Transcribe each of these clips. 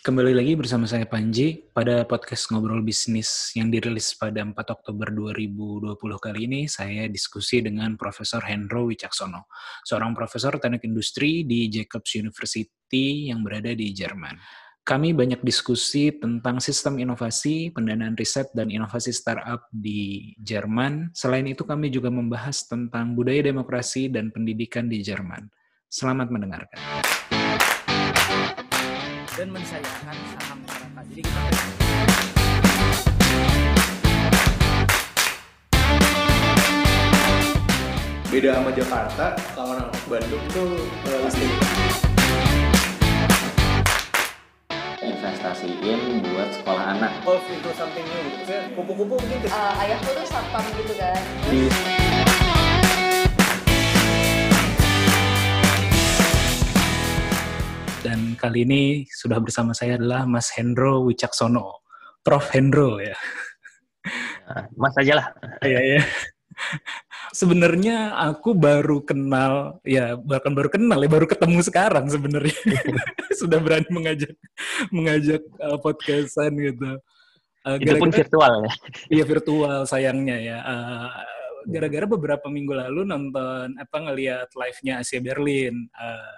Kembali lagi bersama saya Panji pada podcast Ngobrol Bisnis yang dirilis pada 4 Oktober 2020 kali ini saya diskusi dengan Profesor Hendro Wicaksono, seorang profesor teknik industri di Jacobs University yang berada di Jerman. Kami banyak diskusi tentang sistem inovasi, pendanaan riset, dan inovasi startup di Jerman. Selain itu kami juga membahas tentang budaya demokrasi dan pendidikan di Jerman. Selamat mendengarkan dan mensayangkan saham masyarakat. Jadi kita beda sama Jakarta kalau orang Bandung tuh uh, pasti investasiin buat sekolah anak. Golf itu something new gitu. Kupu-kupu mungkin uh, ayahku tuh satpam gitu kan. Di Dan kali ini sudah bersama saya adalah Mas Hendro Wicaksono. Prof. Hendro ya. Nah, mas aja lah. Iya, iya. Sebenarnya aku baru kenal, ya bahkan baru kenal ya, baru ketemu sekarang sebenarnya. sudah berani mengajak mengajak uh, podcastan gitu. Uh, Itu pun virtual ya. Iya virtual sayangnya ya. Uh, gara-gara beberapa minggu lalu nonton apa ngelihat live-nya Asia Berlin. Uh,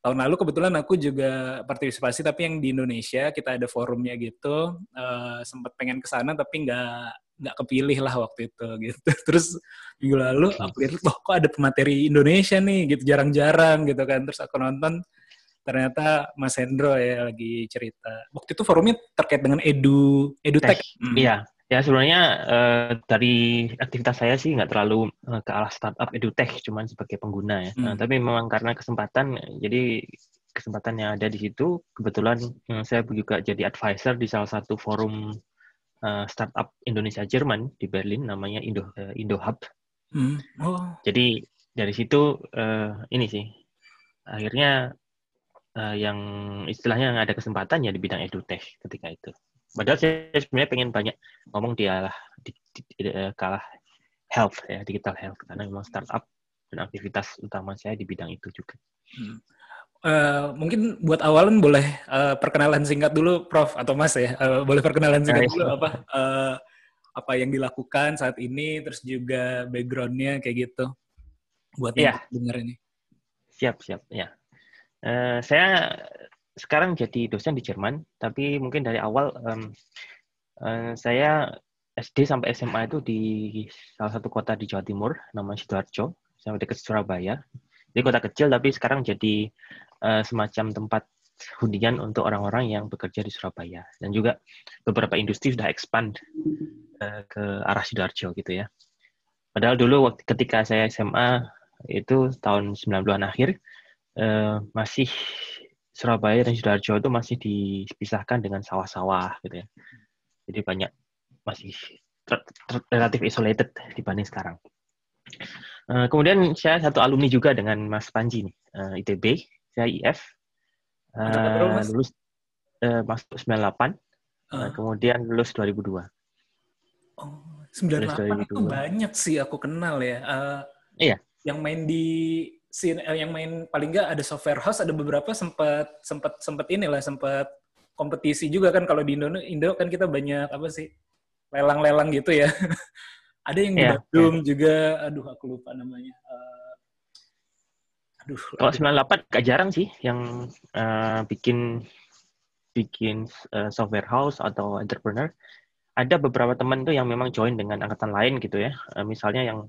tahun lalu kebetulan aku juga partisipasi tapi yang di Indonesia kita ada forumnya gitu uh, sempat pengen ke sana tapi nggak nggak kepilih lah waktu itu gitu. Terus minggu lalu aku lihat loh kok ada pemateri Indonesia nih? Gitu jarang-jarang gitu kan. Terus aku nonton ternyata Mas Hendro ya lagi cerita. Waktu itu forumnya terkait dengan edu edutech. Hmm. iya Ya sebenarnya uh, dari aktivitas saya sih nggak terlalu uh, ke arah startup edutech, cuman sebagai pengguna ya. Hmm. Nah, tapi memang karena kesempatan, jadi kesempatan yang ada di situ, kebetulan uh, saya juga jadi advisor di salah satu forum uh, startup Indonesia Jerman di Berlin, namanya Indo uh, Indo Hub. Hmm. Oh. Jadi dari situ uh, ini sih, akhirnya uh, yang istilahnya yang ada kesempatan ya di bidang edutech ketika itu. Padahal saya sebenarnya pengen banyak ngomong dia lah di, di, di, eh, kalah health ya digital health karena memang startup dan aktivitas utama saya di bidang itu juga. Hmm. Uh, mungkin buat awalan boleh uh, perkenalan singkat dulu, Prof atau Mas ya, uh, boleh perkenalan singkat dulu apa uh, apa yang dilakukan saat ini, terus juga backgroundnya kayak gitu, buat yeah. dengar ini. Siap siap ya. Uh, saya sekarang jadi dosen di Jerman, tapi mungkin dari awal um, uh, saya SD sampai SMA itu di salah satu kota di Jawa Timur, namanya Sidoarjo, sampai dekat Surabaya. Jadi kota kecil, tapi sekarang jadi uh, semacam tempat hunian untuk orang-orang yang bekerja di Surabaya. Dan juga beberapa industri sudah expand uh, ke arah Sidoarjo gitu ya. Padahal dulu waktu ketika saya SMA itu tahun 90-an akhir, uh, masih Surabaya dan Sidoarjo itu masih dipisahkan dengan sawah-sawah gitu ya. Jadi banyak masih relatif isolated dibanding sekarang. Uh, kemudian saya satu alumni juga dengan Mas Panji nih, uh, eh, ITB, saya IF. Uh, lulus uh, masuk 98, uh. Uh, kemudian lulus 2002. Oh, 98 itu banyak sih aku kenal ya. Uh, iya. Yang main di si yang main paling nggak ada software house ada beberapa sempat sempat sempat inilah sempat kompetisi juga kan. Kalau di Indo Indo kan kita banyak apa sih lelang-lelang gitu ya. Ada yang di yeah, Bandung yeah. juga aduh aku lupa namanya uh, aduh kalau 98 gak jarang sih yang uh, bikin bikin uh, software house atau entrepreneur. Ada beberapa teman tuh yang memang join dengan angkatan lain gitu ya. Uh, misalnya yang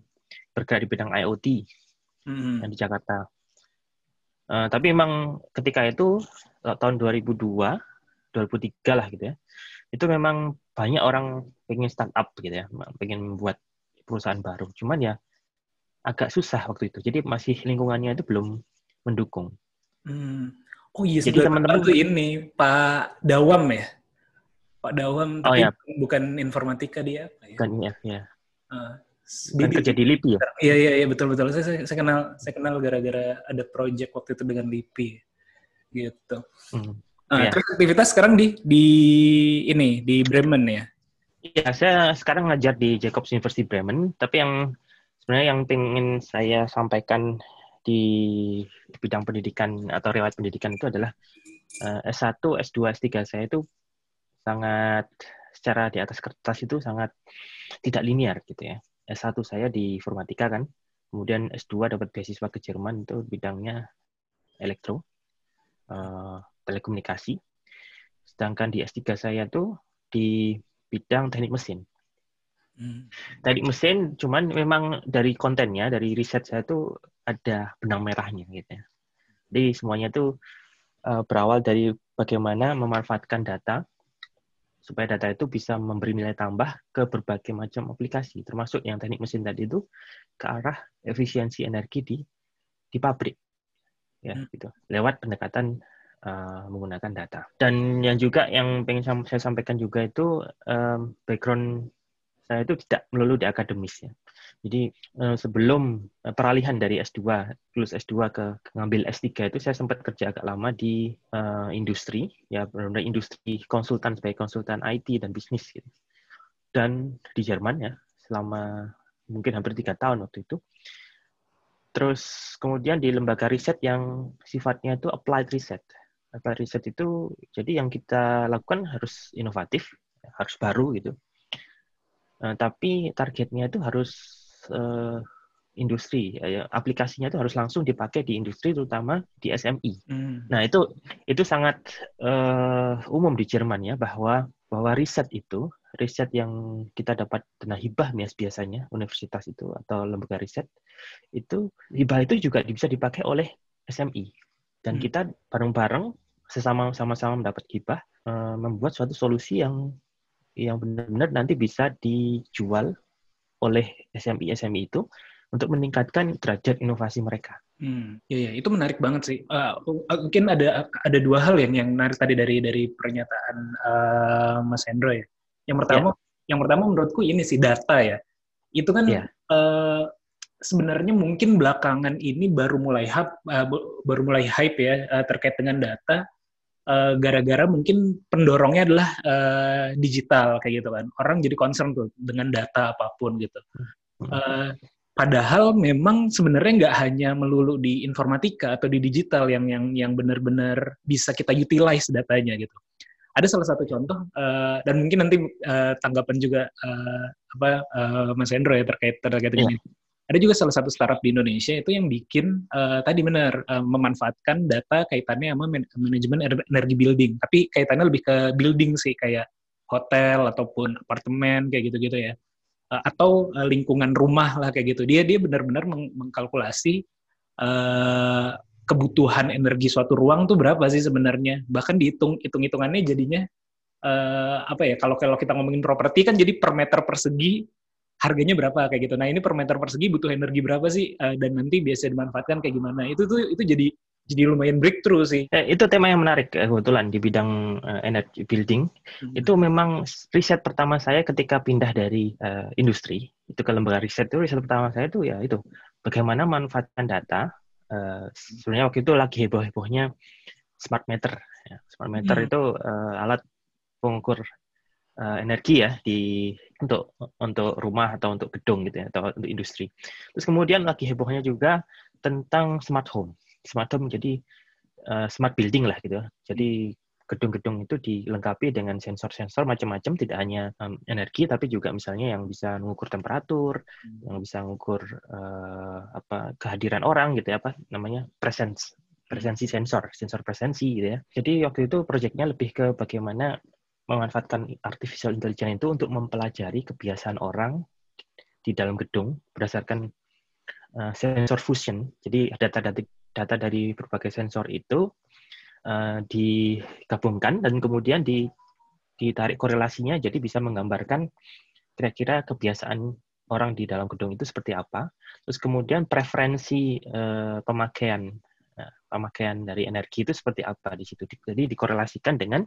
bergerak di bidang IoT hmm. yang di Jakarta. Uh, tapi memang ketika itu tahun 2002, 2003 lah gitu ya, itu memang banyak orang pengen startup gitu ya, pengen membuat perusahaan baru. Cuman ya agak susah waktu itu. Jadi masih lingkungannya itu belum mendukung. Hmm. Oh iya, jadi teman-teman tuh ini Pak Dawam ya, Pak Dawam, oh, tapi oh, ya. bukan informatika dia. Ya? Bukan ya, ya. Uh, di, kerja di LIPI ya? Iya iya iya betul betul. Saya, saya, saya kenal saya kenal gara-gara ada project waktu itu dengan LIPI gitu. Hmm. Nah, yeah. terus aktivitas sekarang di di ini di Bremen ya? Iya, saya sekarang ngajar di Jacobs University Bremen, tapi yang sebenarnya yang ingin saya sampaikan di bidang pendidikan atau riwayat pendidikan itu adalah eh, S1, S2, S3 saya itu sangat secara di atas kertas itu sangat tidak linear gitu ya. S1 saya di informatika kan, kemudian S2 dapat beasiswa ke Jerman itu bidangnya elektro, eh, telekomunikasi. Sedangkan di S3 saya tuh di bidang teknik mesin. Hmm. Teknik mesin cuman memang dari kontennya, dari riset saya tuh ada benang merahnya gitu ya. Jadi semuanya tuh eh, berawal dari bagaimana memanfaatkan data supaya data itu bisa memberi nilai tambah ke berbagai macam aplikasi, termasuk yang teknik mesin tadi itu ke arah efisiensi energi di di pabrik, ya Hmm. gitu, lewat pendekatan uh, menggunakan data. Dan yang juga yang pengen saya sampaikan juga itu um, background saya itu tidak melulu di akademis ya. Jadi eh, sebelum eh, peralihan dari S2 lulus S2 ke, ngambil S3 itu saya sempat kerja agak lama di eh, industri ya benar-benar industri konsultan sebagai konsultan IT dan bisnis gitu. Dan di Jerman ya selama mungkin hampir tiga tahun waktu itu. Terus kemudian di lembaga riset yang sifatnya itu applied research. Applied research itu jadi yang kita lakukan harus inovatif, harus baru gitu. Eh, tapi targetnya itu harus eh, industri, ya, aplikasinya itu harus langsung dipakai di industri, terutama di SMI. Hmm. Nah itu itu sangat eh, umum di Jerman ya bahwa bahwa riset itu riset yang kita dapat dana hibah bias- biasanya universitas itu atau lembaga riset itu hibah itu juga bisa dipakai oleh SMI dan Hmm. kita bareng-bareng sesama sama-sama mendapat hibah eh, membuat suatu solusi yang yang benar-benar nanti bisa dijual oleh SMI SMI itu untuk meningkatkan derajat inovasi mereka. Hmm, iya, iya, itu menarik banget sih. Eh, mungkin ada ada dua hal yang yang menarik tadi dari dari pernyataan eh, Mas Hendro ya. Yang pertama, yang pertama menurutku ini sih data ya. Itu kan Iya. eh, sebenarnya mungkin belakangan ini baru mulai hype, bu- baru mulai hype ya eh, terkait dengan data. Eh, gara-gara mungkin pendorongnya adalah eh, digital kayak gitu kan. Orang jadi concern tuh dengan data apa pun gitu. Eh, padahal memang sebenarnya nggak hanya melulu di informatika atau di digital yang yang yang benar-benar bisa kita utilize datanya gitu. Ada salah satu contoh eh, dan mungkin nanti eh, tanggapan juga eh, apa eh, Mas Hendro ya terkait terkait dengan ini. Ada juga salah satu startup di Indonesia itu yang bikin eh, tadi benar eh, memanfaatkan data kaitannya sama man- manajemen er- energi building, tapi kaitannya lebih ke building sih kayak hotel ataupun apartemen kayak gitu-gitu ya uh, atau uh, lingkungan rumah lah kayak gitu. Dia dia benar-benar meng- mengkalkulasi uh, kebutuhan energi suatu ruang tuh berapa sih sebenarnya. Bahkan dihitung hitung-hitungannya jadinya uh, apa ya? Kalau kalau kita ngomongin properti kan jadi per meter persegi harganya berapa kayak gitu. Nah ini per meter persegi butuh energi berapa sih? Uh, dan nanti biasa dimanfaatkan kayak gimana? Itu tuh itu jadi jadi lumayan breakthrough sih. Eh, itu tema yang menarik eh, kebetulan di bidang eh, energy building. Hmm. Itu memang riset pertama saya ketika pindah dari eh, industri itu ke lembaga riset itu riset pertama saya itu ya itu bagaimana manfaatkan data. Eh, sebenarnya waktu itu lagi heboh-hebohnya smart meter. Ya. Smart meter Hmm. itu eh, alat pengukur eh, energi ya di untuk untuk rumah atau untuk gedung gitu ya atau untuk industri. Terus kemudian lagi hebohnya juga tentang smart home. Smart home jadi uh, smart building lah gitu. Jadi gedung-gedung itu dilengkapi dengan sensor-sensor macam-macam, tidak hanya um, energi tapi juga misalnya yang bisa mengukur temperatur, yang bisa mengukur uh, apa kehadiran orang gitu ya apa namanya presence presensi sensor, sensor presensi gitu ya. Jadi waktu itu proyeknya lebih ke bagaimana memanfaatkan artificial intelligence itu untuk mempelajari kebiasaan orang di dalam gedung berdasarkan uh, sensor fusion. Jadi data-data data dari berbagai sensor itu uh, digabungkan dan kemudian di, ditarik korelasinya jadi bisa menggambarkan kira-kira kebiasaan orang di dalam gedung itu seperti apa. Terus kemudian preferensi uh, pemakaian pemakaian dari energi itu seperti apa di situ. Jadi dikorelasikan dengan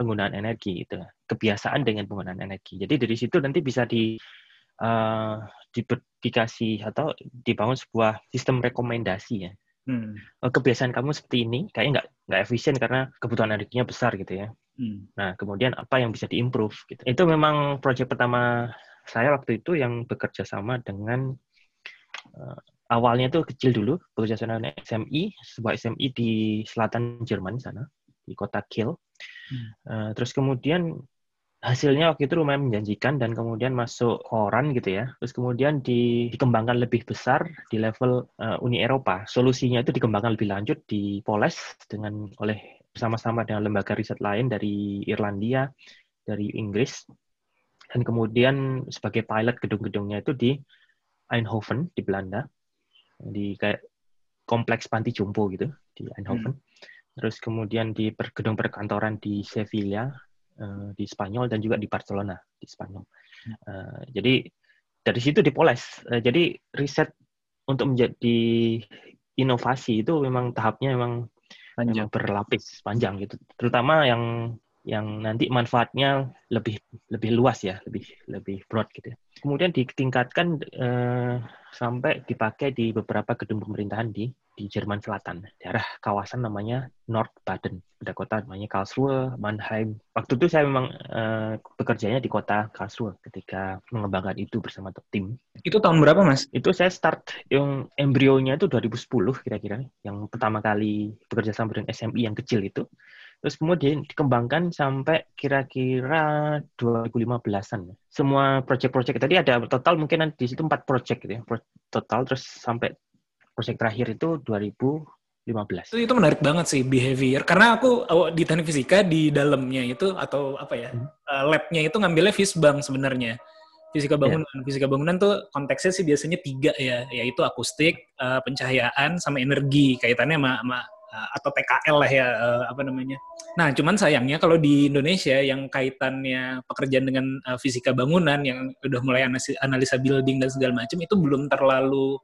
penggunaan energi itu. Kebiasaan dengan penggunaan energi. Jadi dari situ nanti bisa di uh, dikasih atau dibangun sebuah sistem rekomendasi ya Hmm. kebiasaan kamu seperti ini kayaknya nggak nggak efisien karena kebutuhan energinya besar gitu ya. Hmm. Nah kemudian apa yang bisa diimprove gitu. Itu memang proyek pertama saya waktu itu yang bekerja sama dengan uh, awalnya itu kecil dulu bekerja sama dengan SMI sebuah SMI di selatan Jerman sana di kota Kiel. Hmm. Eh, terus kemudian hasilnya waktu itu lumayan menjanjikan dan kemudian masuk koran gitu ya. Terus kemudian di- dikembangkan lebih besar di level eh, Uni Eropa. Solusinya itu dikembangkan lebih lanjut di Poles dengan oleh bersama-sama dengan lembaga riset lain dari Irlandia, dari Inggris. Dan kemudian sebagai pilot gedung-gedungnya itu di Eindhoven di Belanda. Di kayak kompleks panti jompo gitu di Eindhoven. Terus kemudian di per- gedung perkantoran di Sevilla eh, di Spanyol dan juga di Barcelona di Spanyol. Eh, jadi dari situ dipoles. Eh, jadi riset untuk menjadi inovasi itu memang tahapnya memang Panjang. memang berlapis panjang gitu. Terutama yang yang nanti manfaatnya lebih lebih luas ya, lebih lebih broad gitu ya. Kemudian ditingkatkan eh, sampai dipakai di beberapa gedung pemerintahan di di Jerman Selatan, daerah kawasan namanya Nordbaden. Ada kota namanya Karlsruhe, Mannheim. Waktu itu saya memang eh, bekerjanya di kota Karlsruhe ketika mengembangkan itu bersama tim. Itu tahun berapa, Mas? Itu saya start yang embrionya itu 2010 kira-kira, yang pertama kali bekerja sama dengan SMI yang kecil itu. Terus kemudian dikembangkan sampai kira-kira 2015-an. Semua project-project tadi ada total mungkin di situ empat project gitu ya, total terus sampai project terakhir itu 2015. Itu, itu menarik banget sih behavior. Karena aku oh, di teknik fisika di dalamnya itu atau apa ya Hmm. eh, labnya itu ngambilnya Fisbang sebenarnya. Fisika bangunan. Fisika bangunan tuh konteksnya sih biasanya tiga ya, yaitu akustik, eh, pencahayaan, sama energi. Kaitannya sama, sama, atau TKL lah ya eh, apa namanya. Nah, cuman sayangnya kalau di Indonesia yang kaitannya pekerjaan dengan eh, fisika bangunan yang udah mulai analisa, building dan segala macam itu belum terlalu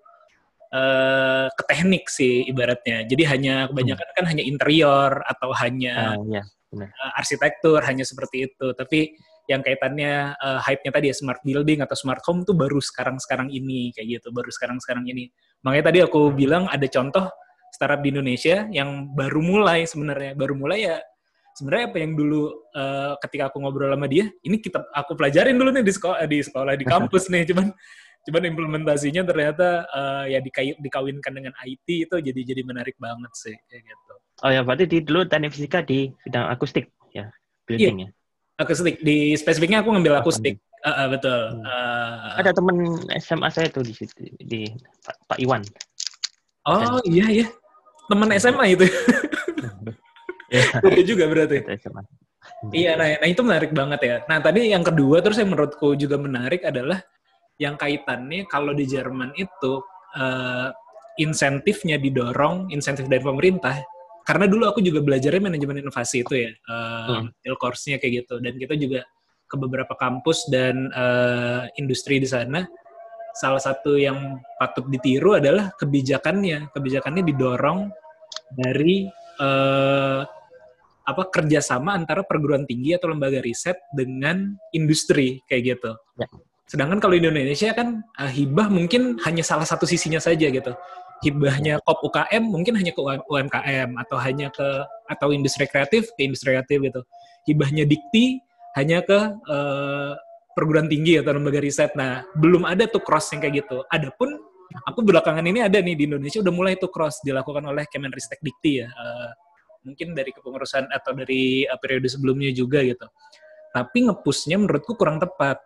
eh, ke teknik sih ibaratnya. Jadi hanya kebanyakan kan hanya interior atau hanya Ah, ya. eh, arsitektur hanya seperti itu. Tapi yang kaitannya eh, hype-nya tadi ya smart building atau smart home tuh baru sekarang-sekarang ini kayak gitu, baru sekarang-sekarang ini. Makanya tadi aku bilang ada contoh startup di Indonesia yang baru mulai sebenarnya, baru mulai ya sebenarnya apa yang dulu eh, ketika aku ngobrol sama dia, ini kita aku pelajarin dulu nih di sekolah di sekolah di kampus nih, cuman cuman implementasinya ternyata eh, ya dikai- dikawinkan dengan IT itu jadi jadi menarik banget sih kayak gitu. Oh ya, berarti di dulu teknik fisika di bidang akustik ya, building ya. Akustik di spesifiknya aku ngambil akustik. Ah, ah, betul. Hmm. Ah, Ada teman SMA saya tuh di situ di Pak, Pak Iwan. oh iya iya. Teman SMA itu. Iya, Beda juga berarti. Iya, nah, nah itu menarik banget ya. Nah tadi yang kedua terus yang menurutku juga menarik adalah yang kaitannya kalau di Jerman itu eh, insentifnya didorong, insentif dari pemerintah. Karena dulu aku juga belajarnya manajemen inovasi itu ya, eh, Hmm. course-nya kayak gitu. Dan kita juga ke beberapa kampus dan eh, industri di sana. Salah satu yang patut ditiru adalah kebijakannya. Kebijakannya didorong dari eh, apa kerjasama antara perguruan tinggi atau lembaga riset dengan industri kayak gitu. Ya. Sedangkan kalau di Indonesia kan eh, hibah mungkin hanya salah satu sisinya saja gitu. Hibahnya kop UKM mungkin hanya ke UMKM atau hanya ke atau industri kreatif ke industri kreatif gitu. Hibahnya dikti hanya ke eh, perguruan tinggi atau lembaga riset. Nah, belum ada tuh cross yang kayak gitu. Adapun aku belakangan ini ada nih di Indonesia udah mulai tuh cross dilakukan oleh Kemenristek Dikti ya. Eh, mungkin dari kepengurusan atau dari uh, periode sebelumnya juga gitu. Tapi ngepushnya menurutku kurang tepat.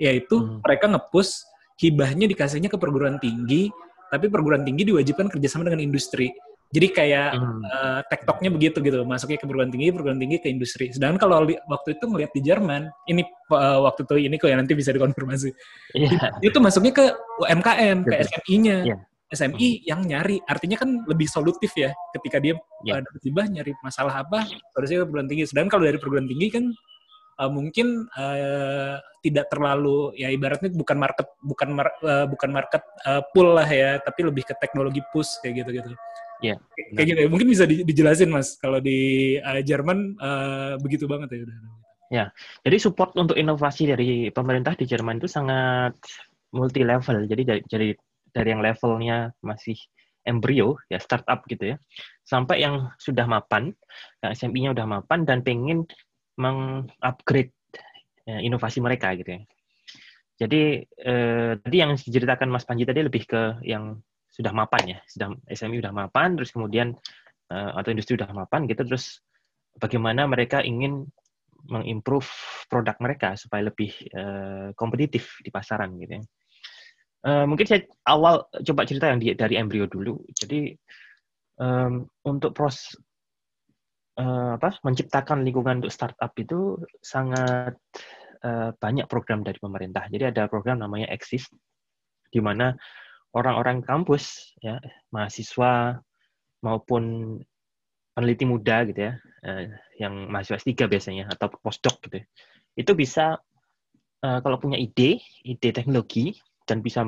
Yaitu Hmm. mereka ngepush hibahnya dikasihnya ke perguruan tinggi, tapi perguruan tinggi diwajibkan kerjasama dengan industri. Jadi kayak Hmm. uh, tektoknya begitu gitu, masuknya ke perguruan tinggi, perguruan tinggi ke industri. Sedangkan kalau li- waktu itu ngelihat di Jerman, ini uh, waktu itu ini kok ya nanti bisa dikonfirmasi. Iya. Itu masuknya ke UMKM, ke. SMI-nya. Iya. SMI yang nyari, artinya kan lebih solutif ya ketika dia Iya. uh, tiba nyari masalah apa, harusnya ke perguruan tinggi. Sedangkan kalau dari perguruan tinggi kan uh, mungkin uh, tidak terlalu ya ibaratnya bukan market bukan mar- uh, bukan market uh, pool lah ya, tapi lebih ke teknologi push kayak gitu-gitu. Iya, Kayak- Kayak gitu ya. Mungkin bisa di- dijelasin Mas kalau di uh, Jerman uh, begitu banget ya udah. Jadi support untuk inovasi dari pemerintah di Jerman itu sangat multi level. Jadi dari dari, dari yang levelnya masih embrio ya startup gitu ya, sampai yang sudah mapan, yang SMI-nya udah mapan dan pengen mengupgrade ya, inovasi mereka gitu ya. Jadi eh, tadi yang diceritakan Mas Panji tadi lebih ke yang sudah mapan ya, sudah SMI udah mapan, terus kemudian eh, atau industri udah mapan gitu, terus bagaimana mereka ingin mengimprove produk mereka supaya lebih uh, kompetitif di pasaran gitu ya. Uh, mungkin saya awal coba cerita yang di, dari embrio dulu. Jadi um, untuk pros uh, apa menciptakan lingkungan untuk startup itu sangat uh, banyak program dari pemerintah. Jadi ada program namanya Exist di mana orang-orang kampus ya mahasiswa maupun peneliti muda gitu ya, uh, yang mahasiswa S3 biasanya atau postdoc gitu. Ya, itu bisa uh, kalau punya ide, ide teknologi dan bisa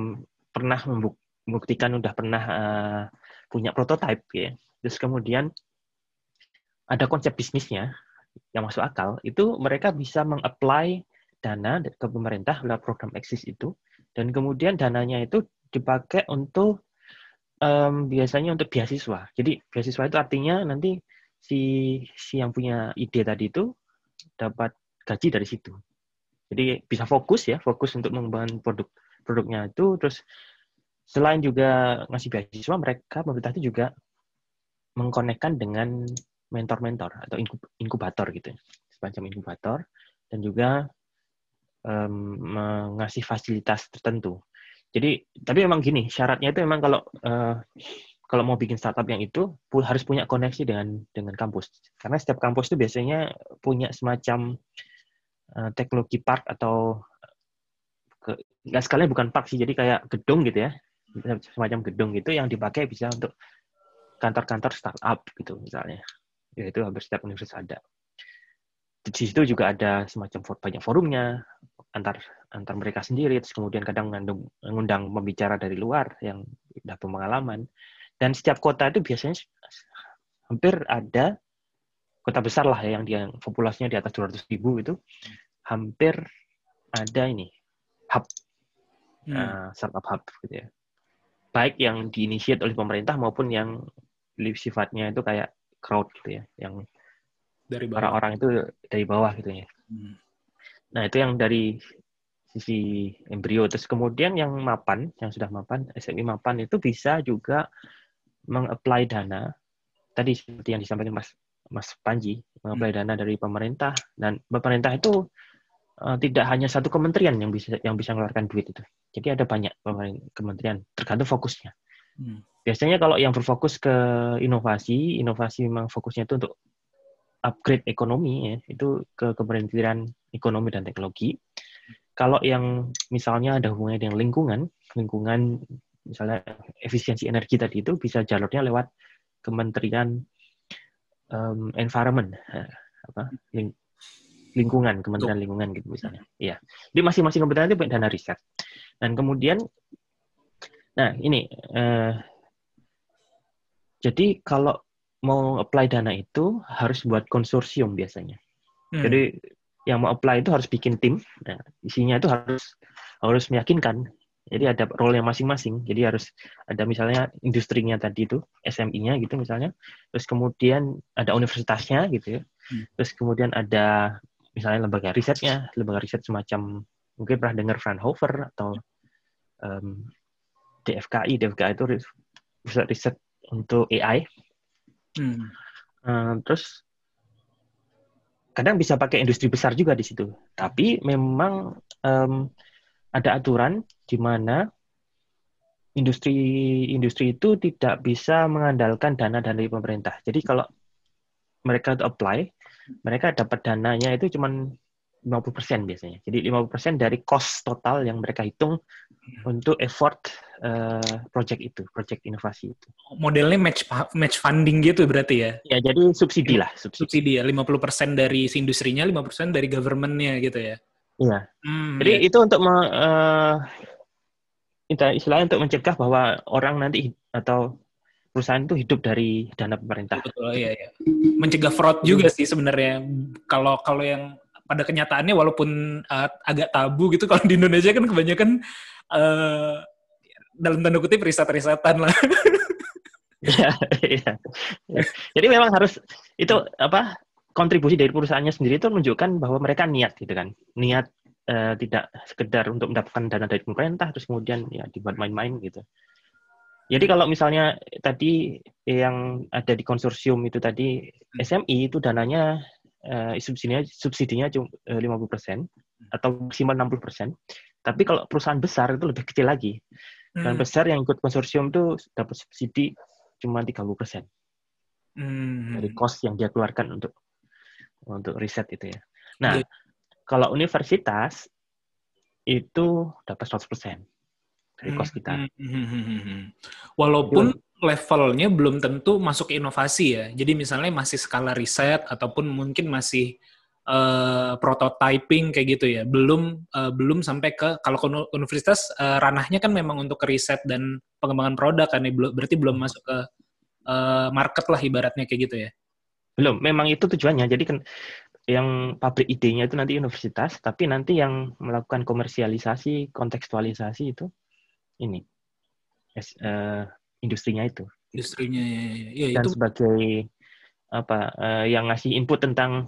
pernah membuktikan udah pernah uh, punya prototype ya. Terus kemudian ada konsep bisnisnya yang masuk akal, itu mereka bisa mengapply dana ke pemerintah lewat program eksis itu dan kemudian dananya itu dipakai untuk um, biasanya untuk beasiswa. Jadi beasiswa itu artinya nanti si si yang punya ide tadi itu dapat gaji dari situ. Jadi bisa fokus ya, fokus untuk mengembangkan produk produknya itu terus selain juga ngasih beasiswa mereka pemerintah itu juga mengkonekkan dengan mentor-mentor atau inkubator gitu semacam inkubator dan juga um, mengasih fasilitas tertentu jadi tapi memang gini syaratnya itu memang kalau uh, kalau mau bikin startup yang itu harus punya koneksi dengan dengan kampus karena setiap kampus itu biasanya punya semacam uh, teknologi park atau nggak sekalian bukan park sih, jadi kayak gedung gitu ya, semacam gedung gitu yang dipakai bisa untuk kantor-kantor startup gitu misalnya. Ya itu hampir setiap universitas ada. Di situ juga ada semacam banyak forumnya antar antar mereka sendiri, terus kemudian kadang mengundang pembicara dari luar yang sudah pengalaman. Dan setiap kota itu biasanya hampir ada kota besar lah ya yang dia populasinya di atas 200 ribu itu hampir ada ini hub hmm. uh, startup hub gitu ya baik yang diinisiat oleh pemerintah maupun yang sifatnya itu kayak crowd gitu ya yang dari orang-orang itu dari bawah gitu ya hmm. Nah itu yang dari sisi embrio terus kemudian yang mapan yang sudah mapan SMI mapan itu bisa juga mengapply dana tadi seperti yang disampaikan Mas Mas Panji mengapply hmm. dana dari pemerintah dan pemerintah itu uh, tidak hanya satu kementerian yang bisa yang bisa mengeluarkan duit itu. Jadi ada banyak kementerian tergantung fokusnya. Hmm. Biasanya kalau yang berfokus ke inovasi, inovasi memang fokusnya itu untuk upgrade ekonomi ya, itu ke kementerian ekonomi dan teknologi. Kalau yang misalnya ada hubungannya dengan lingkungan, lingkungan misalnya efisiensi energi tadi itu bisa jalurnya lewat Kementerian um, Environment, apa, ling, lingkungan, Kementerian Lingkungan gitu misalnya. Iya. Jadi masing-masing kementerian itu dana riset. Dan kemudian, nah ini, eh, jadi kalau mau apply dana itu harus buat konsorsium biasanya. Hmm. Jadi yang mau apply itu harus bikin tim. Nah, isinya itu harus harus meyakinkan. Jadi ada role yang masing-masing. Jadi harus ada misalnya industrinya tadi itu, SMI-nya gitu misalnya. Terus kemudian ada universitasnya gitu ya. Hmm. Terus kemudian ada misalnya lembaga risetnya, lembaga riset semacam mungkin pernah dengar Fraunhofer atau um, DFKI, DFKI itu riset riset untuk AI. Hmm. Uh, terus kadang bisa pakai industri besar juga di situ, tapi memang um, ada aturan di mana industri-industri itu tidak bisa mengandalkan dana dari pemerintah. Jadi kalau mereka apply, mereka dapat dananya itu cuma 50% biasanya. Jadi 50% dari cost total yang mereka hitung untuk effort uh, project itu, project inovasi itu. Modelnya match match funding gitu berarti ya? Ya, jadi subsidi lah. Subsidi, subsidi ya, 50% dari si industrinya, 50% dari government-nya gitu ya? Iya. Hmm, jadi ya. itu untuk me, uh, istilahnya untuk mencegah bahwa orang nanti atau perusahaan itu hidup dari dana pemerintah. Betul, iya, iya. Mencegah fraud juga sih sebenarnya. Kalau kalau yang pada kenyataannya walaupun uh, agak tabu gitu kalau di Indonesia kan kebanyakan uh, dalam tanda kutip riset-risetan lah. Iya, iya. Jadi memang harus itu apa kontribusi dari perusahaannya sendiri itu menunjukkan bahwa mereka niat gitu kan. Niat uh, tidak sekedar untuk mendapatkan dana dari pemerintah terus kemudian ya dibuat main-main gitu. Jadi kalau misalnya tadi yang ada di konsorsium itu tadi Hmm. SMI itu dananya eh, subsidinya subsidinya cuma eh, 50% atau maksimal 60%. Tapi kalau perusahaan besar itu lebih kecil lagi. Dan Hmm. besar yang ikut konsorsium itu dapat subsidi cuma 30% Hmm. dari cost yang dia keluarkan untuk untuk riset itu ya. Nah, Iya. kalau universitas itu dapat 100% dari cost kita. Hmm, hmm, hmm, hmm, hmm. Levelnya belum tentu masuk inovasi ya. Jadi misalnya masih skala riset ataupun mungkin masih eh, prototyping kayak gitu ya. Belum eh, belum sampai ke kalau ke universitas eh, ranahnya kan memang untuk riset dan pengembangan produk kan ya. Berarti belum masuk ke eh, market lah ibaratnya kayak gitu ya. Belum, memang itu tujuannya. Jadi kan yang pabrik idenya itu nanti universitas, tapi nanti yang melakukan komersialisasi, kontekstualisasi itu ini es- eh, industrinya itu. Industrinya ya, ya, ya. Ya, Dan itu sebagai apa eh, yang ngasih input tentang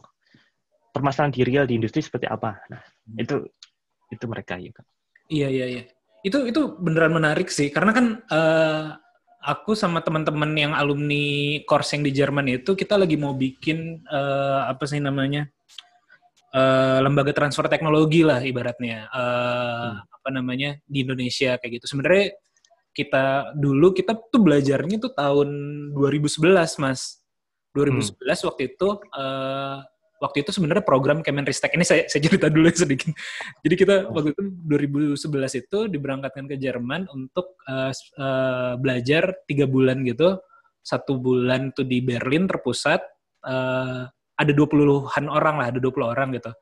permasalahan di real di industri seperti apa. Nah, Hmm. itu itu mereka ya. Kak. Iya iya iya. Itu itu beneran menarik sih karena kan eh, aku sama teman-teman yang alumni course yang di Jerman itu kita lagi mau bikin eh, apa sih namanya eh, lembaga transfer teknologi lah ibaratnya Eh, apa namanya di Indonesia kayak gitu. Sebenarnya kita dulu kita tuh belajarnya tuh tahun 2011 mas. 2011 waktu itu eh, waktu itu sebenarnya program Kemenristek ini saya, saya cerita dulu ya sedikit. Jadi kita waktu itu 2011 itu diberangkatkan ke Jerman untuk eh, s- eh, belajar tiga bulan gitu. Satu bulan tuh di Berlin terpusat. eh, ada 20-an orang lah, ada 20 orang gitu.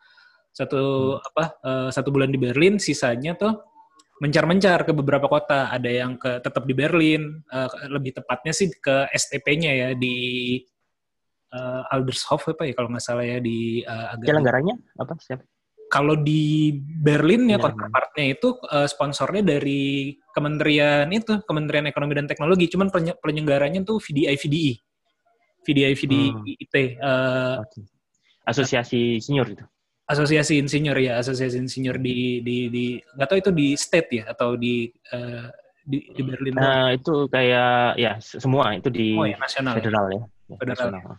Satu apa eh, satu bulan di Berlin, sisanya tuh mencar-mencar ke beberapa kota. Ada yang ke tetap di Berlin, eh, lebih tepatnya sih ke STP-nya ya di eh, Aldershof apa ya kalau nggak salah ya di eh, agak Penyelenggaranya apa? Siapa? kalau di Berlin ya counterpartnya itu eh, sponsornya dari Kementerian itu Kementerian Ekonomi dan Teknologi cuman penye- penyelenggaranya tuh VDI VDI VDI VDI Hmm. IT eh, Oke. Asosiasi senior itu. Asosiasi insinyur ya asosiasi insinyur di di di nggak tahu itu di state ya atau di eh, di, di Berlin. Nah, itu kayak ya se- semua itu di oh ya nasional ya. federal ya. Ya, Federal. nasional.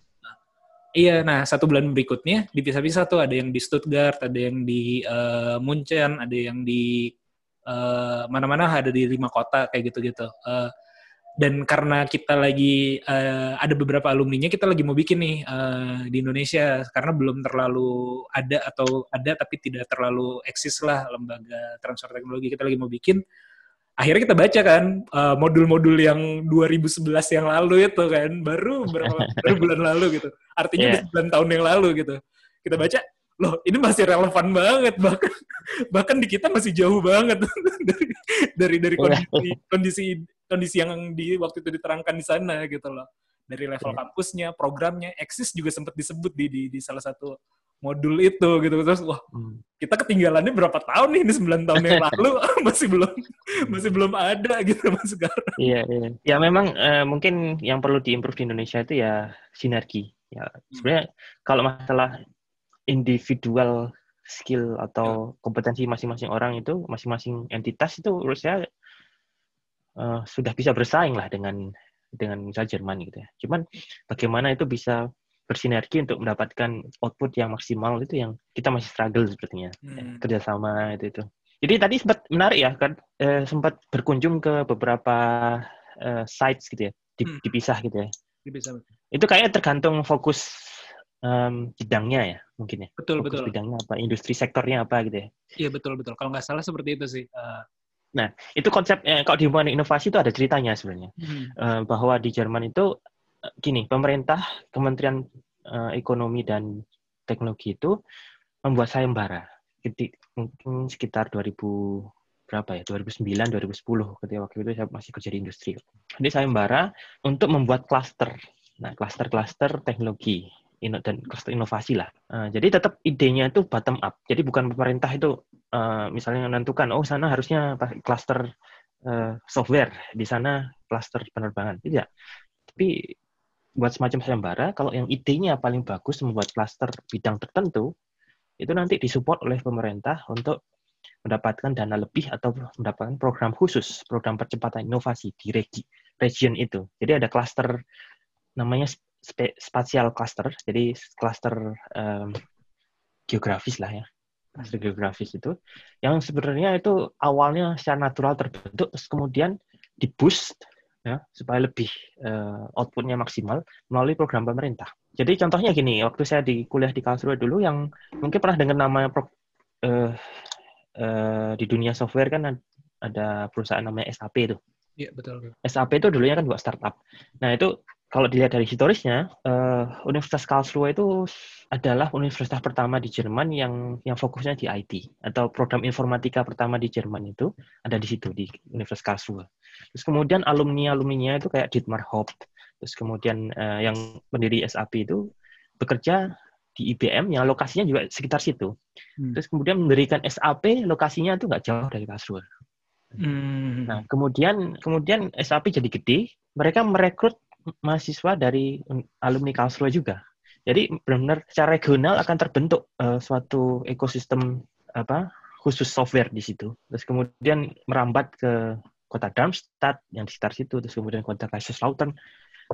Iya, nah satu bulan berikutnya dipisah-pisah tuh ada yang di Stuttgart, ada yang di eh, Munchen, ada yang di eh, mana-mana ada di lima kota kayak gitu-gitu. Eh, dan karena kita lagi eh, ada beberapa alumninya, kita lagi mau bikin nih eh, di Indonesia karena belum terlalu ada atau ada tapi tidak terlalu eksis lah lembaga transfer teknologi. Kita lagi mau bikin. Akhirnya kita baca kan eh, modul-modul yang 2011 yang lalu itu kan baru berapa bulan lalu gitu artinya Iya. udah 9 tahun yang lalu gitu. Kita baca, loh ini masih relevan banget bahkan bahkan di kita masih jauh banget dari dari dari Iya. kondisi kondisi kondisi yang di waktu itu diterangkan di sana gitu loh. Dari level Iya. kampusnya, programnya, eksis juga sempat disebut di, di di salah satu modul itu gitu. Terus wah, Hmm. kita ketinggalannya berapa tahun nih ini 9 tahun yang lalu masih belum masih belum ada gitu mas sekarang. Iya, iya. Ya memang eh, mungkin yang perlu diimprove di Indonesia itu ya sinergi. Ya sebenarnya kalau masalah individual skill atau kompetensi masing-masing orang itu, masing-masing entitas itu menurut saya eh, sudah bisa bersaing lah dengan dengan misalnya Jerman gitu ya. Cuman bagaimana itu bisa bersinergi untuk mendapatkan output yang maksimal itu yang kita masih struggle sepertinya Ya, Hmm. kerjasama itu itu. Jadi tadi sempat menarik ya kan eh, sempat berkunjung ke beberapa eh, sites gitu ya Hmm. dipisah gitu ya. Bisa. Itu kayaknya tergantung fokus em, bidangnya ya mungkin ya. Betul Fokus betul. bidangnya apa, industri sektornya apa gitu ya. Iya betul betul. Kalau nggak salah seperti itu sih. Eh, Itu konsep eh, kalau di hubungan inovasi itu ada ceritanya sebenarnya. hmm. Eh, bahwa di Jerman itu eh, gini, pemerintah Kementerian eh, Ekonomi dan Teknologi itu membuat sayembara Keti- mungkin sekitar 2000 berapa ya 2009 2010 ketika waktu itu saya masih kerja di industri. Jadi sayembara untuk membuat klaster. Nah, klaster-klaster teknologi ino- dan klaster inovasi lah. Eh, jadi tetap idenya itu bottom up. Jadi bukan pemerintah itu eh, misalnya menentukan oh sana harusnya klaster eh, software, di sana klaster penerbangan. Tidak. Tapi buat semacam sayembara, kalau yang idenya paling bagus membuat klaster bidang tertentu, itu nanti disupport oleh pemerintah untuk mendapatkan dana lebih atau mendapatkan program khusus, program percepatan inovasi di regi, region itu. Jadi ada cluster namanya spatial cluster, jadi cluster um, geografis lah ya, cluster geografis itu, yang sebenarnya itu awalnya secara natural terbentuk, terus kemudian di boost ya supaya lebih uh, outputnya maksimal melalui program pemerintah. Jadi contohnya gini, waktu saya di kuliah di Karlsruhe dulu yang mungkin pernah dengar nama pro, uh, uh, di dunia software kan ada perusahaan namanya SAP itu. Iya betul. SAP itu dulunya kan dua startup. Nah itu kalau dilihat dari historisnya, uh, Universitas Karlsruhe itu adalah universitas pertama di Jerman yang yang fokusnya di IT atau program informatika pertama di Jerman itu ada di situ di Universitas Karlsruhe. Terus kemudian alumni alumninya itu kayak Dietmar Haupt. Terus kemudian uh, yang pendiri SAP itu bekerja di IBM yang lokasinya juga sekitar situ. Hmm. Terus kemudian mendirikan SAP lokasinya itu nggak jauh dari Karlsruhe. Hmm. Nah kemudian kemudian SAP jadi gede, mereka merekrut mahasiswa dari alumni Karlsruhe juga. Jadi benar-benar secara regional akan terbentuk uh, suatu ekosistem apa khusus software di situ. Terus kemudian merambat ke kota Darmstadt yang di sekitar situ, terus kemudian kota Kaiserslautern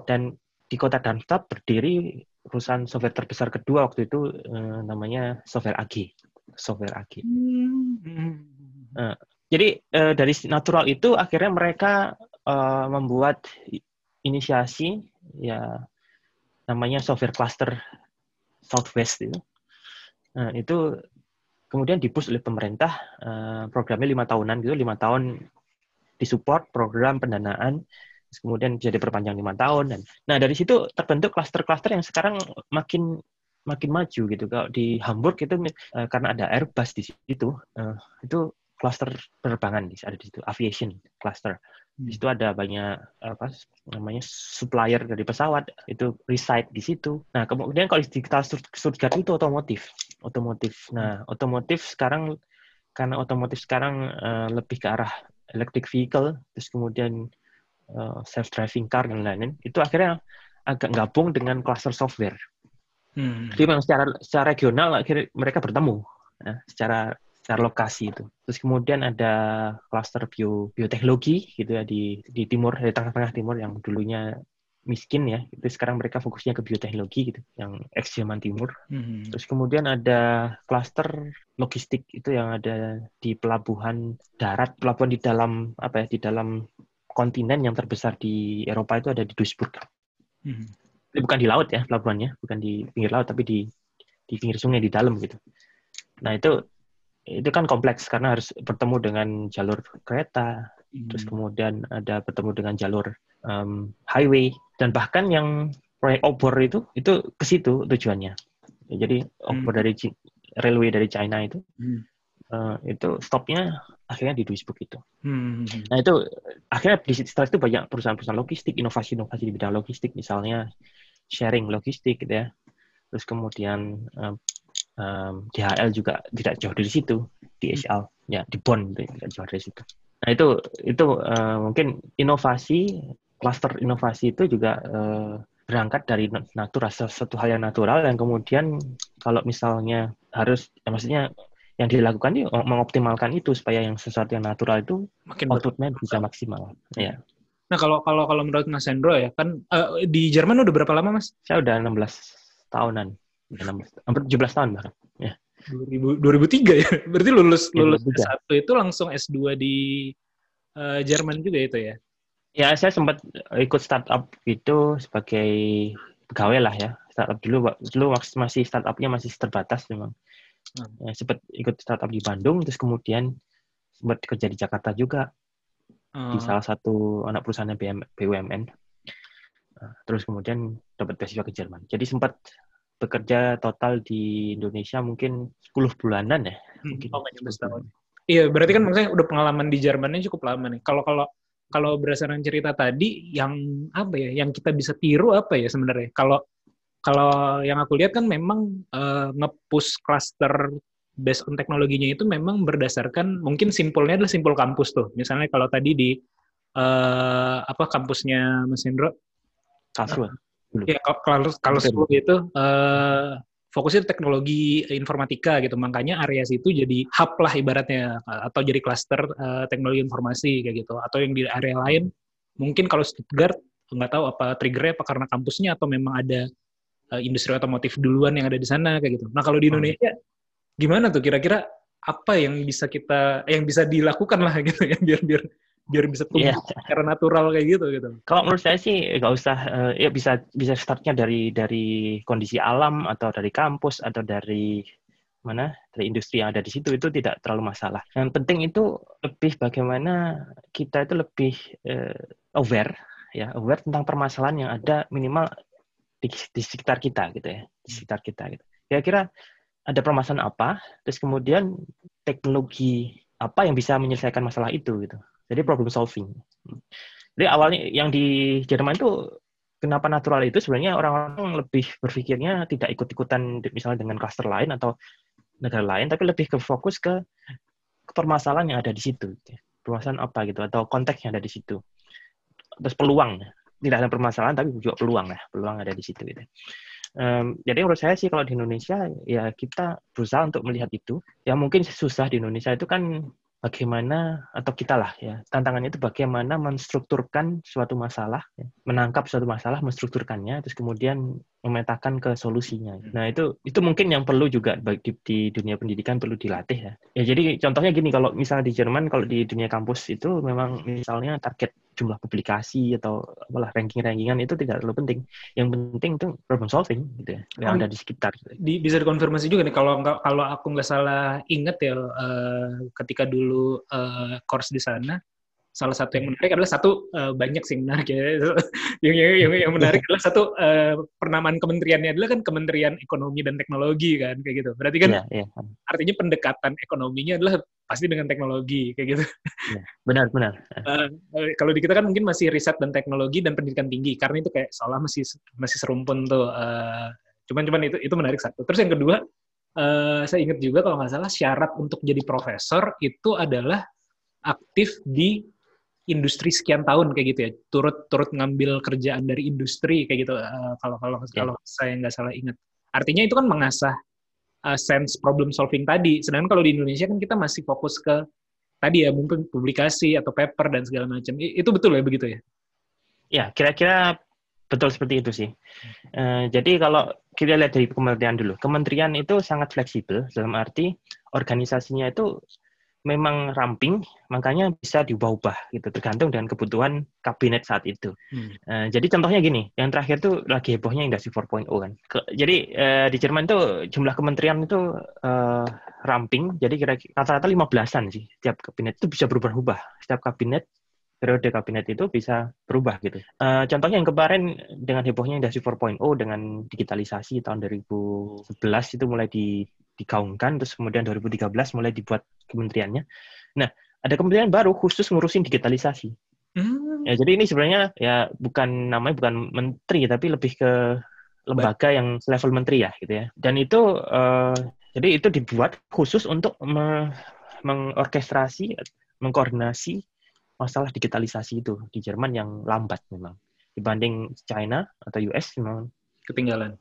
dan di kota Darmstadt berdiri perusahaan software terbesar kedua waktu itu uh, namanya Software AG. Software AG. Hmm. Uh, jadi uh, dari natural itu akhirnya mereka uh, membuat inisiasi ya namanya software cluster Southwest itu. Nah, itu kemudian dipus oleh pemerintah uh, programnya lima tahunan gitu lima tahun disupport program pendanaan kemudian bisa diperpanjang lima tahun dan nah dari situ terbentuk cluster-cluster yang sekarang makin makin maju gitu kalau di Hamburg itu uh, karena ada Airbus di situ uh, itu cluster penerbangan ada di situ aviation cluster di situ ada banyak apa namanya supplier dari pesawat itu reside di situ. Nah kemudian kalau di kita Stuttgart itu otomotif, otomotif. Nah otomotif sekarang karena otomotif sekarang uh, lebih ke arah electric vehicle, terus kemudian uh, eh, self driving car dan lain-lain, itu akhirnya agak gabung dengan cluster software. Hmm. Jadi memang secara secara regional akhirnya mereka bertemu, nah, secara secara lokasi itu. Terus kemudian ada cluster bio bioteknologi gitu ya di di timur di tengah-tengah timur yang dulunya miskin ya itu sekarang mereka fokusnya ke bioteknologi gitu yang ex Jerman Timur mm-hmm. terus kemudian ada cluster logistik itu yang ada di pelabuhan darat pelabuhan di dalam apa ya di dalam kontinen yang terbesar di Eropa itu ada di Duisburg mm-hmm. bukan di laut ya pelabuhannya bukan di pinggir laut tapi di di pinggir sungai di dalam gitu nah itu itu kan kompleks karena harus bertemu dengan jalur kereta, hmm. terus kemudian ada bertemu dengan jalur um, highway dan bahkan yang proyek obor itu itu ke situ tujuannya. Jadi obor hmm. dari railway dari China itu hmm. uh, itu stopnya akhirnya di Duisburg itu. Hmm. Nah itu akhirnya di setelah itu banyak perusahaan-perusahaan logistik, inovasi-inovasi di bidang logistik, misalnya sharing logistik, gitu ya. Terus kemudian uh, um, DHL juga tidak jauh dari situ di HL ya di Bonn tidak jauh dari situ. Nah itu itu uh, mungkin inovasi cluster inovasi itu juga uh, berangkat dari natural sesuatu hal yang natural yang kemudian kalau misalnya harus ya maksudnya yang dilakukan itu mengoptimalkan itu supaya yang sesuatu yang natural itu makin outputnya bisa maksimal. Ya. Nah kalau kalau kalau menurut Mas Hendro ya kan uh, di Jerman udah berapa lama Mas? Saya udah 16 tahunan. 16, hampir 17 tahun bahkan. Ya. 2000, 2003 ya. Berarti lulus ya, lulus S1 itu langsung S2 di uh, Jerman juga itu ya. Ya, saya sempat ikut startup itu sebagai pegawai lah ya. Startup dulu dulu masih startupnya masih terbatas memang. Hmm. Ya, sempat ikut startup di Bandung terus kemudian sempat kerja di Jakarta juga. Hmm. Di salah satu anak perusahaan BUMN. Nah, terus kemudian dapat beasiswa ke Jerman. Jadi sempat bekerja total di Indonesia mungkin 10 bulanan ya. Hmm. Mungkin oh, tahun. Iya, berarti kan maksudnya udah pengalaman di Jermannya cukup lama nih. Kalau kalau kalau berdasarkan cerita tadi yang apa ya, yang kita bisa tiru apa ya sebenarnya? Kalau kalau yang aku lihat kan memang uh, nge-push cluster based on teknologinya itu memang berdasarkan mungkin simpulnya adalah simpul kampus tuh. Misalnya kalau tadi di uh, apa kampusnya Mas Hendro Karlsruhe. Ya kalau kalau itu uh, fokusnya teknologi informatika gitu. Makanya area situ jadi hub lah ibaratnya atau jadi cluster uh, teknologi informasi kayak gitu. Atau yang di area lain mungkin kalau Stuttgart nggak tahu apa triggernya apa karena kampusnya atau memang ada uh, industri otomotif duluan yang ada di sana kayak gitu. Nah, kalau di Indonesia gimana tuh kira-kira apa yang bisa kita yang bisa dilakukan lah gitu ya biar biar biar bisa tumbuh yeah. secara natural kayak gitu gitu. Kalau menurut saya sih nggak usah uh, ya bisa bisa startnya dari dari kondisi alam atau dari kampus atau dari mana dari industri yang ada di situ itu tidak terlalu masalah. Yang penting itu lebih bagaimana kita itu lebih uh, aware ya aware tentang permasalahan yang ada minimal di, di sekitar kita gitu ya di sekitar kita gitu. Kira-kira ada permasalahan apa, terus kemudian teknologi apa yang bisa menyelesaikan masalah itu gitu. Jadi problem solving. Jadi awalnya yang di Jerman itu kenapa natural itu sebenarnya orang-orang lebih berpikirnya tidak ikut-ikutan misalnya dengan cluster lain atau negara lain, tapi lebih ke fokus ke, permasalahan yang ada di situ. Gitu. Permasalahan apa gitu atau konteks yang ada di situ. Terus peluang. Tidak ada permasalahan tapi juga peluang lah, peluang ada di situ gitu. Um, jadi menurut saya sih kalau di Indonesia ya kita berusaha untuk melihat itu. Yang mungkin susah di Indonesia itu kan bagaimana atau kita lah ya tantangannya itu bagaimana menstrukturkan suatu masalah ya, menangkap suatu masalah menstrukturkannya terus kemudian memetakan ke solusinya hmm. nah itu itu mungkin yang perlu juga bagi di dunia pendidikan perlu dilatih ya ya jadi contohnya gini kalau misalnya di Jerman kalau di dunia kampus itu memang misalnya target jumlah publikasi atau apalah ranking-rankingan itu tidak terlalu penting. Yang penting itu problem solving gitu ya, yang ada di sekitar. Di, bisa dikonfirmasi juga nih kalau kalau aku nggak salah inget ya uh, ketika dulu uh, course di sana salah satu yang menarik adalah satu uh, banyak sih menarik ya. Yang, yang, yang, yang menarik adalah satu uh, pernamaan kementeriannya adalah kan Kementerian Ekonomi dan Teknologi kan kayak gitu. Berarti kan yeah, yeah. artinya pendekatan ekonominya adalah pasti dengan teknologi kayak gitu. Yeah, benar benar. Uh, kalau di kita kan mungkin masih riset dan teknologi dan pendidikan tinggi karena itu kayak seolah masih masih serumpun tuh uh, cuman cuman itu itu menarik satu. Terus yang kedua uh, saya ingat juga kalau nggak salah syarat untuk jadi profesor itu adalah aktif di industri sekian tahun kayak gitu ya. Turut turut ngambil kerjaan dari industri kayak gitu. Uh, kalau kalau yeah. kalau saya nggak salah ingat. Artinya itu kan mengasah uh, sense problem solving tadi. Sedangkan kalau di Indonesia kan kita masih fokus ke tadi ya mungkin publikasi atau paper dan segala macam. Itu betul ya begitu ya? Ya kira-kira betul seperti itu sih. Uh, jadi kalau kita lihat dari kementerian dulu. Kementerian itu sangat fleksibel dalam arti organisasinya itu memang ramping, makanya bisa diubah-ubah gitu, tergantung dengan kebutuhan kabinet saat itu. Hmm. Uh, jadi contohnya gini, yang terakhir tuh lagi hebohnya industri 4.0 kan. Ke, jadi uh, di Jerman tuh jumlah kementerian itu uh, ramping, jadi kira-kira rata-rata 15-an sih. Setiap kabinet itu bisa berubah-ubah. Setiap kabinet periode kabinet itu bisa berubah gitu. Uh, contohnya yang kemarin dengan hebohnya industri 4.0 dengan digitalisasi tahun 2011 itu mulai di, digaungkan, terus kemudian 2013 mulai dibuat kementeriannya. Nah, ada kementerian baru khusus ngurusin digitalisasi. Hmm. Ya, jadi ini sebenarnya ya bukan namanya bukan menteri tapi lebih ke lembaga yang level menteri ya gitu ya. Dan itu uh, jadi itu dibuat khusus untuk me mengorkestrasi, mengkoordinasi masalah digitalisasi itu di Jerman yang lambat memang dibanding China atau US memang ketinggalan.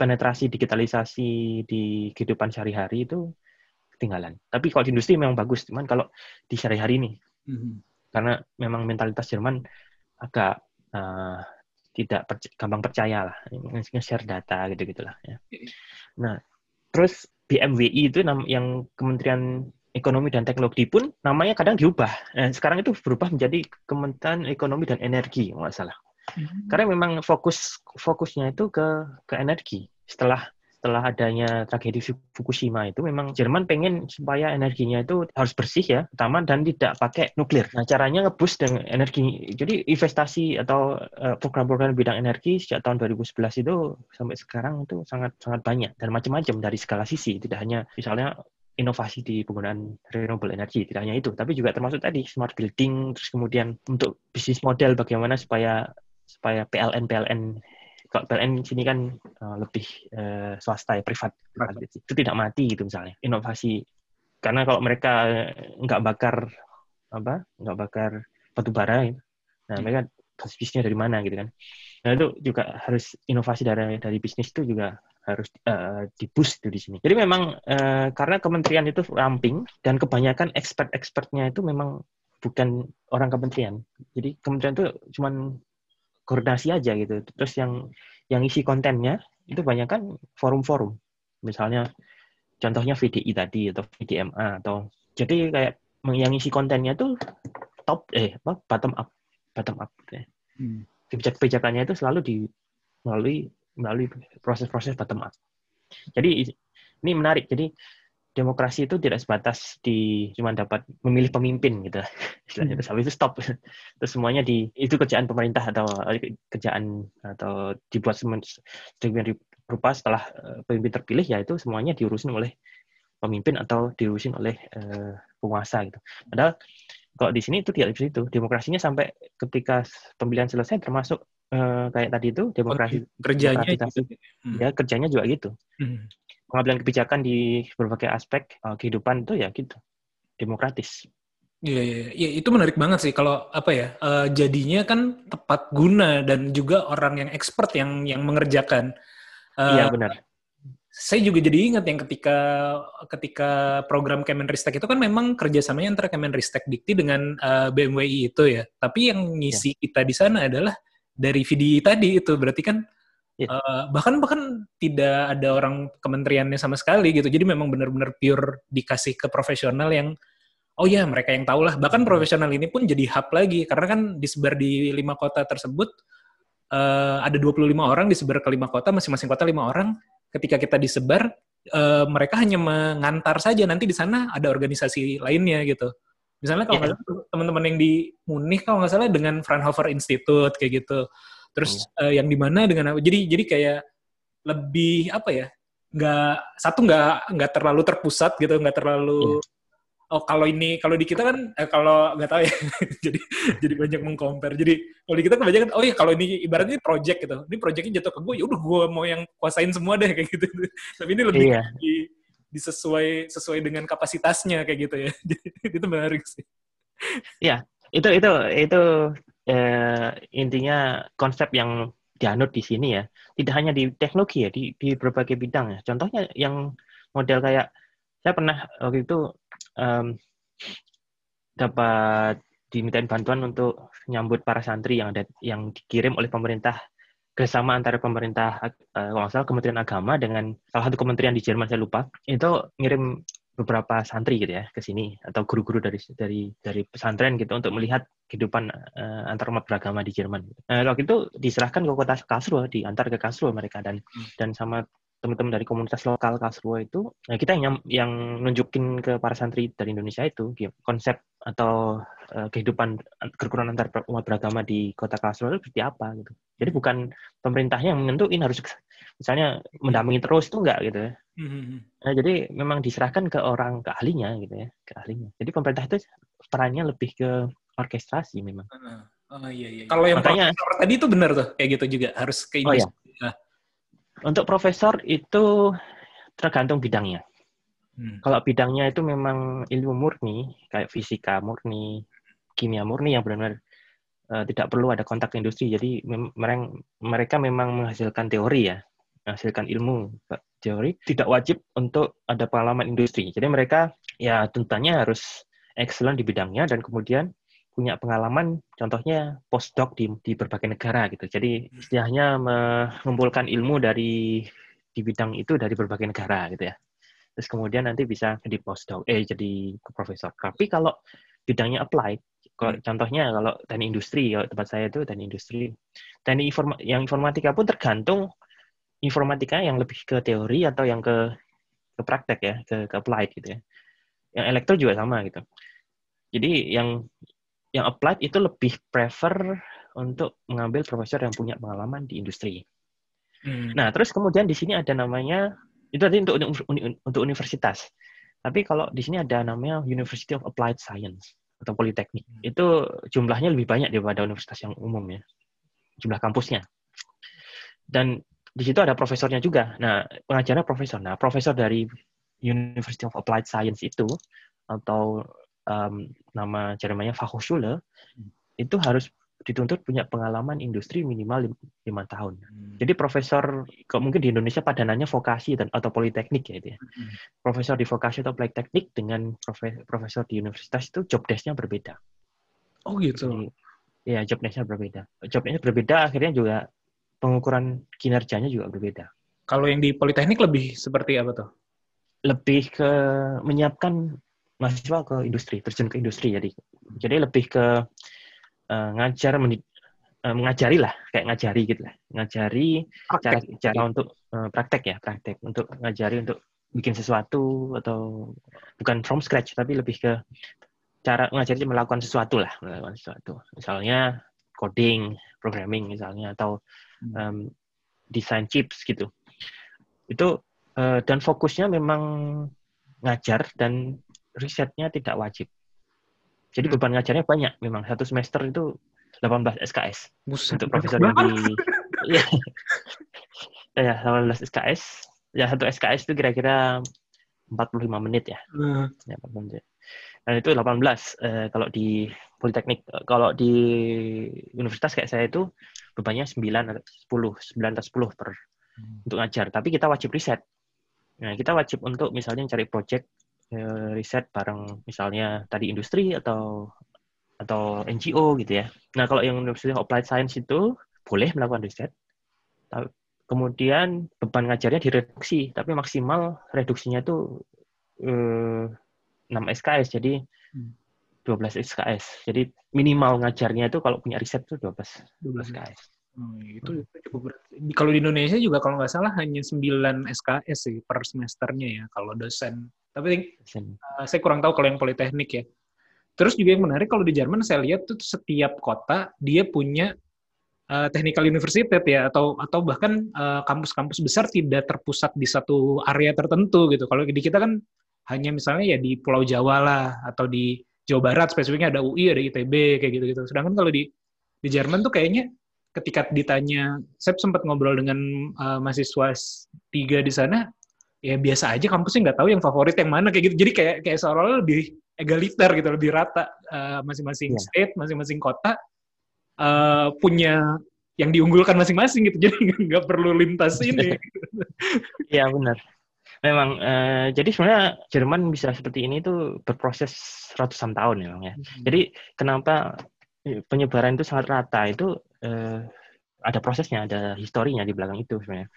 Penetrasi digitalisasi di kehidupan sehari-hari itu ketinggalan. Tapi kalau di industri memang bagus, cuman kalau di sehari-hari ini, mm-hmm. karena memang mentalitas Jerman agak uh, tidak perc gampang percaya lah, nge-share data gitu gitulah. Ya. Nah, terus BMWI itu yang Kementerian ekonomi dan teknologi pun namanya kadang diubah. Nah, sekarang itu berubah menjadi Kementerian Ekonomi dan Energi, nggak salah. Hmm. Karena memang fokus fokusnya itu ke ke energi. Setelah setelah adanya tragedi Fukushima itu memang Jerman pengen supaya energinya itu harus bersih ya, utama dan tidak pakai nuklir. Nah, caranya ngebus dengan energi. Jadi investasi atau uh, program-program bidang energi sejak tahun 2011 itu sampai sekarang itu sangat sangat banyak dan macam-macam dari segala sisi. Tidak hanya misalnya inovasi di penggunaan renewable energy. Tidak hanya itu, tapi juga termasuk tadi smart building, terus kemudian untuk bisnis model bagaimana supaya supaya PLN PLN kalau PLN sini kan uh, lebih uh, swasta ya privat, privat itu tidak mati gitu misalnya inovasi karena kalau mereka nggak bakar apa nggak bakar batu bara gitu. nah hmm. mereka bisnisnya dari mana gitu kan Nah, itu juga harus inovasi dari dari bisnis itu juga harus uh, di-boost tuh di sini. Jadi memang uh, karena kementerian itu ramping dan kebanyakan expert-expertnya itu memang bukan orang kementerian. Jadi kementerian itu cuman koordinasi aja gitu. Terus yang yang isi kontennya itu banyak kan forum-forum. Misalnya contohnya VDI tadi atau VDMA atau jadi kayak yang isi kontennya tuh top eh bottom up bottom up gitu ya. Hmm kebijakan-kebijakannya itu selalu di melalui melalui proses-proses bottom up. Jadi ini menarik. Jadi demokrasi itu tidak sebatas di cuma dapat memilih pemimpin gitu istilahnya terus itu stop terus semuanya di itu kerjaan pemerintah atau eh, kerjaan atau dibuat sedemikian rupa setelah eh, pemimpin terpilih ya itu semuanya diurusin oleh pemimpin atau diurusin oleh uh, penguasa gitu padahal kalau di sini itu tidak seperti itu. Demokrasinya sampai ketika pemilihan selesai termasuk uh, kayak tadi itu demokrasi oh, kerjanya gitu. Hmm. ya kerjanya juga gitu. Hmm. Pengambilan kebijakan di berbagai aspek uh, kehidupan itu ya gitu. Demokratis. Iya, iya, iya, itu menarik banget sih kalau apa ya uh, jadinya kan tepat guna dan juga orang yang expert yang yang mengerjakan. Uh, iya benar saya juga jadi ingat yang ketika ketika program Kemenristek itu kan memang kerjasamanya antara Kemenristek Dikti dengan uh, eh, BMWI itu ya. Tapi yang ngisi ya. kita di sana adalah dari VDI tadi itu berarti kan ya. uh, bahkan bahkan tidak ada orang kementeriannya sama sekali gitu. Jadi memang benar-benar pure dikasih ke profesional yang oh ya mereka yang tahu lah. Bahkan profesional ini pun jadi hub lagi karena kan disebar di lima kota tersebut uh, ada 25 orang disebar ke lima kota, masing-masing kota lima orang ketika kita disebar uh, mereka hanya mengantar saja nanti di sana ada organisasi lainnya gitu misalnya kalau yeah. Iya. teman-teman yang di Munich kalau nggak salah dengan Fraunhofer Institute kayak gitu terus yeah. Iya. uh, yang di mana dengan apa jadi jadi kayak lebih apa ya nggak satu nggak nggak terlalu terpusat gitu nggak terlalu yeah oh kalau ini kalau di kita kan eh, kalau nggak tahu ya jadi jadi banyak mengcompare. Jadi kalau di kita kebanyakan oh iya kalau ini ibaratnya project gitu. Ini projectnya jatuh ke gue ya udah gue mau yang kuasain semua deh kayak gitu. Tapi ini lebih iya. di, disesuai sesuai dengan kapasitasnya kayak gitu ya. Jadi itu menarik sih. Ya itu itu itu eh, intinya konsep yang dianut di sini ya. Tidak hanya di teknologi ya di di berbagai bidang ya. Contohnya yang model kayak saya pernah waktu itu um, dapat dimintain bantuan untuk nyambut para santri yang ada yang dikirim oleh pemerintah bersama antara pemerintah uh, kalau salah Kementerian Agama dengan salah satu kementerian di Jerman saya lupa itu ngirim beberapa santri gitu ya ke sini atau guru-guru dari dari dari pesantren gitu untuk melihat kehidupan uh, antar umat beragama di Jerman. Nah, waktu itu diserahkan ke kota Karlsruhe, diantar ke Karlsruhe mereka dan hmm. dan sama teman-teman dari komunitas lokal Karlsruhe itu, nah kita yang yang nunjukin ke para santri dari Indonesia itu gitu, konsep atau uh, kehidupan kerukunan antar umat beragama di kota Karlsruhe itu seperti apa gitu. Jadi bukan pemerintahnya yang menentuin harus misalnya mendampingi terus itu enggak gitu ya. Mm-hmm. Nah, jadi memang diserahkan ke orang ke ahlinya gitu ya, ke ahlinya. Jadi pemerintah itu perannya lebih ke orkestrasi memang. Oh iya iya. Kalau yang Makanya, tadi itu benar tuh kayak gitu juga harus ke Oh, iya. Untuk profesor itu tergantung bidangnya. Hmm. Kalau bidangnya itu memang ilmu murni, kayak fisika murni, kimia murni yang benar-benar uh, tidak perlu ada kontak industri. Jadi mereka, mereka memang menghasilkan teori ya, menghasilkan ilmu teori. Tidak wajib untuk ada pengalaman industri. Jadi mereka ya tentunya harus excellent di bidangnya dan kemudian punya pengalaman contohnya postdoc di di berbagai negara gitu. Jadi istilahnya mengumpulkan ilmu dari di bidang itu dari berbagai negara gitu ya. Terus kemudian nanti bisa jadi postdoc eh jadi profesor. Tapi kalau bidangnya applied kalau hmm. contohnya kalau teknik industri kalau tempat saya itu teknik industri teknik informa yang informatika pun tergantung informatika yang lebih ke teori atau yang ke ke praktek ya ke, ke applied gitu ya yang elektro juga sama gitu jadi yang yang applied itu lebih prefer untuk mengambil profesor yang punya pengalaman di industri. Hmm. Nah, terus kemudian di sini ada namanya itu tadi untuk untuk universitas. Tapi kalau di sini ada namanya University of Applied Science atau Politeknik. Hmm. Itu jumlahnya lebih banyak daripada universitas yang umum ya. Jumlah kampusnya. Dan di situ ada profesornya juga. Nah, pengajarnya profesor. Nah, profesor dari University of Applied Science itu atau um, nama Jermannya Fachhochschule hmm. itu harus dituntut punya pengalaman industri minimal lim- lima tahun. Hmm. Jadi profesor, kok mungkin di Indonesia padanannya vokasi dan atau politeknik ya itu ya. Hmm. Profesor di vokasi atau politeknik dengan profe- profesor di universitas itu job desk-nya berbeda. Oh gitu. Jadi, ya job desk-nya berbeda. Job desk-nya berbeda akhirnya juga pengukuran kinerjanya juga berbeda. Kalau yang di politeknik lebih seperti apa tuh? Lebih ke menyiapkan mahasiswa ke industri, terjun ke industri jadi. Jadi lebih ke eh, ngajar eh, mengajari lah, kayak ngajari gitu lah. Ngajari cara cara untuk eh, praktek ya, praktek untuk ngajari untuk bikin sesuatu atau bukan from scratch tapi lebih ke cara ngajari melakukan sesuatu lah, melakukan sesuatu. Misalnya coding, programming misalnya atau em, desain chips gitu. Itu eh, dan fokusnya memang ngajar dan risetnya tidak wajib. Jadi Hmm. beban ngajarnya banyak memang satu semester itu 18 SKS Buset, untuk profesor yang di Iya. ya 18 SKS ya satu SKS itu kira-kira 45 menit ya Nah, ya 45 menit. dan itu 18 eh, kalau di politeknik kalau di universitas kayak saya itu bebannya 9 atau 10 9 atau 10 per Hmm. untuk ngajar tapi kita wajib riset nah kita wajib untuk misalnya cari project riset bareng misalnya tadi industri atau atau NGO gitu ya nah kalau yang University of Applied Science itu boleh melakukan riset kemudian beban ngajarnya direduksi tapi maksimal reduksinya itu eh, 6 SKS jadi Hmm. 12 SKS jadi minimal ngajarnya itu kalau punya riset itu 12 12 SKS Oh, itu, itu cukup berat. Kalau di Indonesia juga kalau nggak salah hanya 9 SKS sih per semesternya ya kalau dosen. Tapi uh, saya kurang tahu kalau yang politeknik ya. Terus juga yang menarik kalau di Jerman saya lihat tuh setiap kota dia punya uh, technical university ya atau atau bahkan uh, kampus-kampus besar tidak terpusat di satu area tertentu gitu. Kalau di kita kan hanya misalnya ya di Pulau Jawa lah atau di Jawa Barat spesifiknya ada UI, ada ITB kayak gitu-gitu. Sedangkan kalau di di Jerman tuh kayaknya ketika ditanya, saya sempat ngobrol dengan uh, mahasiswa tiga di sana, ya biasa aja kampusnya nggak tahu yang favorit yang mana kayak gitu. Jadi kayak kayak seolah-olah lebih egaliter gitu, lebih rata uh, masing-masing Iya. state, masing-masing kota uh, punya yang diunggulkan masing-masing gitu. Jadi nggak perlu lintas ini. Iya benar. Memang eh, jadi sebenarnya Jerman bisa seperti ini tuh berproses ratusan tahun ya, Bang, ya. Jadi kenapa eh, penyebaran itu sangat rata itu eh, ada prosesnya, ada historinya di belakang itu sebenarnya.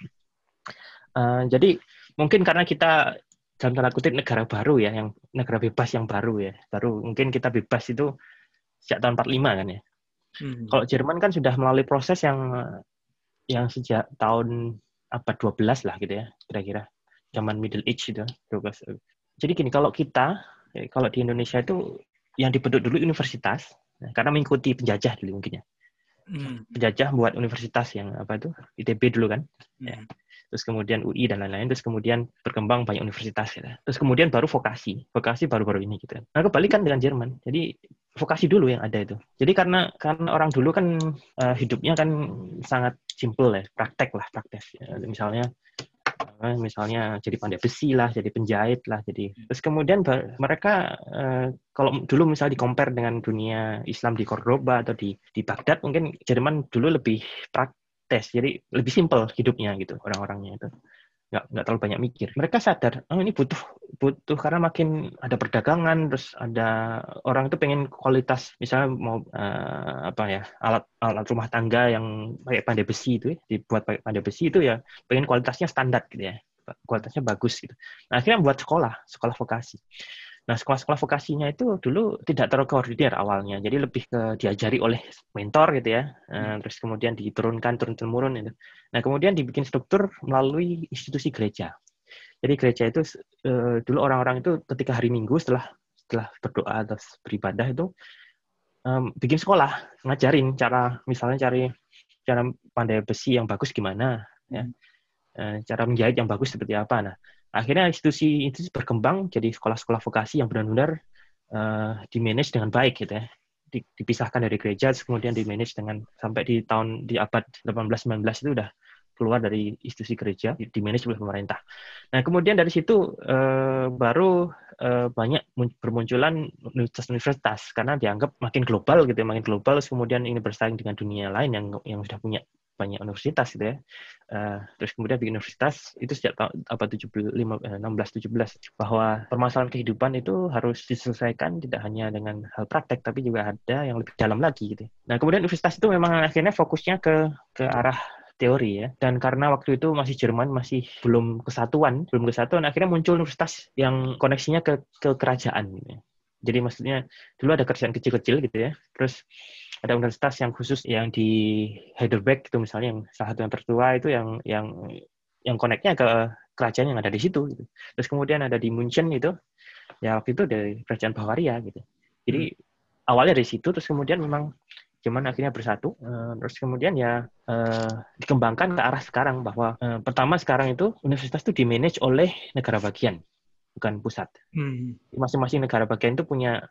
Eh, jadi mungkin karena kita dalam tanda kutip negara baru ya, yang negara bebas yang baru ya, baru mungkin kita bebas itu sejak tahun 45 kan ya. Hmm. Kalau Jerman kan sudah melalui proses yang yang sejak tahun abad 12 lah gitu ya, kira-kira. Zaman Middle Age itu, 12. Jadi gini, kalau kita, eh, kalau di Indonesia itu yang dibentuk dulu universitas, nah, karena mengikuti penjajah dulu mungkin ya. Hmm. Penjajah buat universitas yang apa itu, ITB dulu kan. Ya. Terus kemudian UI dan lain-lain, terus kemudian berkembang banyak universitas gitu. Terus kemudian baru vokasi. Vokasi baru-baru ini gitu. Nah, kebalikan dengan Jerman. Jadi vokasi dulu yang ada itu. Jadi karena karena orang dulu kan eh, hidupnya kan sangat simple ya, praktek lah, praktek. Ya, misalnya eh, misalnya jadi pandai besi lah, jadi penjahit lah, jadi terus kemudian mereka eh, kalau dulu misalnya di compare dengan dunia Islam di Cordoba atau di di Baghdad mungkin Jerman dulu lebih praktis, jadi lebih simple hidupnya gitu orang-orangnya itu nggak nggak terlalu banyak mikir. Mereka sadar, oh ini butuh butuh karena makin ada perdagangan, terus ada orang itu pengen kualitas, misalnya mau eh, apa ya alat alat rumah tangga yang pakai pandai besi itu ya, dibuat pakai pandai besi itu ya pengen kualitasnya standar gitu ya, kualitasnya bagus gitu. Nah akhirnya buat sekolah, sekolah vokasi. Nah sekolah-sekolah vokasinya itu dulu tidak terkoordinir awalnya, jadi lebih ke diajari oleh mentor gitu ya, Eh, terus kemudian diturunkan turun temurun itu. Nah, kemudian dibikin struktur melalui institusi gereja. Jadi gereja itu eh, dulu orang-orang itu ketika hari Minggu setelah setelah berdoa atau beribadah itu em, bikin sekolah, ngajarin cara misalnya cari cara pandai besi yang bagus gimana, ya. Eh, cara menjahit yang bagus seperti apa. Nah, akhirnya institusi itu berkembang jadi sekolah-sekolah vokasi yang benar-benar eh, di-manage dengan baik gitu ya di- dipisahkan dari gereja kemudian di manage dengan sampai di tahun di abad 18 19 itu udah keluar dari institusi gereja di, di manage oleh pemerintah. Nah, kemudian dari situ eh, baru eh, banyak mun- bermunculan universitas-universitas karena dianggap makin global gitu ya, makin global kemudian ini bersaing dengan dunia lain yang yang sudah punya banyak universitas gitu ya. Eh, terus kemudian di universitas itu sejak tahun apa 75 eh, 16 17 bahwa permasalahan kehidupan itu harus diselesaikan tidak hanya dengan hal praktek tapi juga ada yang lebih dalam lagi gitu. Nah, kemudian universitas itu memang akhirnya fokusnya ke ke arah teori ya dan karena waktu itu masih Jerman masih belum kesatuan belum kesatuan akhirnya muncul universitas yang koneksinya ke ke kerajaan gitu ya. jadi maksudnya dulu ada kerajaan kecil-kecil gitu ya terus ada universitas yang khusus yang di Heidelberg itu misalnya yang salah satu yang tertua itu yang yang yang koneknya ke kerajaan yang ada di situ gitu. terus kemudian ada di München itu ya waktu itu dari kerajaan Bavaria gitu jadi awalnya dari situ terus kemudian memang Jerman akhirnya bersatu. Eh, terus kemudian ya eh, dikembangkan ke arah sekarang bahwa eh, pertama sekarang itu universitas itu dimanage oleh negara bagian, bukan pusat. Hmm. Masing-masing negara bagian itu punya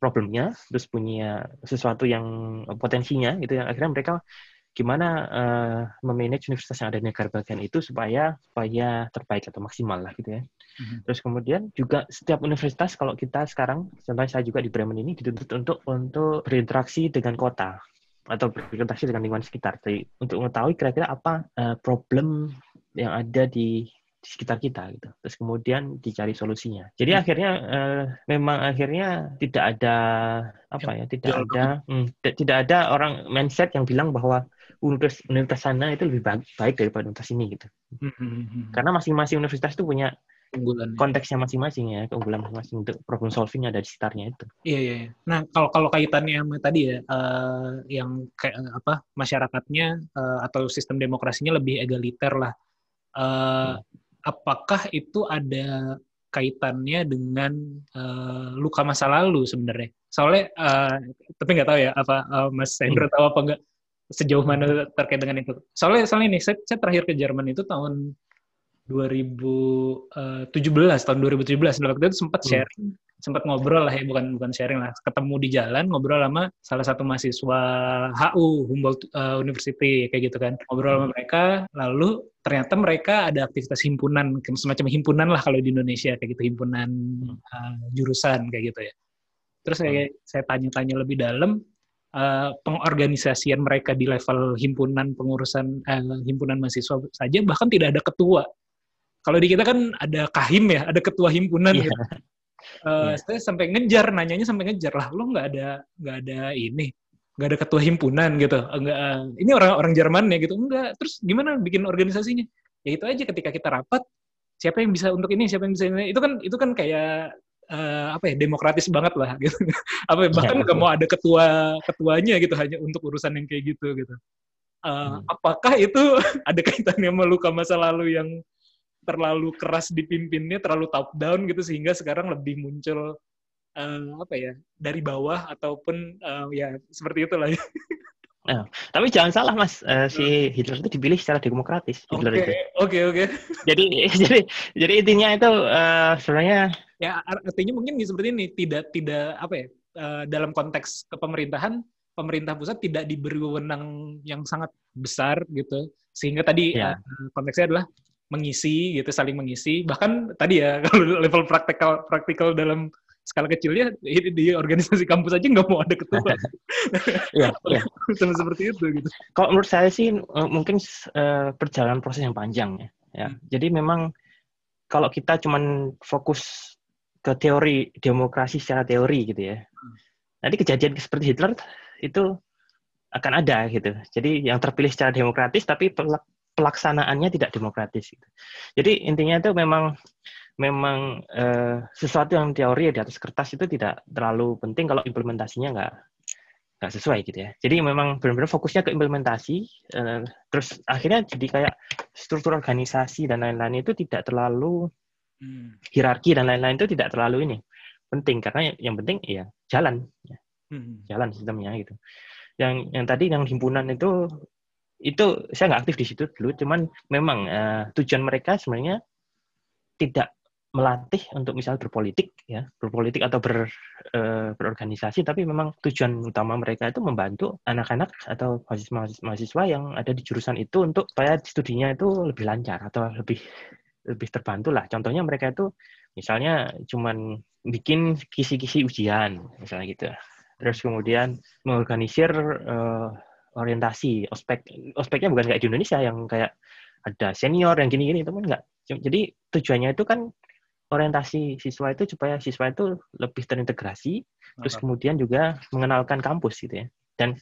problemnya, terus punya sesuatu yang potensinya gitu yang akhirnya mereka gimana eh, memanage universitas yang ada di negara bagian itu supaya supaya terbaik atau maksimal lah gitu ya. Mhm. Terus kemudian juga setiap universitas kalau kita sekarang, contohnya saya juga di Bremen ini dituntut untuk untuk berinteraksi dengan kota atau berinteraksi dengan lingkungan sekitar. Jadi untuk mengetahui kira-kira apa eh, problem yang ada di di sekitar kita gitu. Terus kemudian dicari solusinya. Jadi akhirnya eh, memang akhirnya tidak ada apa ya, tidak ada hmm, ti- tidak ada orang mindset yang bilang bahwa universitas universitas sana itu lebih baik, baik daripada universitas ini gitu. Hmm. Karena masing-masing universitas itu punya unggulan. konteksnya masing-masing ya, keunggulan masing-masing untuk problem solving ada di sekitarnya itu. Iya, iya. iya. Nah, kalau kalau kaitannya sama tadi ya, eh, yang kayak eh, apa masyarakatnya eh, atau sistem demokrasinya lebih egaliter lah. Eh, Apakah itu ada kaitannya dengan eh, luka masa lalu sebenarnya? Soalnya, eh, tapi nggak tahu ya apa eh, Mas Hendro tahu apa nggak sejauh mana terkait dengan itu. Soalnya, soalnya ini saya, saya terakhir ke Jerman itu tahun 2017, tahun 2017. Nah, waktu itu sempat Hmm. sharing sempat ngobrol lah ya bukan bukan sharing lah. Ketemu di jalan ngobrol sama salah satu mahasiswa HU Humboldt uh, University kayak gitu kan. Ngobrol sama mereka lalu ternyata mereka ada aktivitas himpunan semacam himpunan lah kalau di Indonesia kayak gitu himpunan uh, jurusan kayak gitu ya. Terus saya saya tanya-tanya lebih dalam uh, pengorganisasian mereka di level himpunan pengurusan uh, himpunan mahasiswa saja bahkan tidak ada ketua kalau di kita kan ada kahim ya ada ketua himpunan Iya. gitu. Uh, saya sampai ngejar nanyanya sampai ngejar lah lo nggak ada nggak ada ini nggak ada ketua himpunan gitu. Enggak uh, ini orang orang Jerman ya gitu. Enggak terus gimana bikin organisasinya? Ya itu aja ketika kita rapat siapa yang bisa untuk ini siapa yang bisa ini. Itu kan itu kan kayak uh, apa ya demokratis banget lah gitu. Apa ya, bahkan Iya, nggak betul. mau ada ketua ketuanya gitu hanya untuk urusan yang kayak gitu gitu. Uh, Hmm. apakah itu ada kaitannya sama luka masa lalu yang terlalu keras dipimpinnya, terlalu top down gitu sehingga sekarang lebih muncul eh, apa ya dari bawah ataupun eh, ya seperti itulah ya. Tapi jangan salah mas, Eh, si Hitler itu dipilih secara demokratis. Oke Hitler itu. oke oke. Jadi jadi jadi intinya itu eh, sebenarnya Ya ar- artinya mungkin seperti ini tidak tidak apa ya eh, dalam konteks kepemerintahan pemerintah pusat tidak diberi wewenang yang sangat besar gitu sehingga tadi Ya. eh, konteksnya adalah mengisi gitu saling mengisi bahkan tadi ya kalau level praktikal praktikal dalam skala kecilnya di, organisasi kampus aja nggak mau ada ketua ya, ya. sama seperti itu gitu Kalau menurut saya sih eh, mungkin eh, perjalanan proses yang panjang ya. ya. Hmm. Jadi memang kalau kita cuman fokus ke teori demokrasi secara teori gitu ya. Nanti kejadian seperti Hitler itu akan ada gitu. Jadi yang terpilih secara demokratis tapi pelaksanaannya tidak demokratis gitu. Jadi intinya itu memang memang eh, sesuatu yang teori di atas kertas itu tidak terlalu penting kalau implementasinya nggak nggak sesuai gitu ya. Jadi memang benar-benar fokusnya ke implementasi, eh, terus akhirnya jadi kayak struktur organisasi dan lain-lain itu tidak terlalu Hmm. hierarki dan lain-lain itu tidak terlalu ini penting karena yang penting ya jalan, ya, Hmm. jalan sistemnya gitu. Yang yang tadi yang himpunan itu itu saya nggak aktif di situ dulu, cuman memang eh, tujuan mereka sebenarnya tidak melatih untuk misal berpolitik ya berpolitik atau ber, eh, berorganisasi tapi memang tujuan utama mereka itu membantu anak-anak atau mahasiswa mahasiswa yang ada di jurusan itu untuk supaya studinya itu lebih lancar atau lebih lebih terbantu lah contohnya mereka itu Misalnya cuman bikin kisi-kisi ujian, misalnya gitu. Terus kemudian mengorganisir eh, orientasi, ospek. Ospeknya bukan kayak di Indonesia yang kayak ada senior yang gini-gini, itu enggak. Jadi tujuannya itu kan orientasi siswa itu supaya siswa itu lebih terintegrasi, terus kemudian juga mengenalkan kampus gitu ya. Dan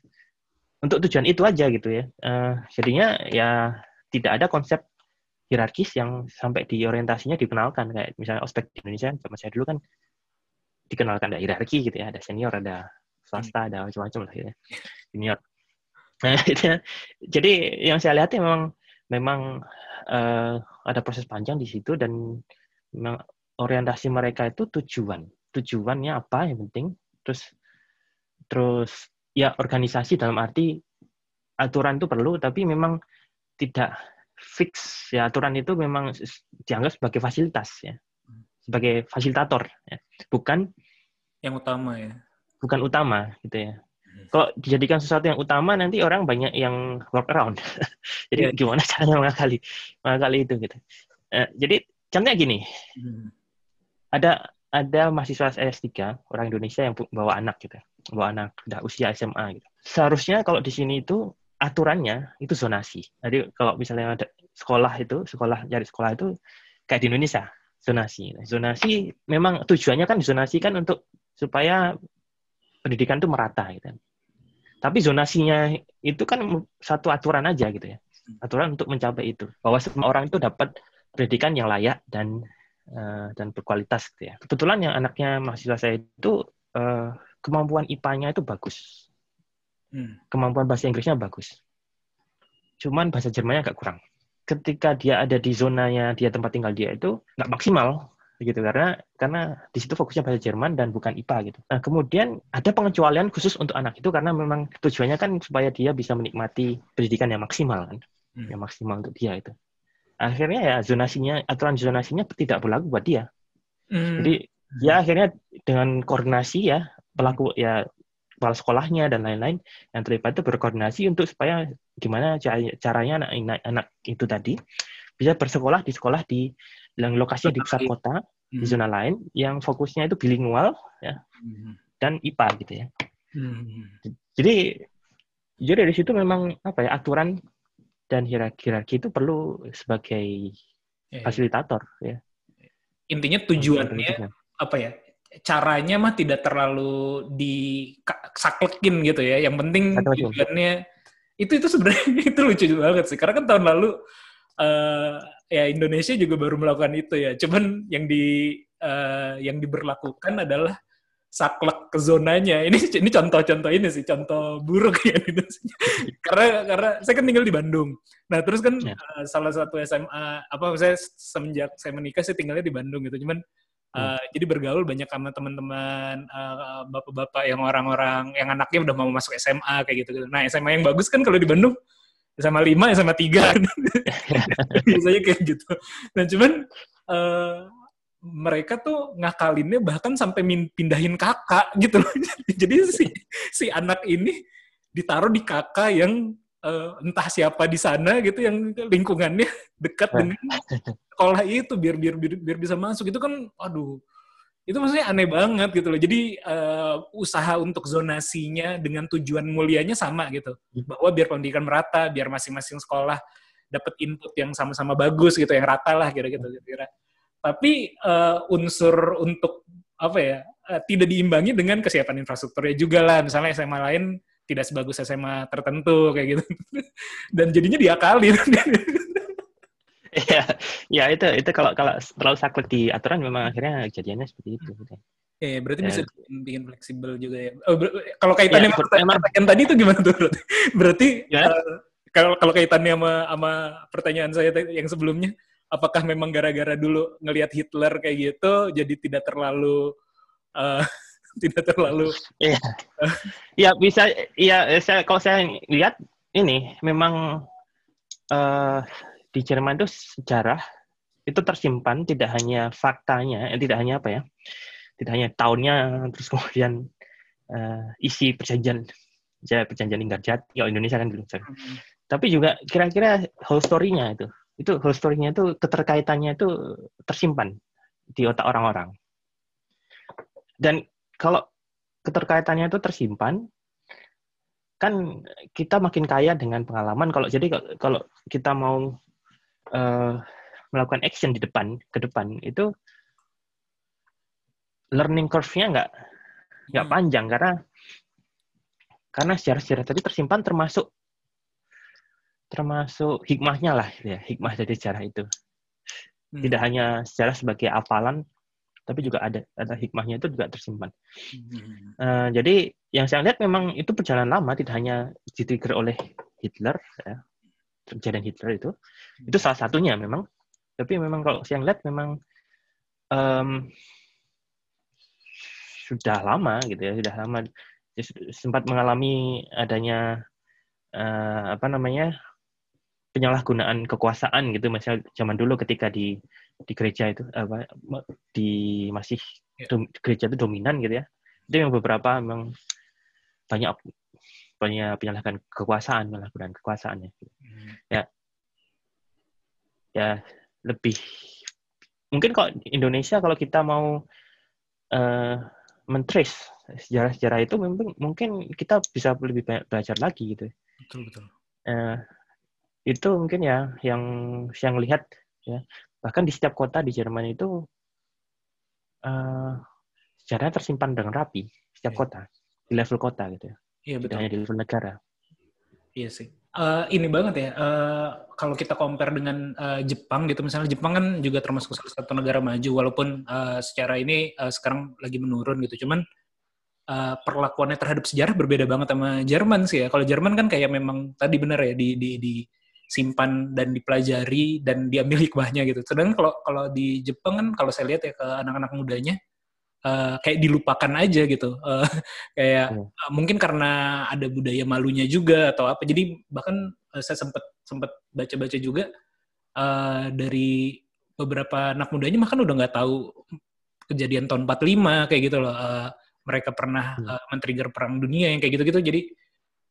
untuk tujuan itu aja gitu ya. Eh, jadinya ya tidak ada konsep hierarkis yang sampai di orientasinya dikenalkan kayak misalnya ospek di Indonesia zaman saya dulu kan dikenalkan ada hierarki gitu ya, ada senior, ada swasta, ada macam-macam lah gitu ya. Senior. Nah, itu jadi yang saya lihat ya memang memang eh, ada proses panjang di situ dan memang orientasi mereka itu tujuan. Tujuannya apa yang penting. Terus terus ya organisasi dalam arti aturan itu perlu tapi memang tidak fix ya aturan itu memang dianggap sebagai fasilitas ya sebagai fasilitator ya. bukan yang utama ya bukan utama gitu ya kalau dijadikan sesuatu yang utama nanti orang banyak yang work around jadi Iya. gimana caranya mengakali mengakali itu gitu. Eh, jadi contohnya gini. Hmm. ada ada mahasiswa S3 orang Indonesia yang bawa anak gitu bawa anak udah usia SMA gitu. Seharusnya kalau di sini itu aturannya itu zonasi. Jadi kalau misalnya ada sekolah itu sekolah cari sekolah itu kayak di Indonesia zonasi. Zonasi memang tujuannya kan zonasi kan untuk supaya pendidikan itu merata gitu tapi zonasinya itu kan satu aturan aja gitu ya aturan untuk mencapai itu bahwa semua orang itu dapat pendidikan yang layak dan eh, dan berkualitas gitu ya. Kebetulan yang anaknya mahasiswa saya itu eh, kemampuan IPA-nya itu bagus. Hmm. Kemampuan bahasa Inggrisnya bagus. Cuman bahasa Jermannya agak kurang. Ketika dia ada di zonanya dia tempat tinggal dia itu nggak maksimal gitu karena karena di situ fokusnya bahasa Jerman dan bukan IPA gitu. Nah, kemudian ada pengecualian khusus untuk anak itu karena memang tujuannya kan supaya dia bisa menikmati pendidikan yang maksimal kan. Hmm. Yang maksimal untuk dia itu. Akhirnya ya zonasinya aturan zonasinya tidak berlaku buat dia. Hmm. Jadi ya akhirnya dengan koordinasi ya pelaku ya kepala sekolahnya dan lain-lain yang terlibat itu berkoordinasi untuk supaya gimana cara- caranya anak, anak itu tadi bisa bersekolah di sekolah di yang lokasinya di pusat kota di Hmm. zona lain yang fokusnya itu bilingual ya Hmm. dan IPA gitu ya. Hmm. Jadi jadi dari situ memang apa ya aturan dan hierarki, hierarki itu perlu sebagai Ya, ya. fasilitator ya. intinya tujuannya apa ya caranya mah tidak terlalu disaklekin gitu ya yang penting tujuannya itu itu sebenarnya itu lucu banget sih karena kan tahun lalu eh, ya Indonesia juga baru melakukan itu ya cuman yang di eh, yang diberlakukan adalah saklek ke zonanya ini ini contoh-contoh ini sih contoh buruk ya gitu sih. karena karena saya kan tinggal di Bandung nah terus kan Ya. eh, salah satu SMA apa saya semenjak saya menikah saya tinggalnya di Bandung gitu cuman Hmm. eh, jadi bergaul banyak sama teman-teman eh, bapak-bapak yang orang-orang yang anaknya udah mau masuk SMA kayak gitu. Nah SMA yang bagus kan kalau di Bandung SMA 5, SMA 3 biasanya kayak gitu. Nah cuman eh, mereka tuh ngakalinnya bahkan sampai min- pindahin kakak gitu loh. Jadi si si anak ini ditaruh di kakak yang eh, entah siapa di sana gitu yang lingkungannya dekat Nah. dengan sekolah itu biar biar biar, biar bisa masuk itu kan aduh itu maksudnya aneh banget gitu loh. Jadi eh, usaha untuk zonasinya dengan tujuan mulianya sama gitu. Bahwa biar pendidikan merata biar masing-masing sekolah dapat input yang sama-sama bagus gitu yang rata lah kira-kira kira tapi eh, unsur untuk apa ya eh, tidak diimbangi dengan kesiapan infrastrukturnya juga lah. Misalnya SMA lain tidak sebagus SMA tertentu kayak gitu. Dan jadinya diakalin Iya, ya itu itu kalau kalau terlalu saklek di aturan memang akhirnya kejadiannya seperti itu. Eh, berarti Ya. bisa bikin, bikin fleksibel juga ya. Oh, ber- kalau kaitannya Ya, sama pertanyaan, emang- pertanyaan tadi itu gimana tuh? Berarti, berarti Ya. eh, kalau kalau kaitannya sama sama pertanyaan saya yang sebelumnya, apakah memang gara-gara dulu ngelihat Hitler kayak gitu, jadi tidak terlalu eh, tidak terlalu Ya bisa, ya saya kalau saya lihat ini memang eh, di Jerman itu sejarah itu tersimpan tidak hanya faktanya, eh, tidak hanya apa ya, tidak hanya tahunnya, terus kemudian eh, isi perjanjian, ya perjanjian Linggarjati, ya Indonesia kan dulu, sorry. tapi juga kira-kira whole story-nya itu, itu whole story-nya itu keterkaitannya itu tersimpan di otak orang-orang. Dan kalau keterkaitannya itu tersimpan, kan kita makin kaya dengan pengalaman. Kalau jadi kalau kita mau uh, melakukan action di depan ke depan itu learning curve-nya nggak nggak Hmm. panjang karena karena sejarah-sejarah tadi tersimpan termasuk termasuk hikmahnya lah ya hikmah dari sejarah itu Hmm. tidak hanya sejarah sebagai hafalan tapi juga ada ada hikmahnya itu juga tersimpan Hmm. Eh, jadi yang saya lihat memang itu perjalanan lama tidak hanya ditrigger oleh Hitler ya kejadian Hitler itu itu salah satunya memang. Tapi memang kalau saya lihat memang em, sudah lama gitu ya sudah lama. Sud- sempat mengalami adanya eh, apa namanya penyalahgunaan kekuasaan gitu misalnya zaman dulu ketika di di gereja itu apa di masih Ya. dom- gereja itu dominan gitu ya. Itu yang beberapa memang banyak banyak penyalahgunaan kekuasaan penyalahgunaan kekuasaan ya Hmm. ya lebih mungkin kalau di Indonesia kalau kita mau eh mentrace sejarah-sejarah itu mungkin mungkin kita bisa lebih banyak belajar lagi gitu Betul betul. Eh, itu mungkin ya yang yang lihat ya bahkan di setiap kota di Jerman itu eh sejarahnya tersimpan dengan rapi setiap Iya. kota di level kota gitu ya Iya tidak betul. hanya di level negara Iya sih. Eh, ini banget ya. eh, kalau kita compare dengan eh, Jepang gitu, misalnya Jepang kan juga termasuk salah satu negara maju, walaupun eh, secara ini eh, sekarang lagi menurun gitu. Cuman eh, perlakuannya terhadap sejarah berbeda banget sama Jerman sih ya. Kalau Jerman kan kayak memang tadi benar ya di di disimpan dan dipelajari dan diambil hikmahnya gitu. Sedangkan kalau kalau di Jepang kan kalau saya lihat ya ke anak-anak mudanya eh, kayak dilupakan aja gitu. Eh, kayak Hmm. uh, mungkin karena ada budaya malunya juga atau apa. Jadi bahkan uh, saya sempat sempat baca-baca juga uh, dari beberapa anak mudanya bahkan udah nggak tahu kejadian tahun 45 kayak gitu loh. Uh, mereka pernah Hmm. uh, men-trigger perang dunia yang kayak gitu-gitu. Jadi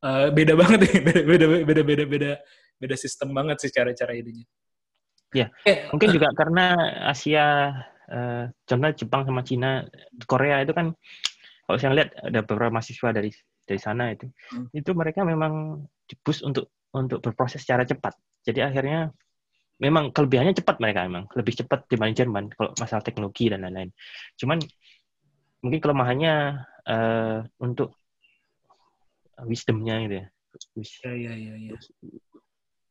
uh, beda banget ya, beda beda beda beda beda beda sistem banget sih cara-cara ininya. Iya. Eh, mungkin juga karena Asia contohnya Jepang sama Cina Korea itu kan kalau saya lihat ada beberapa mahasiswa dari dari sana itu. Hmm. itu mereka memang dibus untuk untuk berproses secara cepat. Jadi akhirnya memang kelebihannya cepat mereka memang lebih cepat dibanding Jerman kalau masalah teknologi dan lain-lain. Cuman mungkin kelemahannya eh, untuk wisdomnya gitu ya. Wis- ya ya ya ya.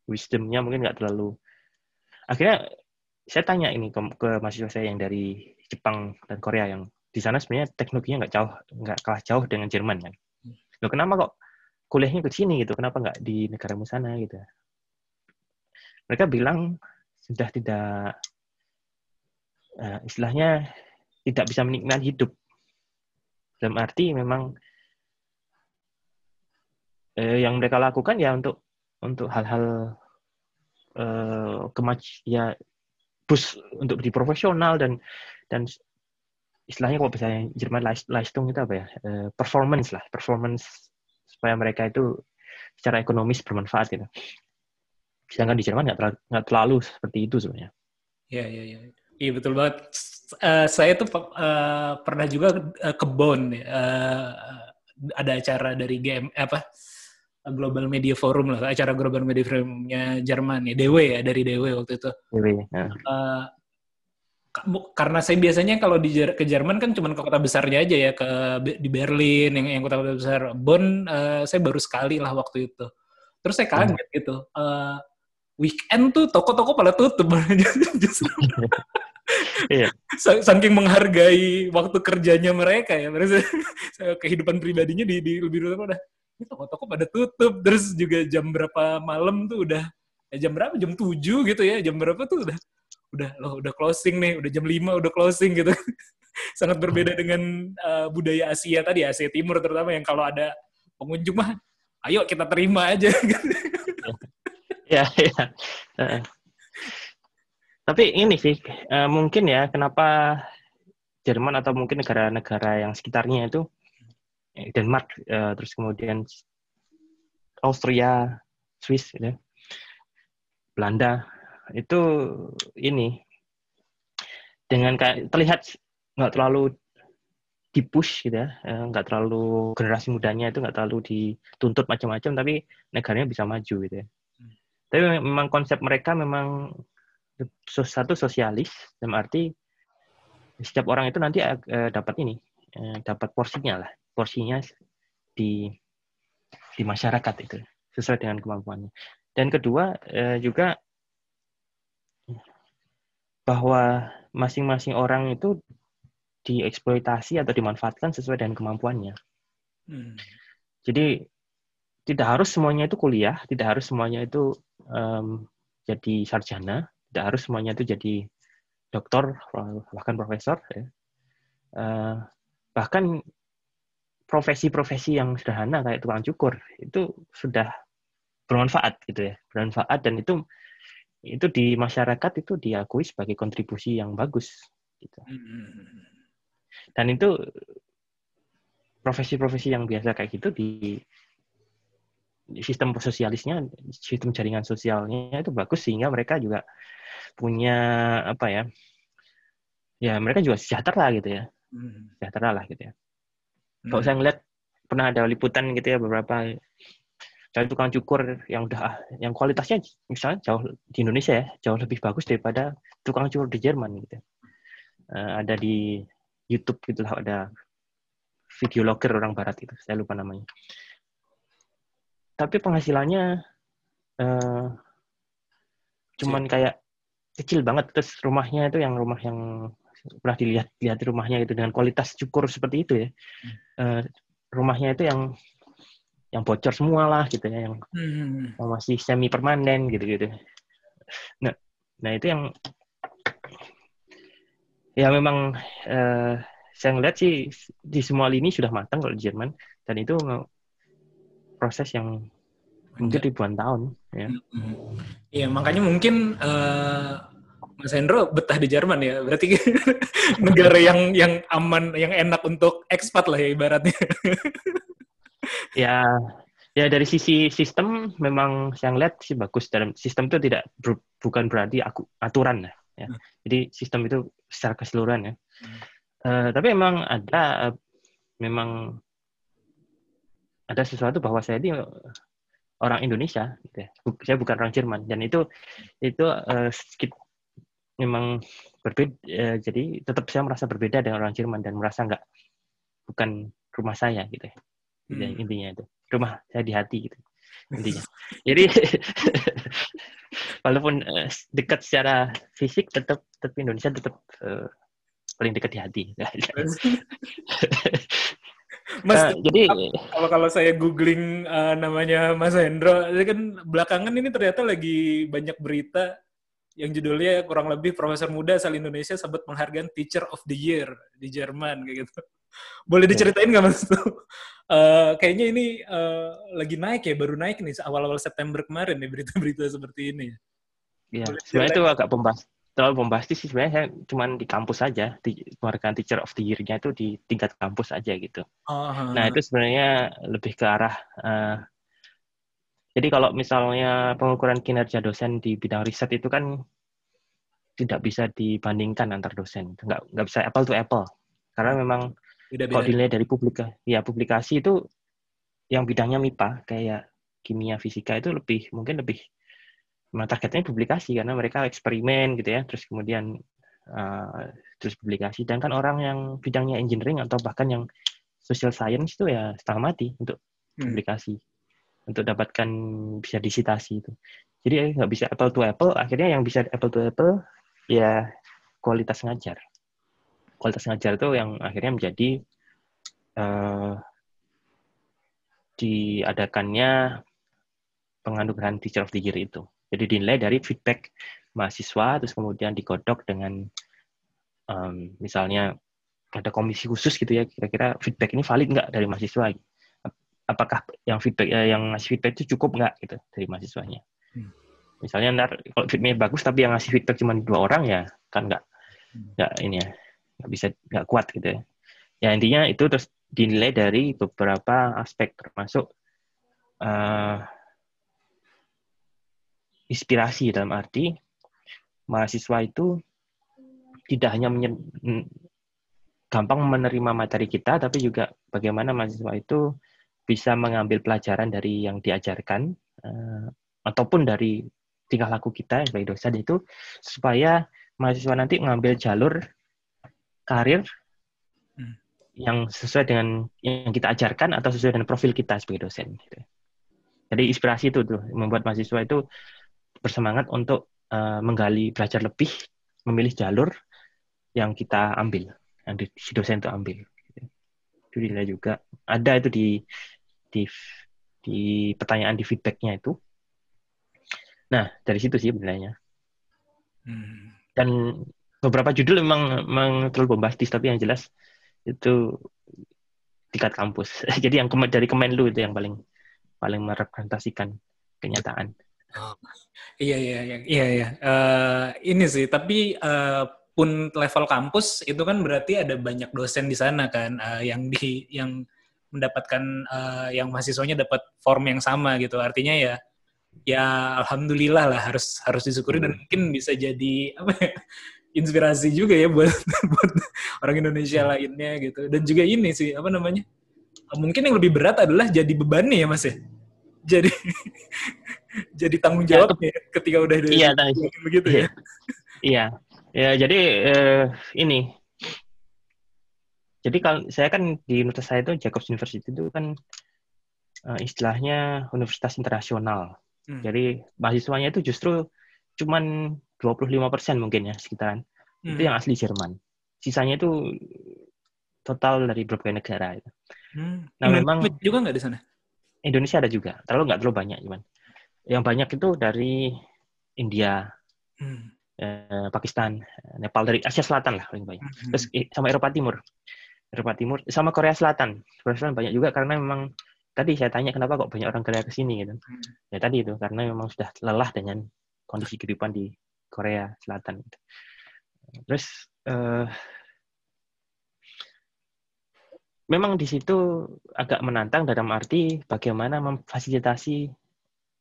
wisdomnya mungkin nggak terlalu. Akhirnya saya tanya ini ke, ke mahasiswa saya yang dari Jepang dan Korea yang di sana sebenarnya teknologinya nggak jauh nggak kalah jauh dengan Jerman kan? Loh kenapa kok kuliahnya ke sini gitu? Kenapa nggak di negaramu sana gitu? Mereka bilang sudah tidak eh, istilahnya tidak bisa menikmati hidup. Dalam arti memang eh, yang mereka lakukan ya untuk untuk hal-hal eh, kemaj ya bus untuk di profesional dan dan istilahnya kalau misalnya Jerman Leist- Leistung itu apa ya Eh, performance lah performance supaya mereka itu secara ekonomis bermanfaat gitu sedangkan di Jerman nggak terlalu, terlalu seperti itu sebenarnya Iya, iya, iya. Iya, betul banget. Eh, saya tuh eh, pernah juga ke Bonn. ya. Ada acara dari GM, apa, Global Media Forum lah, acara Global Media Forumnya Jerman ya, DW ya, dari DW waktu itu. Nah, Eh, ka- mu- karena saya biasanya kalau di ke Jerman kan cuma ke kota besarnya aja ya, ke di Berlin, yang, yang kota-kota besar. Bonn, eh, saya baru sekali lah waktu itu. Terus saya kaget gitu. Eh, weekend tuh toko-toko pada tutup. Iya. Sa- saking menghargai waktu kerjanya mereka ya mereka kehidupan pribadinya di, di lebih dulu udah toko-toko pada tutup. Terus juga jam berapa malam tuh udah eh, jam berapa? Jam 7 gitu ya. Jam berapa tuh udah udah loh udah closing nih. Udah jam 5 udah closing gitu. Sangat berbeda dengan uh, budaya Asia tadi Asia Timur terutama yang kalau ada pengunjung mah ayo kita terima aja. Ya, ya. Tapi ini sih eh, mungkin ya kenapa Jerman atau mungkin negara-negara yang sekitarnya itu Denmark eh, terus kemudian Austria, Swiss, gitu ya, Belanda. Itu ini dengan kayak terlihat nggak terlalu dipush gitu ya, eh, nggak terlalu generasi mudanya itu nggak terlalu dituntut macam-macam, tapi negaranya bisa maju gitu ya. Tapi memang konsep mereka memang satu sosialis, dalam arti setiap orang itu nanti eh, dapat ini, dapat porsinya lah, porsinya di di masyarakat itu sesuai dengan kemampuannya. Dan kedua eh, juga bahwa masing-masing orang itu dieksploitasi atau dimanfaatkan sesuai dengan kemampuannya. Hmm. Jadi tidak harus semuanya itu kuliah, tidak harus semuanya itu um, jadi sarjana, tidak harus semuanya itu jadi dokter bahkan profesor. Ya. Uh, bahkan profesi-profesi yang sederhana kayak tukang cukur itu sudah bermanfaat gitu ya, bermanfaat dan itu itu di masyarakat itu diakui sebagai kontribusi yang bagus gitu. Hmm, hmm, hmm, dan itu profesi-profesi yang biasa kayak gitu di sistem sosialisnya, sistem jaringan sosialnya itu bagus sehingga mereka juga punya apa ya? Ya mereka juga sejahtera gitu ya, sejahtera lah gitu ya. Hmm. Kalau saya ngeliat pernah ada liputan gitu ya beberapa cari tukang cukur yang udah yang kualitasnya misalnya jauh di Indonesia ya jauh lebih bagus daripada tukang cukur di Jerman gitu. Uh, ada di YouTube gitu lah ada video logger orang barat itu saya lupa namanya tapi penghasilannya uh, cuman kayak kecil banget terus rumahnya itu yang rumah yang pernah dilihat lihat rumahnya itu dengan kualitas cukur seperti itu ya. Uh, rumahnya itu yang yang bocor semua lah gitu ya yang, hmm. yang masih semi permanen gitu gitu nah nah itu yang ya memang uh, saya ngeliat sih di semua lini sudah matang kalau di Jerman dan itu proses yang mungkin ribuan tahun ya. Iya makanya mungkin uh, Mas Hendro betah di Jerman ya berarti negara yang yang aman yang enak untuk ekspat lah ya ibaratnya. ya ya dari sisi sistem memang saya ngeliat sih bagus dalam sistem itu tidak ber, bukan berarti aku aturan lah ya. Hmm. Jadi sistem itu secara keseluruhan ya. Hmm. Uh, tapi memang ada uh, memang ada sesuatu bahwa saya ini orang Indonesia, gitu ya. saya bukan orang Jerman dan itu itu uh, sedikit memang berbeda. Uh, jadi tetap saya merasa berbeda dengan orang Jerman dan merasa nggak bukan rumah saya gitu ya. Hmm. Intinya itu rumah saya di hati gitu intinya. Jadi walaupun uh, dekat secara fisik tetap tetap Indonesia tetap uh, paling dekat di hati. Mas, uh, jadi kalau kalau saya googling uh, namanya Mas Hendro, kan belakangan ini ternyata lagi banyak berita yang judulnya kurang lebih Profesor Muda asal Indonesia sebut penghargaan Teacher of the Year di Jerman kayak gitu. Boleh diceritain nggak Mas? Uh, kayaknya ini uh, lagi naik ya, baru naik nih awal-awal September kemarin nih berita-berita seperti ini. Iya, sebenarnya itu agak pembahas, terlalu bombastis sih sebenarnya saya cuma di kampus aja, di penghargaan Teacher of the Year-nya itu di tingkat kampus aja gitu. Oh, nah itu sebenarnya lebih ke arah uh, jadi kalau misalnya pengukuran kinerja dosen di bidang riset itu kan tidak bisa dibandingkan antar dosen, nggak nggak bisa apple to apple, karena memang Beda -beda. Kalau dilihat dari publika, ya publikasi itu yang bidangnya MIPA kayak kimia fisika itu lebih mungkin lebih memang targetnya publikasi karena mereka eksperimen gitu ya. Terus kemudian uh, terus publikasi. Dan kan orang yang bidangnya engineering atau bahkan yang social science itu ya setengah mati untuk hmm. Untuk dapatkan bisa disitasi itu jadi nggak bisa apple to apple akhirnya yang bisa apple to apple ya kualitas ngajar kualitas ngajar itu yang akhirnya menjadi uh, diadakannya penganugerahan Teacher of the Year itu. Jadi dinilai dari feedback mahasiswa, terus kemudian digodok dengan um, misalnya ada komisi khusus gitu ya, kira-kira feedback ini valid nggak dari mahasiswa? Apakah yang feedback eh, yang ngasih feedback itu cukup nggak gitu dari mahasiswanya? Hmm. Misalnya ntar kalau feedbacknya bagus tapi yang ngasih feedback cuma dua orang ya kan nggak hmm. nggak ini ya nggak bisa nggak kuat gitu ya. Ya intinya itu terus dinilai dari beberapa aspek termasuk uh, inspirasi dalam arti mahasiswa itu tidak hanya menye- gampang menerima materi kita, tapi juga bagaimana mahasiswa itu bisa mengambil pelajaran dari yang diajarkan eh, ataupun dari tingkah laku kita sebagai dosen itu supaya mahasiswa nanti mengambil jalur karir Hmm. yang sesuai dengan yang kita ajarkan atau sesuai dengan profil kita sebagai dosen. Gitu. Jadi inspirasi itu tuh membuat mahasiswa itu bersemangat untuk eh, menggali belajar lebih, memilih jalur yang kita ambil, yang di, si dosen itu ambil. Gitu. Itu juga. Ada itu di di di pertanyaan di feedbacknya itu. Nah dari situ sih benarnya. Hmm. Dan beberapa judul memang, memang terlalu bombastis, tapi yang jelas itu tingkat kampus. Jadi yang kema- dari Kemenlu itu yang paling paling merepresentasikan kenyataan. Iya iya iya iya. iya. Eh, ini sih tapi eh, pun level kampus itu kan berarti ada banyak dosen di sana kan eh, yang di yang mendapatkan eh, yang mahasiswanya dapat form yang sama gitu. Artinya ya ya alhamdulillah lah harus harus disyukuri dan mungkin bisa jadi apa ya, inspirasi juga ya buat buat orang Indonesia lainnya gitu. Dan juga ini sih apa namanya? Mungkin yang lebih berat adalah jadi beban nih ya Mas ya. Jadi jadi tanggung Ya, jawab ya, ketika udah Iya, begitu ya. Iya, ya jadi eh, ini. Jadi kalau saya kan di universitas saya itu Jacobs University itu kan eh, istilahnya universitas internasional. Hmm. Jadi mahasiswanya itu justru cuman 25% mungkin ya sekitaran. Itu Hmm. yang asli Jerman. Sisanya itu total dari berbagai negara. itu. Hmm. Nah, Indonesia memang- juga nggak di sana. Indonesia ada juga, terlalu nggak terlalu banyak cuman. Yang banyak itu dari India, Hmm. eh, Pakistan, Nepal dari Asia Selatan lah paling banyak. Hmm. Terus eh, sama Eropa Timur. Eropa Timur sama Korea Selatan. Korea Selatan banyak juga karena memang tadi saya tanya kenapa kok banyak orang Korea ke sini gitu. Ya tadi itu karena memang sudah lelah dengan kondisi kehidupan di Korea Selatan. gitu. Terus eh, memang di situ agak menantang dalam arti bagaimana memfasilitasi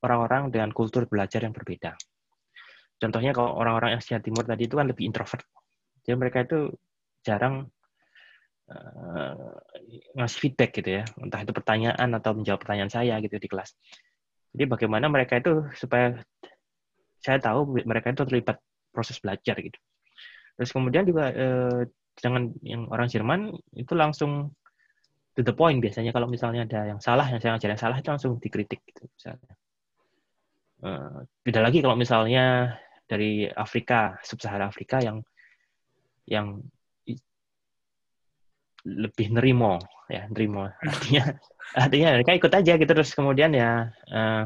orang-orang dengan kultur belajar yang berbeda. Contohnya kalau orang-orang Asia Timur tadi itu kan lebih introvert. Jadi mereka itu jarang eh, ngasih feedback gitu ya, entah itu pertanyaan atau menjawab pertanyaan saya gitu di kelas. Jadi bagaimana mereka itu supaya saya tahu mereka itu terlibat proses belajar gitu. Terus kemudian juga eh, dengan yang orang Jerman itu langsung to the point biasanya kalau misalnya ada yang salah yang saya ngajarin salah itu langsung dikritik gitu misalnya. Eh, beda lagi kalau misalnya dari Afrika, sub-Sahara Afrika yang yang lebih nerimo ya nerimo. Artinya artinya mereka ikut aja gitu. Terus kemudian ya eh,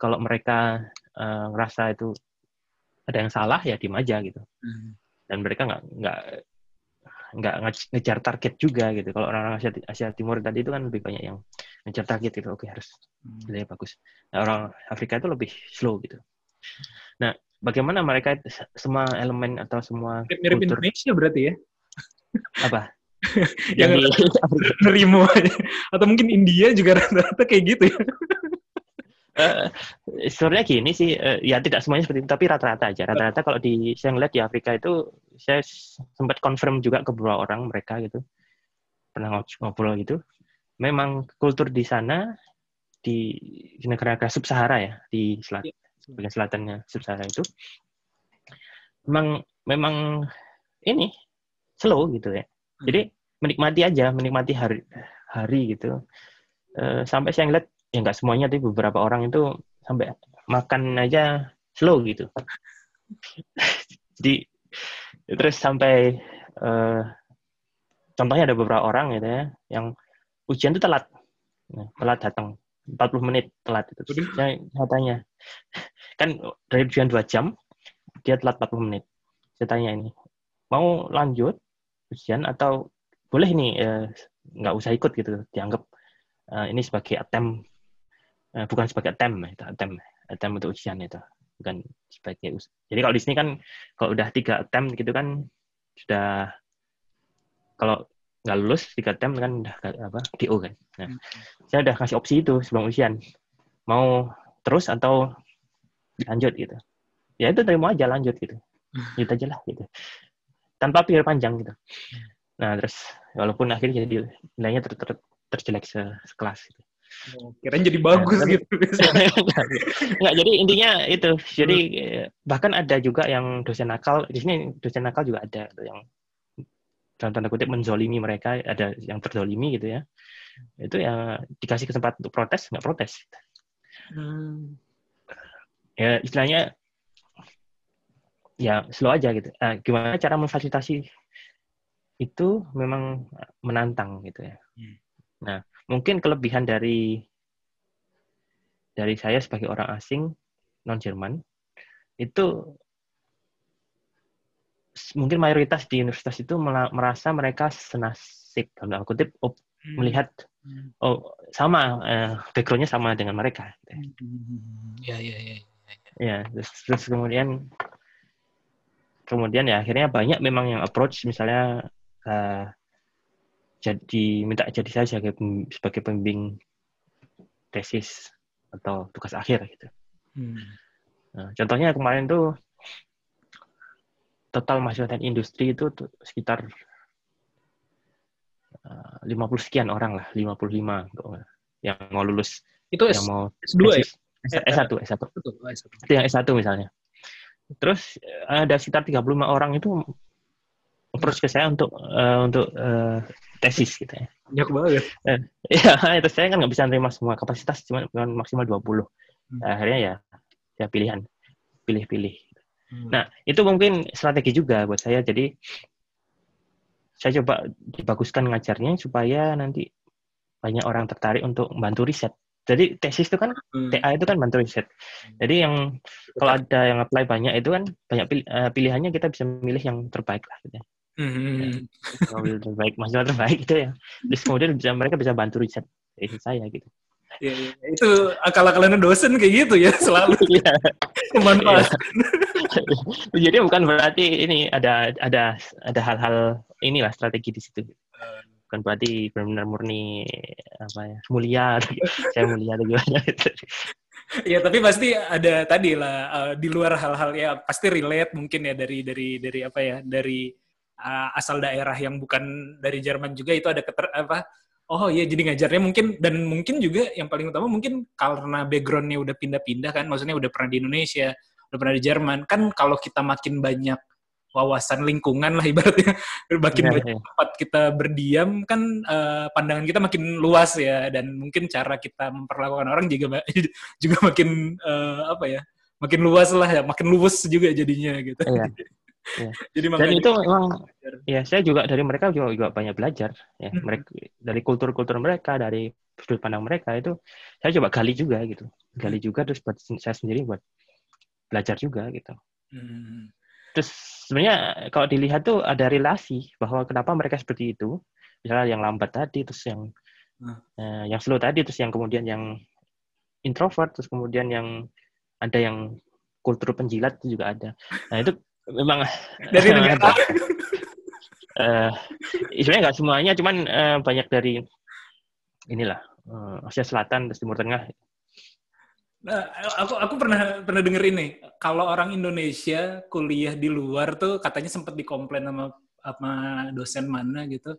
kalau mereka eh, ngerasa itu ada yang salah ya diem aja gitu. Hmm. dan mereka nggak nggak nggak nge- ngejar target juga gitu. Kalau orang-orang Asia, Asia Timur tadi itu kan lebih banyak yang ngejar target gitu. Oke harus Hmm. nilainya bagus. Nah, orang Afrika itu lebih slow gitu. Nah bagaimana mereka semua elemen atau semua Mirip kultur Indonesia berarti ya. apa Yang nerimo. Atau mungkin India juga rata-rata kayak gitu ya. Eh, sebenarnya gini sih, eh, ya tidak semuanya seperti itu, tapi rata-rata aja. Rata-rata kalau di saya ngeliat di Afrika itu, saya sempat confirm juga ke beberapa orang mereka gitu, pernah ngob- ngobrol gitu. Memang kultur di sana di, di negara-negara sub-Sahara ya, di selat, bagian selatannya sub-Sahara itu, memang memang ini slow gitu ya. Jadi menikmati aja, menikmati hari hari gitu. Eh, sampai saya ngeliat ya nggak semuanya tapi beberapa orang itu sampai makan aja slow gitu. Jadi terus sampai eh, contohnya ada beberapa orang gitu ya yang ujian itu telat. Nah, telat datang 40 menit telat itu. Terus saya, saya tanya kan dari ujian 2 jam dia telat 40 menit. Saya tanya ini mau lanjut ujian atau boleh nih eh, nggak usah ikut gitu dianggap eh, ini sebagai attempt eh, bukan sebagai attempt itu attempt attempt untuk ujian itu bukan sebagai jadi kalau di sini kan kalau udah tiga attempt gitu kan sudah kalau nggak lulus tiga attempt kan udah apa do kan. Nah, saya udah kasih opsi itu sebelum ujian mau terus atau lanjut gitu. Ya itu terima aja lanjut gitu. Gitu aja lah gitu tanpa pikir panjang gitu. Nah terus walaupun akhirnya jadi nilainya ter, ter, terjelek se, sekelas. Gitu. Oh, kirain jadi bagus Nah, gitu. Nggak, jadi intinya itu. Jadi eh, bahkan ada juga yang dosen nakal. Di sini dosen nakal juga ada gitu, yang dalam tanda kutip menzolimi mereka. Ada yang terzolimi gitu ya. Itu ya dikasih kesempatan untuk protes, nggak protes. Hmm. Ya istilahnya ya slow aja gitu. Nah, gimana cara memfasilitasi itu memang menantang gitu ya. Hmm. Nah, mungkin kelebihan dari dari saya sebagai orang asing non Jerman itu mungkin mayoritas di universitas itu merasa mereka senasib dalam kutip op- melihat Hmm. oh sama eh, backgroundnya sama dengan mereka gitu ya. Hmm. Ya, ya, ya. Ya, terus, terus kemudian kemudian ya akhirnya banyak memang yang approach misalnya eh, jadi minta jadi saya sebagai sebagai pembimbing tesis atau tugas akhir gitu. Hmm. Nah, contohnya kemarin tuh total mahasiswa teknik industri itu sekitar eh, 50 sekian orang lah, 55 untuk yang mau lulus, Itu S, yang mau S2 ya? tesis. S1, S1. Betul, S1. itu yang S1 misalnya. Terus eh, ada sekitar 35 orang itu approach ke saya untuk eh, untuk eh, tesis gitu ya. Banyak banget. Iya, itu saya kan nggak bisa nerima semua kapasitas cuma maksimal 20. Hmm. Nah, akhirnya ya ya pilihan pilih-pilih. Hmm. Nah, itu mungkin strategi juga buat saya. Jadi saya coba dibaguskan ngajarnya supaya nanti banyak orang tertarik untuk bantu riset. Jadi tesis itu kan Hmm. TA itu kan bantu riset. Jadi yang kalau ada yang apply banyak itu kan banyak pil- eh, pilihannya kita bisa milih yang terbaik lah gitu. ya. Hmm. Mobil terbaik, mahasiswa terbaik itu ya. Terus kemudian bisa mereka bisa bantu riset riset saya gitu. Ya, ya. Itu akal-akalannya dosen kayak gitu ya, selalu memanfaatkan. Jadi bukan berarti ini ada ada ada hal-hal inilah strategi di situ. Bukan berarti benar-benar murni apa ya mulia, saya mulia atau gimana gitu. Ya tapi pasti ada tadi lah eh, di luar hal-hal ya pasti relate mungkin ya dari dari dari apa ya dari eh, asal daerah yang bukan dari Jerman juga itu ada keter apa oh iya jadi ngajarnya mungkin dan mungkin juga yang paling utama mungkin karena backgroundnya udah pindah-pindah kan maksudnya udah pernah di Indonesia udah pernah di Jerman kan kalau kita makin banyak wawasan lingkungan lah ibaratnya makin Iya, banyak iya. tempat kita berdiam kan eh, pandangan kita makin luas ya dan mungkin cara kita memperlakukan orang juga juga makin eh, apa ya makin luas lah ya makin luwes juga jadinya gitu Iya. Iya. jadi Dan itu memang ya saya juga dari mereka juga, juga banyak belajar ya. Mhm. Mereka dari kultur-kultur mereka, dari sudut pandang mereka itu saya coba gali juga gitu. Gali juga terus buat saya sendiri buat belajar juga gitu. Hmm. Terus sebenarnya kalau dilihat tuh ada relasi bahwa kenapa mereka seperti itu. Misalnya yang lambat tadi, terus yang Hmm. eh, yang slow tadi, terus yang kemudian yang introvert, terus kemudian yang ada yang kultur penjilat itu juga ada. Nah itu memang dari negara. Eh, sebenarnya nggak semuanya, cuman eh, banyak dari inilah eh, Asia Selatan, terus Timur Tengah. Nah, aku aku pernah pernah denger ini kalau orang Indonesia kuliah di luar tuh katanya sempat dikomplain sama sama dosen mana gitu.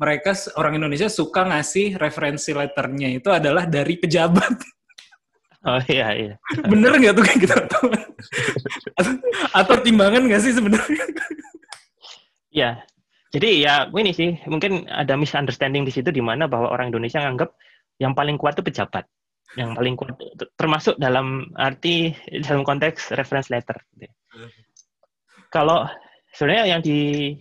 Mereka orang Indonesia suka ngasih referensi letternya itu adalah dari pejabat. Oh iya iya. Bener nggak tuh kayak gitu? Atau, atau, atau timbangan nggak sih sebenarnya? Ya, jadi ya ini sih mungkin ada misunderstanding di situ di mana bahwa orang Indonesia nganggap yang paling kuat itu pejabat, yang paling kuat termasuk dalam arti dalam konteks reference letter. Kalau sebenarnya yang di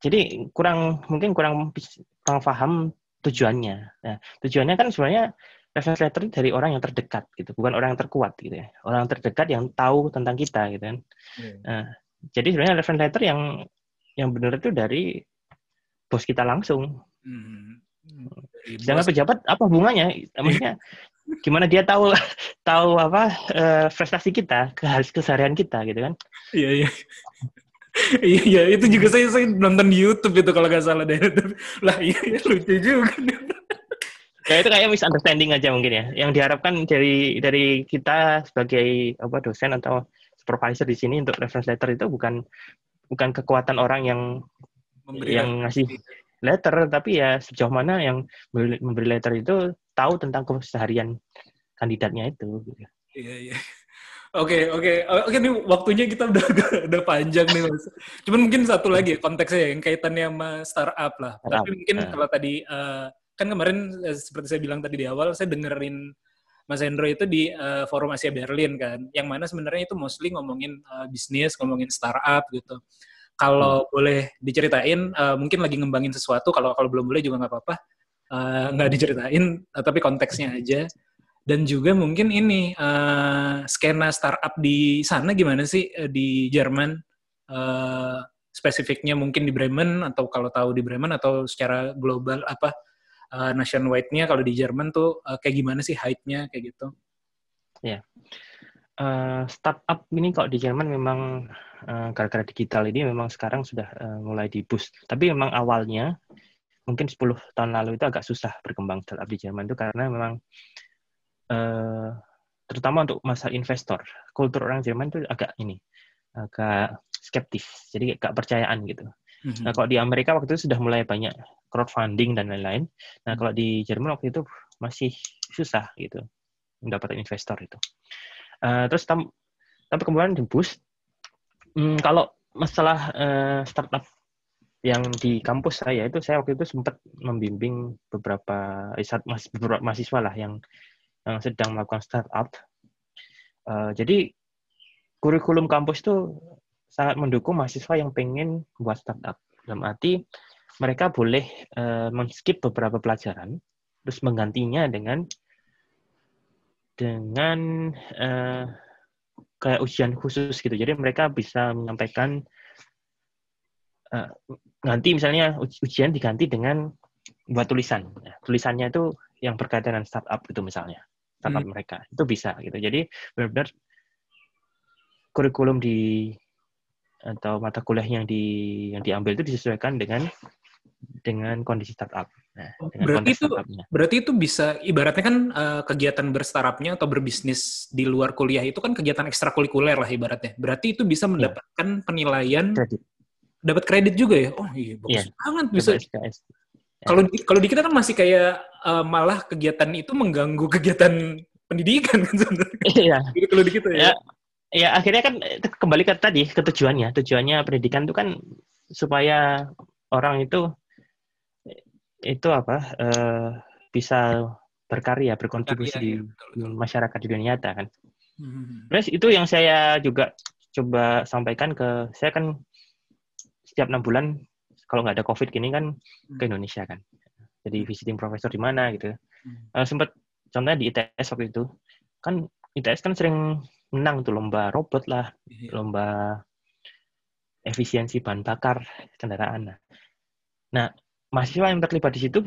jadi kurang mungkin kurang kurang paham tujuannya. Nah, tujuannya kan sebenarnya reference letter itu dari orang yang terdekat gitu, bukan orang yang terkuat gitu ya. Orang terdekat yang tahu tentang kita gitu kan. Nah, jadi sebenarnya reference letter yang yang benar itu dari bos kita langsung. Hmm. Jangan pejabat apa hubungannya? Maksudnya gimana dia tahu tahu apa eh, prestasi kita, keharis keseharian kita gitu kan? Iya iya. Iya, iya, itu juga saya, saya nonton di YouTube itu kalau nggak salah deh. Lah iya, iya, lucu juga. Ya itu kayak misunderstanding aja mungkin ya. Yang diharapkan dari dari kita sebagai apa dosen atau supervisor di sini untuk reference letter itu bukan bukan kekuatan orang yang Memberi yang ngasih letter, tapi ya sejauh mana yang memberi, letter itu tahu tentang keseharian kandidatnya itu. gitu. Iya, iya. Oke, oke. Oke, nih waktunya kita udah udah panjang nih, Mas. Cuman mungkin satu lagi ya, konteksnya ya, yang kaitannya sama startup lah. Startup, Tapi mungkin eh. kalau tadi, eh, kan kemarin eh, seperti saya bilang tadi di awal, saya dengerin Mas Hendro itu di eh, forum Asia Berlin kan, yang mana sebenarnya itu mostly ngomongin eh, bisnis, ngomongin startup gitu. Kalau boleh diceritain, eh, mungkin lagi ngembangin sesuatu, kalau kalau belum boleh juga nggak apa-apa, Eh, nggak diceritain, eh, tapi konteksnya aja. Dan juga mungkin ini eh, skena startup di sana gimana sih eh, di Jerman? Eh, spesifiknya mungkin di Bremen atau kalau tahu di Bremen atau secara global apa eh, nationwide-nya kalau di Jerman tuh eh, kayak gimana sih height-nya kayak gitu? Eh, startup ini kalau di Jerman memang eh, gara-gara digital ini memang sekarang sudah eh, mulai di boost. Tapi memang awalnya mungkin 10 tahun lalu itu agak susah berkembang startup di Jerman itu karena memang eh, terutama untuk masa investor, kultur orang Jerman itu agak ini agak skeptis, jadi agak percayaan gitu. Mhm. Nah, kalau di Amerika waktu itu sudah mulai banyak crowdfunding dan lain-lain. Nah, kalau di Jerman waktu itu masih susah gitu mendapatkan investor itu. Eh, terus tam- tapi kemudian di boost. Hmm, kalau masalah eh, startup yang di kampus saya itu saya waktu itu sempat membimbing beberapa eh, mas- beberapa mahasiswa lah yang yang sedang melakukan startup. Eh, jadi kurikulum kampus itu sangat mendukung mahasiswa yang pengen buat startup. Dalam arti mereka boleh eh, men-skip beberapa pelajaran, terus menggantinya dengan dengan eh, kayak ujian khusus gitu. Jadi mereka bisa menyampaikan eh, ganti misalnya uj- ujian diganti dengan buat tulisan. Nah, tulisannya itu yang berkaitan dengan startup gitu misalnya. Startup mereka. Itu bisa gitu. Jadi benar-benar kurikulum di atau mata kuliah yang di yang diambil itu disesuaikan dengan dengan kondisi startup. Nah, dengan Berarti itu berarti itu bisa ibaratnya kan eh, kegiatan berstartupnya atau berbisnis di luar kuliah itu kan kegiatan ekstrakurikuler lah ibaratnya. Berarti itu bisa mendapatkan penilaian Kredit. dapat kredit juga ya. Oh iya bagus Iya. banget bisa. SKS. Kalau di, kalau di kita kan masih kayak eh, malah kegiatan itu mengganggu kegiatan pendidikan kan sebenarnya. Iya. Gitu kalau di kita ya. Ya, ya akhirnya kan kembali ke tadi ke tujuannya. Tujuannya pendidikan itu kan supaya orang itu itu apa eh, bisa berkarya, berkontribusi Berkarya, di, ya, masyarakat di dunia nyata kan. Hmm. Terus itu yang saya juga coba sampaikan ke saya kan setiap enam bulan kalau nggak ada covid gini kan ke Indonesia kan. Jadi visiting professor di mana gitu. Hmm. Eh, sempat contohnya di ITS waktu itu kan ITS kan sering menang tuh lomba robot lah, Iya. lomba efisiensi bahan bakar kendaraan. Nah, Nah, mahasiswa yang terlibat di situ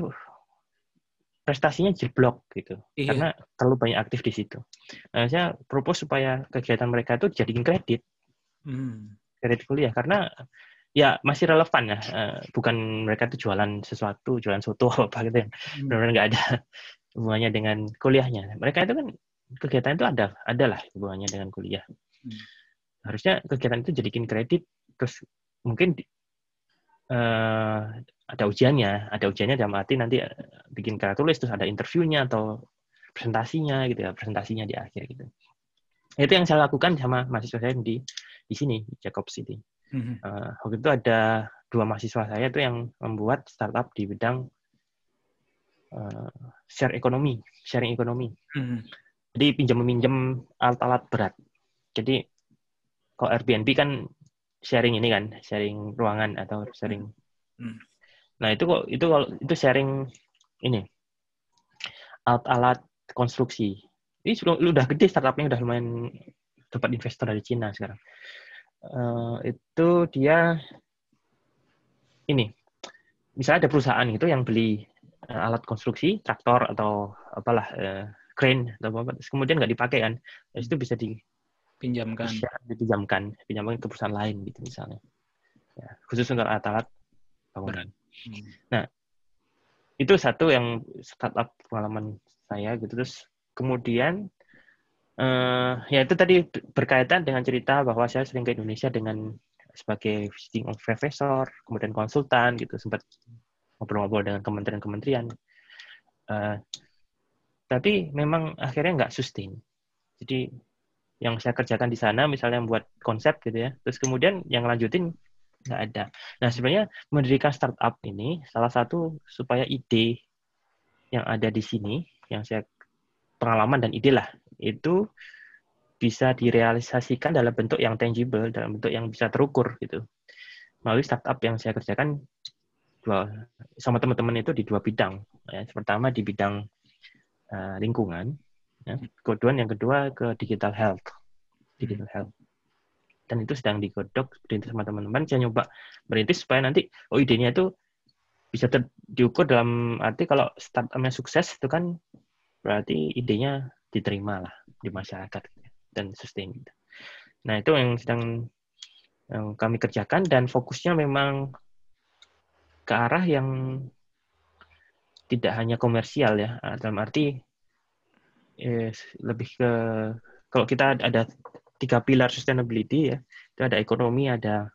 prestasinya jeblok gitu. Iya. Karena terlalu banyak aktif di situ. Nah, saya propose supaya kegiatan mereka itu jadiin kredit, Hmm. kredit kuliah karena ya masih relevan ya. Eh, bukan mereka tuh jualan sesuatu, jualan soto apa gitu yang Hmm. benar-benar nggak ada hubungannya dengan kuliahnya. Mereka itu kan kegiatan itu ada, adalah hubungannya dengan kuliah. Hmm. Harusnya kegiatan itu jadikan kredit, terus mungkin eh, ada ujiannya, ada ujiannya dalam arti nanti eh, bikin karya tulis, terus ada interviewnya atau presentasinya gitu ya, presentasinya di akhir gitu. Itu yang saya lakukan sama mahasiswa saya di di sini di Jacob City. Hmm. Eh, waktu itu ada dua mahasiswa saya itu yang membuat startup di bidang eh, share ekonomi, sharing ekonomi. Hmm. Jadi pinjam meminjam alat-alat berat. Jadi kalau Airbnb kan sharing ini kan, sharing ruangan atau sharing. Hmm. Nah itu kok itu kalau itu sharing ini alat-alat konstruksi. Ini sudah udah gede startupnya udah lumayan dapat investor dari Cina sekarang. Eh, itu dia ini misalnya ada perusahaan gitu yang beli eh, alat konstruksi traktor atau apalah eh, crane atau apa kemudian nggak dipakai kan Terus itu bisa di Pinjamkan. share, dipinjamkan pinjamkan ke perusahaan lain gitu misalnya ya, khusus untuk alat-alat bangunan Hmm. itu satu yang startup pengalaman saya gitu terus kemudian eh ya itu tadi berkaitan dengan cerita bahwa saya sering ke Indonesia dengan sebagai visiting professor, kemudian konsultan gitu, sempat ngobrol-ngobrol dengan kementerian-kementerian. Uh, tapi memang akhirnya nggak sustain. Jadi yang saya kerjakan di sana misalnya buat konsep gitu ya, terus kemudian yang lanjutin nggak ada. Nah sebenarnya mendirikan startup ini salah satu supaya ide yang ada di sini, yang saya pengalaman dan ide lah, itu bisa direalisasikan dalam bentuk yang tangible, dalam bentuk yang bisa terukur gitu. Melalui startup yang saya kerjakan dua sama teman-teman itu di dua bidang. Ya. Pertama di bidang uh, lingkungan, ya. yang kedua ke digital health, digital health. Dan itu sedang digodok berintis sama teman-teman. Saya nyoba berintis supaya nanti oh idenya itu bisa ter, diukur dalam arti kalau startupnya sukses itu kan berarti idenya diterima lah di masyarakat dan sustain. Nah itu yang sedang yang kami kerjakan dan fokusnya memang ke arah yang tidak hanya komersial ya dalam arti eh, lebih ke kalau kita ada tiga pilar sustainability ya itu ada ekonomi ada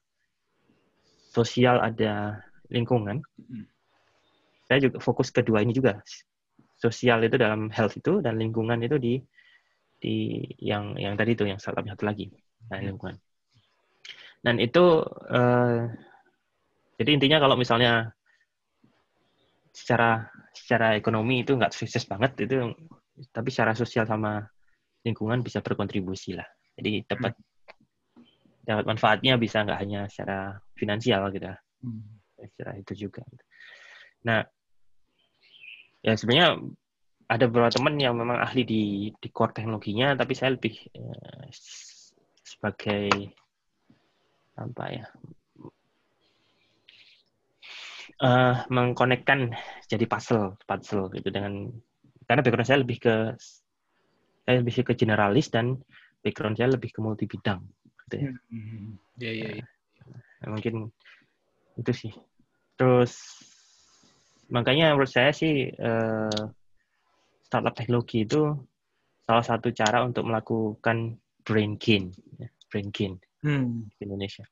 sosial ada lingkungan. Saya juga fokus kedua ini juga. Sosial itu dalam health itu dan lingkungan itu di di yang yang tadi itu yang satu lagi. Nah, lingkungan. Dan itu eh, jadi intinya kalau misalnya secara secara ekonomi itu nggak sukses banget itu, tapi secara sosial sama lingkungan bisa berkontribusi lah. Jadi dapat hmm. dapat manfaatnya bisa nggak hanya secara finansial gitu, hmm. secara itu juga. Nah, ya sebenarnya ada beberapa teman yang memang ahli di di core teknologinya, tapi saya lebih eh, sebagai apa ya uh, mengkonekkan jadi puzzle puzzle gitu dengan karena background saya lebih ke saya lebih ke generalis dan background saya lebih ke multi bidang gitu ya. Hmm, ya, ya, ya. Nah, mungkin itu sih. Terus makanya menurut saya sih uh, startup teknologi itu salah satu cara untuk melakukan brain gain, ya, brain gain hmm. di Indonesia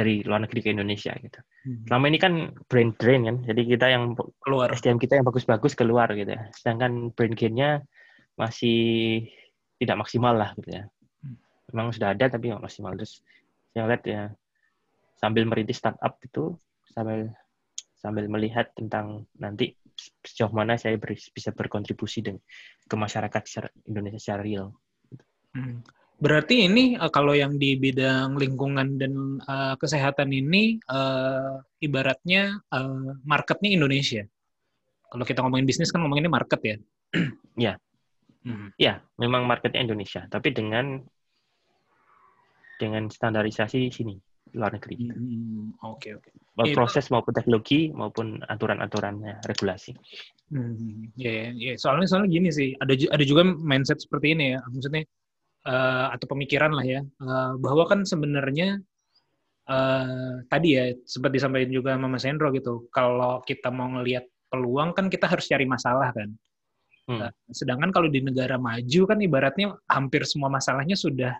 dari luar negeri ke Indonesia gitu. Hmm. Selama ini kan brain drain kan, jadi kita yang keluar SDM kita yang bagus-bagus keluar gitu ya. Sedangkan brain gain-nya masih tidak maksimal lah gitu ya. Hmm. Memang sudah ada tapi nggak maksimal. Terus saya lihat ya sambil merintis startup itu sambil sambil melihat tentang nanti sejauh mana saya ber, bisa berkontribusi dengan ke masyarakat Indonesia secara real. Hmm. Berarti ini uh, kalau yang di bidang lingkungan dan uh, kesehatan ini uh, ibaratnya uh, marketnya Indonesia. Kalau kita ngomongin bisnis kan ngomonginnya market ya. Iya. Hmm. Ya, memang marketnya Indonesia, tapi dengan dengan standarisasi sini luar negeri. Oke hmm, oke. Okay, okay. Proses maupun teknologi maupun aturan-aturannya regulasi. Hmm, ya, yeah, yeah. soalnya soalnya gini sih, ada ada juga mindset seperti ini ya. Maksudnya uh, atau pemikiran lah ya uh, bahwa kan sebenarnya uh, tadi ya seperti disampaikan juga sama Mas Hendro gitu kalau kita mau ngelihat peluang kan kita harus cari masalah kan hmm. uh, sedangkan kalau di negara maju kan ibaratnya hampir semua masalahnya sudah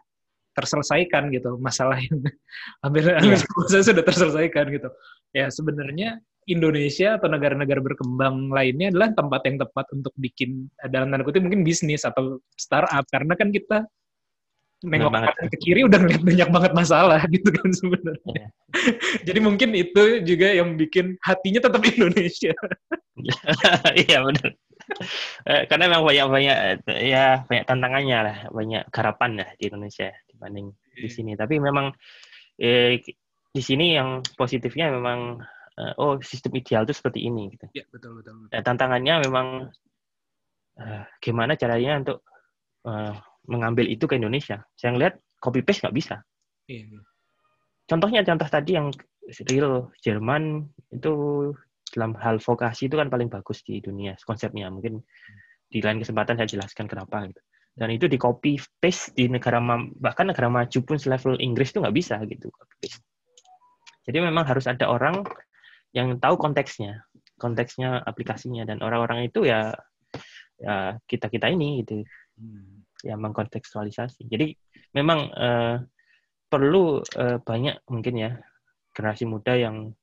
terselesaikan gitu masalah yang hampir, yeah. hampir semua sudah terselesaikan gitu ya sebenarnya Indonesia atau negara-negara berkembang lainnya adalah tempat yang tepat untuk bikin dalam tanda kutip mungkin bisnis atau startup karena kan kita nengok kanan ke kiri udah ngeliat banyak banget masalah gitu kan sebenarnya. Yeah. Jadi mungkin itu juga yang bikin hatinya tetap Indonesia. Iya benar. Eh, karena memang banyak banyak ya banyak tantangannya lah, banyak garapan lah di Indonesia dibanding yeah. di iya. sini. Tapi memang eh, di sini yang positifnya memang eh, oh sistem ideal itu seperti ini gitu. Iya betul betul. betul. Eh, tantangannya memang uh, gimana caranya untuk uh, mengambil itu ke Indonesia. Saya ngeliat copy paste nggak bisa. Iya. Contohnya contoh tadi yang real Jerman itu dalam hal vokasi itu kan paling bagus di dunia konsepnya. Mungkin di lain kesempatan saya jelaskan kenapa gitu. Dan itu di copy paste di negara bahkan negara maju pun selevel Inggris itu nggak bisa gitu copy paste. Jadi memang harus ada orang yang tahu konteksnya, konteksnya aplikasinya dan orang-orang itu ya ya kita kita ini gitu. Hmm ya mengkontekstualisasi. Jadi memang uh, perlu eh, banyak mungkin ya generasi muda yang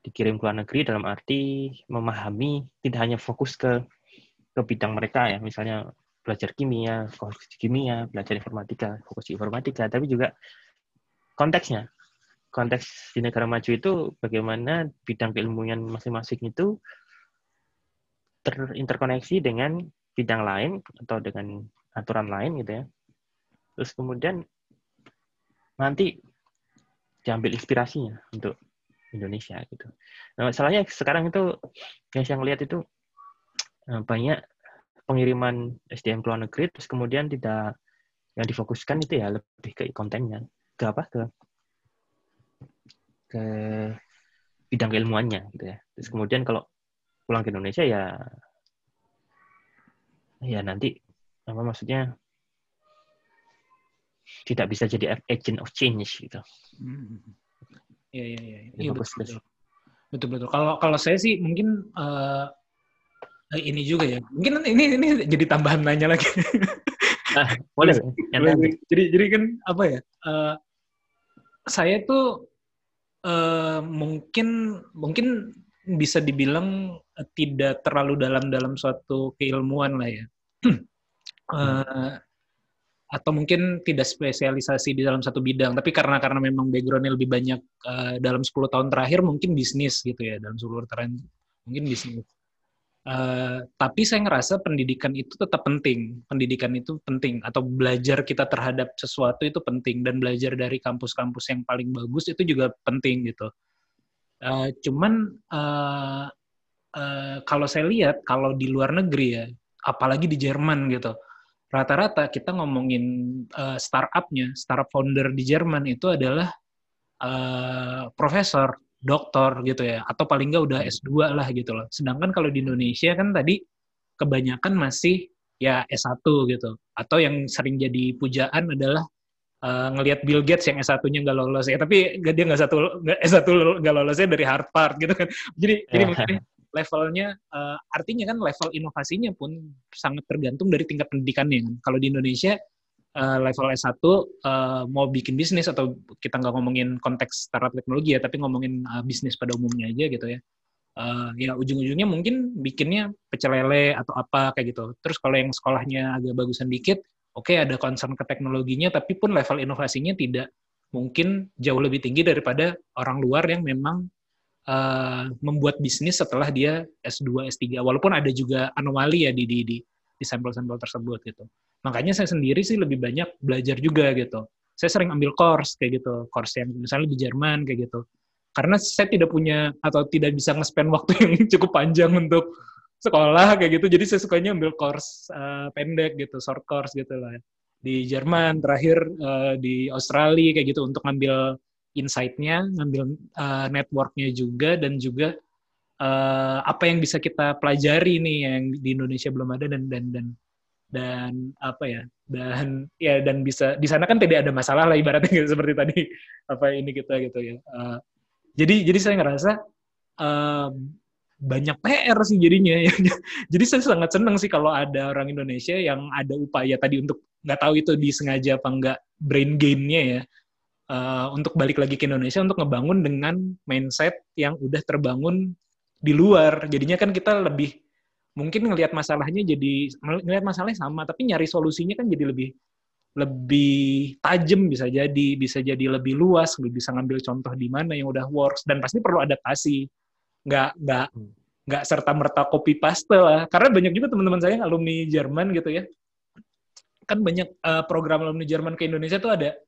dikirim ke luar negeri dalam arti memahami tidak hanya fokus ke ke bidang mereka ya misalnya belajar kimia fokus kimia belajar informatika fokus informatika tapi juga konteksnya konteks di negara maju itu bagaimana bidang keilmuan masing-masing itu terinterkoneksi dengan bidang lain atau dengan aturan lain gitu ya. Terus kemudian nanti diambil inspirasinya untuk Indonesia gitu. Nah, masalahnya sekarang itu yang saya lihat itu eh, banyak pengiriman SDM ke luar negeri terus kemudian tidak yang difokuskan itu ya lebih ke kontennya ke apa? Ke ke bidang keilmuannya gitu ya. Terus kemudian kalau pulang ke Indonesia ya ya nanti apa maksudnya tidak bisa jadi agent of change gitu. Hmm. Iya iya iya. Iya betul, betul. Betul betul. Kalau kalau saya sih mungkin eh, ini juga ya. Mungkin ini ini jadi tambahan nanya lagi. Boleh, yang nanti. jadi jadi kan apa ya? eh, saya tuh eh, mungkin mungkin bisa dibilang tidak terlalu dalam dalam suatu keilmuan lah ya. Eh, atau mungkin tidak spesialisasi di dalam satu bidang, tapi karena karena memang backgroundnya lebih banyak eh, dalam 10 tahun terakhir mungkin bisnis gitu ya, dalam 10 tahun terakhir mungkin bisnis. Eh, tapi saya ngerasa pendidikan itu tetap penting, pendidikan itu penting, atau belajar kita terhadap sesuatu itu penting, dan belajar dari kampus-kampus yang paling bagus itu juga penting gitu. Eh, cuman eh, eh, kalau saya lihat, kalau di luar negeri ya, apalagi di Jerman gitu, rata-rata kita ngomongin eh, startupnya, startup founder di Jerman itu adalah eh, profesor, doktor gitu ya, atau paling nggak udah S2 lah gitu loh. Sedangkan kalau di Indonesia kan tadi kebanyakan masih ya S1 gitu, atau yang sering jadi pujaan adalah eh, ngelihat Bill Gates yang S1-nya nggak lolos ya, tapi dia nggak satu nggak S1 nggak lolosnya dari Harvard gitu kan. Jadi jadi Ya. mungkin levelnya eh, artinya kan level inovasinya pun sangat tergantung dari tingkat pendidikannya kan. Kalau di Indonesia eh, level S1 eh, mau bikin bisnis atau kita nggak ngomongin konteks startup teknologi ya, tapi ngomongin eh, bisnis pada umumnya aja gitu ya. Eh, ya ujung-ujungnya mungkin bikinnya pecel lele atau apa kayak gitu. Terus kalau yang sekolahnya agak bagusan dikit, oke ada concern ke teknologinya, tapi pun level inovasinya tidak mungkin jauh lebih tinggi daripada orang luar yang memang eh, membuat bisnis setelah dia S2, S3. Walaupun ada juga anomali ya di di di, di sampel-sampel tersebut gitu. Makanya saya sendiri sih lebih banyak belajar juga gitu. Saya sering ambil course kayak gitu, course yang misalnya di Jerman kayak gitu. Karena saya tidak punya atau tidak bisa nge-spend waktu yang cukup panjang untuk sekolah kayak gitu. Jadi saya sukanya ambil course eh, pendek gitu, short course gitu lah. Di Jerman, terakhir eh, di Australia kayak gitu untuk ngambil insight-nya, ngambil eh, network-nya juga dan juga eh, apa yang bisa kita pelajari nih yang di Indonesia belum ada dan dan dan dan apa ya dan ya dan bisa di sana kan tidak ada masalah lah ibaratnya gitu, seperti tadi apa ini kita gitu ya Eh, jadi jadi saya ngerasa eh, banyak PR sih jadinya. Jadi saya sangat senang sih kalau ada orang Indonesia yang ada upaya tadi untuk nggak tahu itu disengaja apa enggak brain gain-nya ya. Eh, untuk balik lagi ke Indonesia untuk ngebangun dengan mindset yang udah terbangun di luar. Jadinya kan kita lebih mungkin ngelihat masalahnya jadi ngelihat masalahnya sama tapi nyari solusinya kan jadi lebih lebih tajam bisa jadi bisa jadi lebih luas bisa ngambil contoh di mana yang udah works dan pasti perlu adaptasi nggak nggak Hmm. nggak serta merta copy paste lah karena banyak juga teman-teman saya yang alumni Jerman gitu ya kan banyak eh, program alumni Jerman ke Indonesia tuh ada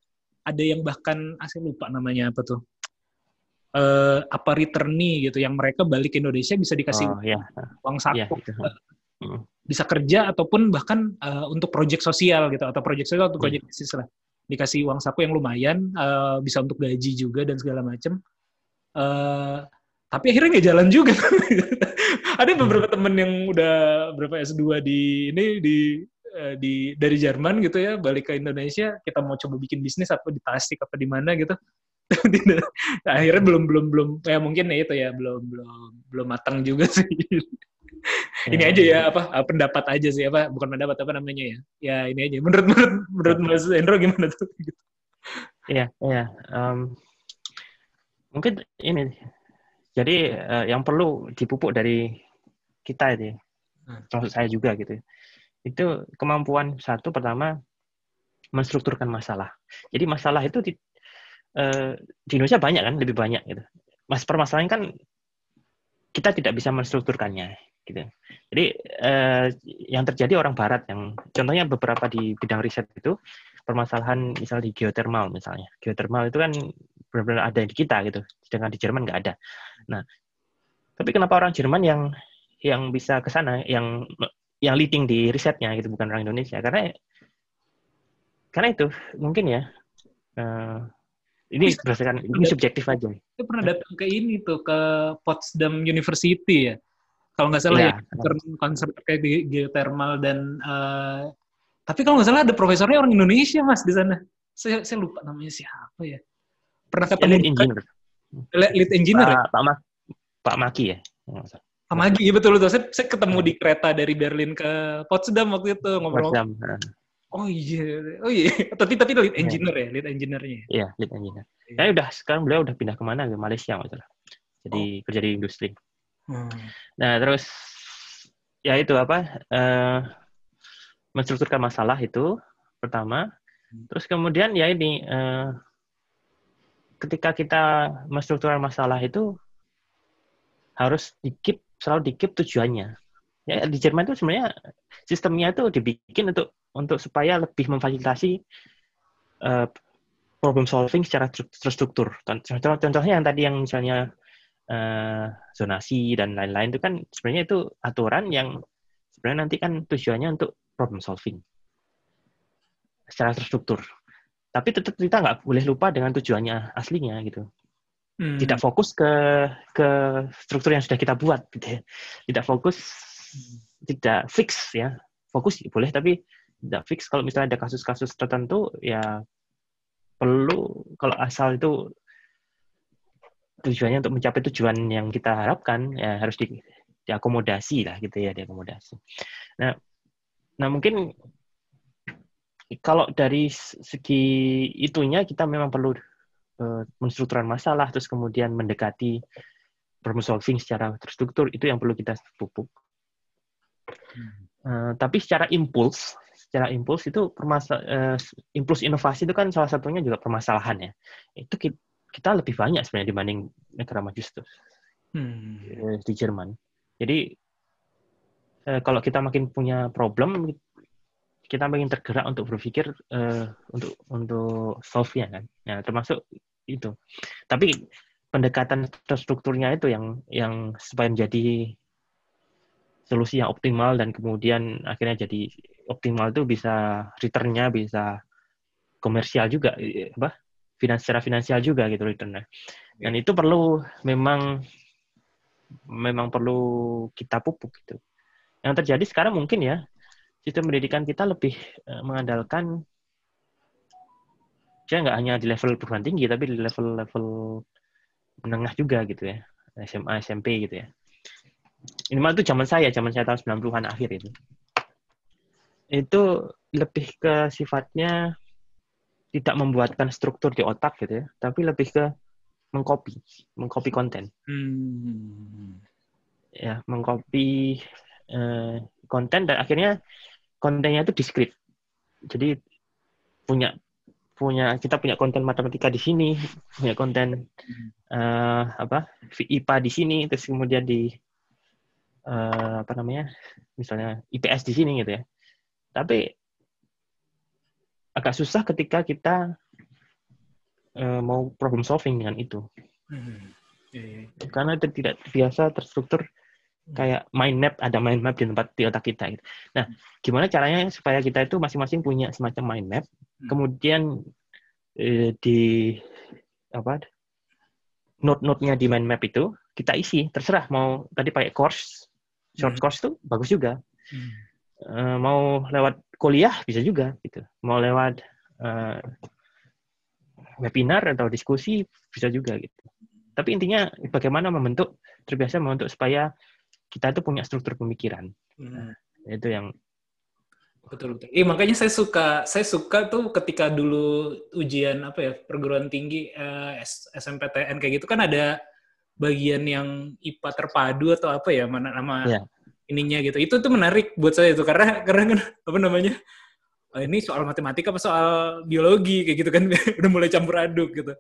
ada yang bahkan ah, saya lupa namanya apa tuh eh apa returnee gitu yang mereka balik ke Indonesia bisa dikasih Oh ya, uang ya saku itu. Mm. bisa kerja ataupun bahkan eh, untuk proyek sosial gitu atau proyek sosial atau Hmm. proyek bisnis lah dikasih uang saku yang lumayan eh, bisa untuk gaji juga dan segala macam Eh, tapi akhirnya nggak jalan juga ada beberapa temen yang udah berapa S2 di ini di eh, di dari Jerman gitu ya balik ke Indonesia kita mau coba bikin bisnis apa di Tasik apa di mana gitu Tidak. akhirnya belum belum belum ya mungkin ya itu ya belum belum belum matang juga sih ini Ya. aja ya apa uh, pendapat aja sih apa bukan pendapat apa namanya ya ya ini aja menurut menurut menurut Mas Endro gimana tuh Iya, iya. Em, mungkin ini. Jadi eh, yang perlu dipupuk dari kita itu, ya, Hmm. termasuk saya juga gitu. Itu kemampuan satu pertama menstrukturkan masalah. Jadi masalah itu di, eh, di Indonesia banyak kan, lebih banyak gitu. Mas permasalahan kan kita tidak bisa menstrukturkannya gitu. Jadi eh, yang terjadi orang Barat yang contohnya beberapa di bidang riset itu permasalahan misalnya di geothermal misalnya. Geothermal itu kan benar-benar ada di kita gitu, sedangkan di Jerman nggak ada. Nah, tapi kenapa orang Jerman yang yang bisa ke sana, yang yang leading di risetnya gitu, bukan orang Indonesia? Karena karena itu mungkin ya. eh, ini Bisa- berdasarkan ini subjektif aja. Saya pernah datang ke ini tuh ke Potsdam University ya. Kalau nggak salah Iya. ya, concern terkait di geothermal dan eh, tapi kalau nggak salah ada profesornya orang Indonesia mas di sana. Saya saya lupa namanya siapa ya. Pernah Ya, ketemu engineer. Lead engineer ya? Pak, Pak, Ma- Pak Maki ya. Pak Magi, iya betul betul. Saya, saya ketemu di kereta dari Berlin ke Potsdam waktu itu ngobrol. Potsdam. Oh iya, oh iya. Tapi tapi lead Iya. engineer ya, lead engineernya. Iya, lead engineer. Iya. Nah, udah sekarang beliau udah pindah ke mana ke Malaysia masalah. Jadi kerja di industri. Hmm. Nah, terus ya itu apa? eh menstrukturkan masalah itu pertama. Terus kemudian ya ini eh, ketika kita menstrukturkan masalah itu harus dikip selalu dikip tujuannya. Ya di Jerman itu sebenarnya sistemnya itu dibikin untuk untuk supaya lebih memfasilitasi eh, problem solving secara tru- terstruktur. Contoh, contohnya yang tadi yang misalnya eh, zonasi dan lain-lain itu kan sebenarnya itu aturan yang sebenarnya nanti kan tujuannya untuk problem solving secara terstruktur. Tapi tetap kita nggak boleh lupa dengan tujuannya aslinya gitu. Hmm. Tidak fokus ke ke struktur yang sudah kita buat gitu ya. Tidak fokus tidak fix ya. Fokus ya boleh tapi tidak fix kalau misalnya ada kasus-kasus tertentu ya perlu kalau asal itu tujuannya untuk mencapai tujuan yang kita harapkan ya harus di, diakomodasi lah gitu ya diakomodasi. Nah, nah mungkin kalau dari segi itunya kita memang perlu uh, menstrukturkan masalah terus kemudian mendekati problem solving secara terstruktur itu yang perlu kita pupuk. Uh, tapi secara impuls, secara impuls itu permasal uh, impuls inovasi itu kan salah satunya juga permasalahan ya. Itu kita, kita lebih banyak sebenarnya dibanding negara maju itu Hmm. eh, di Jerman. Jadi eh, kalau kita makin punya problem, kita makin tergerak untuk berpikir eh, untuk untuk solve-nya kan. Ya, termasuk itu. Tapi pendekatan terstrukturnya itu yang yang supaya menjadi solusi yang optimal dan kemudian akhirnya jadi optimal itu bisa return-nya bisa komersial juga apa finans secara finansial juga gitu return-nya. Dan itu perlu memang memang perlu kita pupuk gitu. Yang terjadi sekarang mungkin ya sistem pendidikan kita lebih eh, mengandalkan saya nggak hanya di level perguruan tinggi tapi di level-level menengah juga gitu ya. SMA SMP gitu ya. Ini mah itu zaman saya zaman saya tahun 90-an akhir itu. Itu lebih ke sifatnya tidak membuatkan struktur di otak gitu ya tapi lebih ke mengcopy mengcopy konten. Hmm. ya mengcopy eh, konten dan akhirnya kontennya itu diskrit jadi punya punya kita punya konten matematika di sini punya konten eh, apa IPA di sini terus kemudian di eh, apa namanya misalnya IPS di sini gitu ya tapi agak susah ketika kita eh, mau problem solving dengan itu Hmm. Iya, iya. karena itu tidak biasa terstruktur kayak mind map ada mind map di tempat di otak kita gitu. Nah, gimana caranya supaya kita itu masing-masing punya semacam mind map, Hmm. kemudian eh, di apa note-note-nya di mind map itu kita isi terserah mau tadi pakai course short Hmm. course itu bagus juga Hmm. Eh, mau lewat kuliah bisa juga gitu mau lewat eh, webinar atau diskusi bisa juga gitu tapi intinya bagaimana membentuk terbiasa membentuk supaya kita itu punya struktur pemikiran Hmm. itu yang Betul betul. Iya makanya saya suka saya suka tuh ketika dulu ujian apa ya perguruan tinggi eh, S- SMPTN kayak gitu kan ada bagian yang IPA terpadu atau apa ya mana nama Iya. ininya gitu. Itu tuh menarik buat saya itu karena karena kan apa namanya? oh, ini soal matematika apa soal biologi kayak gitu kan udah mulai campur aduk gitu.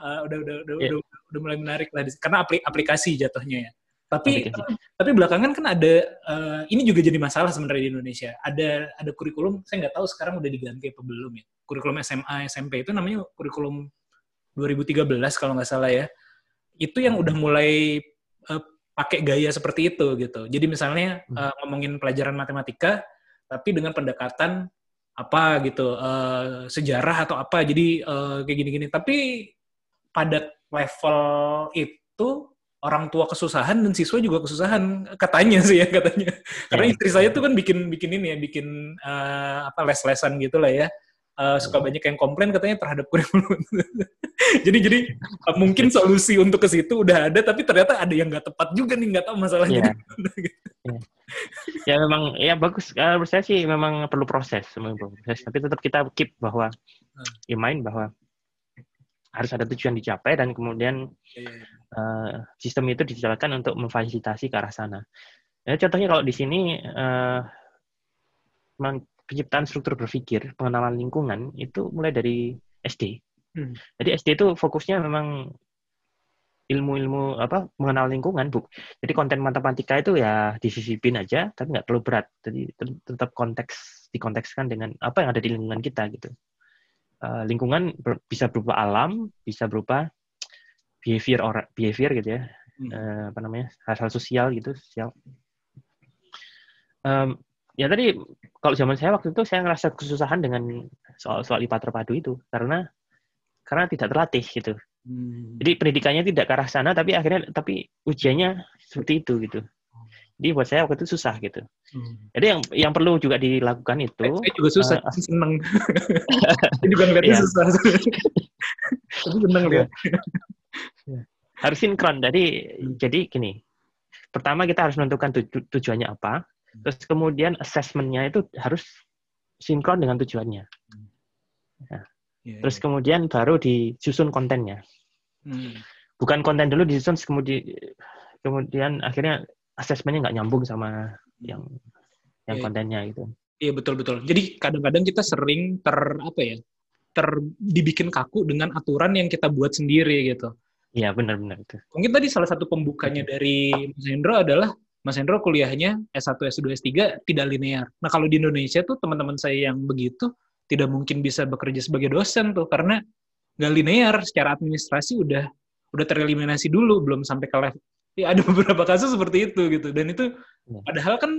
Eh, udah udah udah, Iya. udah udah mulai menarik lah karena apli- aplikasi jatuhnya ya. Tapi tapi belakangan kan ada eh, ini juga jadi masalah sebenarnya di Indonesia. Ada ada kurikulum saya nggak tahu sekarang udah diganti apa belum ya. Kurikulum SMA SMP itu namanya kurikulum 2013 kalau nggak salah ya. Itu yang udah mulai eh, pakai gaya seperti itu gitu. Jadi misalnya eh, ngomongin pelajaran matematika tapi dengan pendekatan apa gitu eh, sejarah atau apa. Jadi eh, kayak gini-gini. Tapi pada level itu orang tua kesusahan dan siswa juga kesusahan katanya sih ya katanya karena Ya. istri saya tuh kan bikin bikin ini ya bikin eh, apa les-lesan gitu lah ya Eh, suka banyak yang komplain katanya terhadap kurikulum jadi jadi eh, mungkin solusi untuk ke situ udah ada tapi ternyata ada yang nggak tepat juga nih nggak tahu masalahnya Iya. mana gitu. ya memang ya bagus Eh, menurut saya sih memang perlu proses memang perlu proses tapi tetap kita keep bahwa Hmm. ya main bahwa harus ada tujuan dicapai dan kemudian eh, sistem itu dijalankan untuk memfasilitasi ke arah sana. Ya, contohnya kalau di sini memang penciptaan struktur berpikir, pengenalan lingkungan itu mulai dari SD. Hmm. Jadi SD itu fokusnya memang ilmu-ilmu apa mengenal lingkungan, bu. Jadi konten matematika itu ya disisipin aja, tapi nggak terlalu berat. Jadi tet- tetap konteks dikontekskan dengan apa yang ada di lingkungan kita gitu. Eh, lingkungan ber- bisa berupa alam, bisa berupa behavior orang behavior gitu ya. Hmm. Eh, apa namanya hal-hal sosial gitu sosial. Em, ya tadi kalau zaman saya waktu itu saya ngerasa kesusahan dengan soal soal IPA terpadu itu. Karena karena tidak terlatih gitu. Hmm. jadi pendidikannya tidak ke arah sana tapi akhirnya tapi ujiannya seperti itu gitu jadi buat saya waktu itu susah gitu Hmm. jadi yang yang perlu juga dilakukan itu saya juga susah eh, seneng saya juga ngeliatnya Iya. susah tapi seneng lihat harus sinkron. Jadi Hmm. jadi gini. Pertama kita harus menentukan tuju- tujuannya apa. Hmm. Terus kemudian assessment-nya itu harus sinkron dengan tujuannya. Iya, Terus kemudian baru disusun kontennya. Hmm. Bukan konten dulu disusun kemudian kemudian akhirnya assessment-nya nggak nyambung sama yang yang Iya. kontennya gitu. Iya betul betul. Jadi kadang-kadang kita sering ter apa ya ter dibikin kaku dengan aturan yang kita buat sendiri gitu. Iya benar-benar itu. Mungkin tadi salah satu pembukanya dari Mas Hendro adalah Mas Hendro kuliahnya S1, S2, S3 tidak linear. Nah kalau di Indonesia tuh teman-teman saya yang begitu tidak mungkin bisa bekerja sebagai dosen tuh karena nggak linear secara administrasi udah udah tereliminasi dulu belum sampai ke level ya ada beberapa kasus seperti itu gitu. Dan itu Ya. padahal kan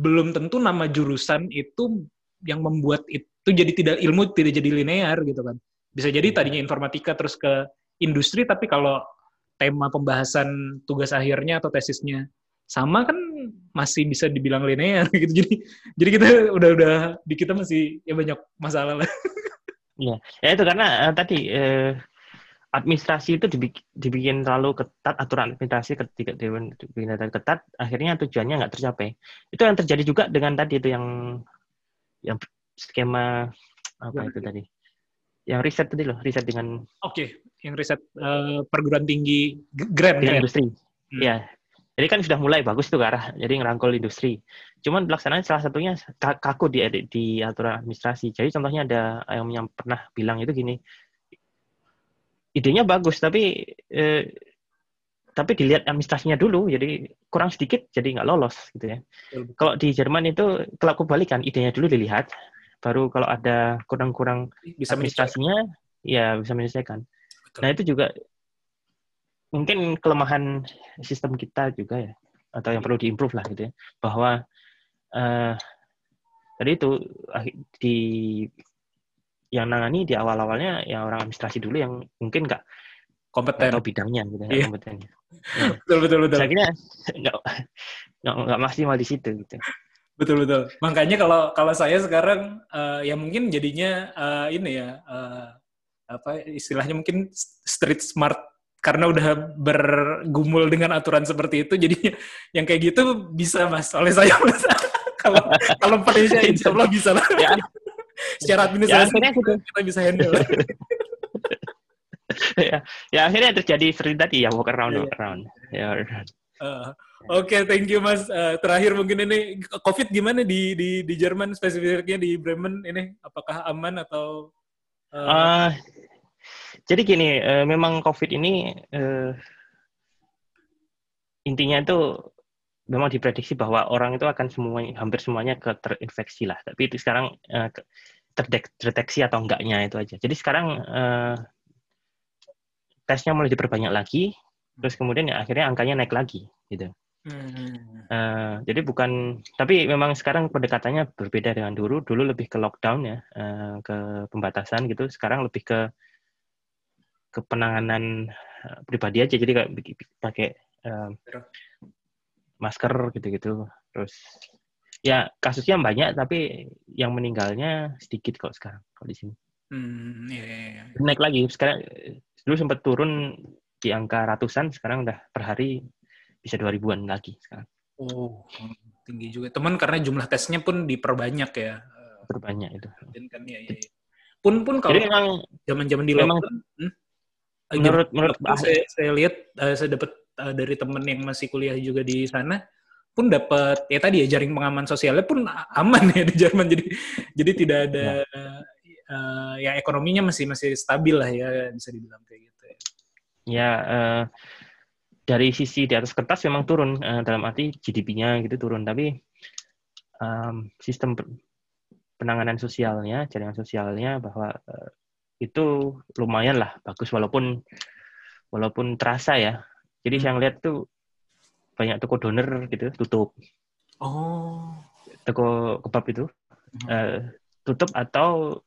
belum tentu nama jurusan itu yang membuat itu jadi tidak ilmu tidak jadi linear gitu kan. Bisa jadi tadinya informatika terus ke industri tapi kalau tema pembahasan tugas akhirnya atau tesisnya sama kan masih bisa dibilang linear gitu. Jadi jadi kita udah udah di kita masih ya banyak masalah lah. Ya itu karena eh, tadi eh, administrasi itu dibikin, dibikin terlalu ketat aturan administrasi ketika dibikin terlalu ketat akhirnya tujuannya nggak tercapai. Itu yang terjadi juga dengan tadi itu yang yang skema apa Yang itu tadi? Yang riset tadi loh riset dengan oke yang riset eh, perguruan tinggi G- grant dengan industri Hmm. ya jadi kan sudah mulai bagus tuh ke arah jadi ngerangkul industri. Cuman pelaksanaan salah satunya ka- kaku di di aturan administrasi. Jadi contohnya ada yang, yang pernah bilang itu gini idenya bagus tapi eh, tapi dilihat administrasinya dulu jadi kurang sedikit jadi nggak lolos gitu ya Betul. kalau di Jerman itu kalau kebalikan idenya dulu dilihat baru kalau ada kurang-kurang bisa administrasinya ya bisa menyelesaikan. Betul. Nah itu juga mungkin kelemahan sistem kita juga ya atau yang perlu diimprove lah gitu ya bahwa eh tadi itu di yang nangani di awal-awalnya ya orang administrasi dulu yang mungkin nggak kompeten tahu bidangnya gitu nggak Iya. kompeten. betul betul betul kira nggak nggak maksimal di situ gitu. betul betul makanya kalau kalau saya sekarang eh, ya mungkin jadinya eh, ini ya eh, apa istilahnya mungkin street smart karena udah bergumul dengan aturan seperti itu jadi yang kayak gitu bisa mas oleh saya mas kalau kalau Indonesia insya Allah bisa lah. ya, Secara ya administrasi akhirnya gitu. kita bisa handle. ya, ya akhirnya terjadi seperti tadi ya walk around Iya, walk around. Ya, Uh, Oke, thank you Mas. Uh, terakhir mungkin ini COVID gimana di di di Jerman spesifiknya di Bremen ini apakah aman atau uh, Eh, jadi gini, eh, memang COVID ini eh, intinya itu memang diprediksi bahwa orang itu akan semuanya hampir semuanya ke terinfeksi lah. Tapi itu sekarang eh, terdek- terdeteksi atau enggaknya itu aja. Jadi sekarang eh, tesnya mulai diperbanyak lagi, terus kemudian ya akhirnya angkanya naik lagi gitu. hmm, Eh, jadi bukan, tapi memang sekarang pendekatannya berbeda dengan dulu. Dulu lebih ke lockdown ya, eh, ke pembatasan gitu. Sekarang lebih ke ke penanganan pribadi aja. Jadi kayak pakai eh, masker gitu-gitu. Terus ya kasusnya banyak, tapi yang meninggalnya sedikit kok sekarang kalau di sini. hmm, iya, iya, iya. Naik lagi. Sekarang dulu sempat turun di angka ratusan, sekarang udah per hari bisa 2000-an lagi sekarang. Oh, tinggi juga. Teman karena jumlah tesnya pun diperbanyak ya. Berbanyak itu. dan kan ya, ya, ya. Pun pun kalau Jadi memang zaman-zaman di memang lockdown, hmm? Menurut menurut saya, saya lihat eh, saya dapat eh, dari temen yang masih kuliah juga di sana pun dapat ya tadi ya jaring pengaman sosialnya pun aman ya di Jerman. Jadi jadi tidak ada eh, ya ekonominya masih masih stabil lah ya bisa dibilang kayak gitu ya. ya eh, dari sisi di atas kertas memang turun eh, dalam arti GDP-nya gitu turun. Tapi em, sistem pe- penanganan sosialnya jaringan sosialnya bahwa eh, itu lumayan lah bagus walaupun walaupun terasa ya. Jadi saya ngeliat tuh banyak toko donor gitu tutup Oh. toko kebab itu eh, tutup atau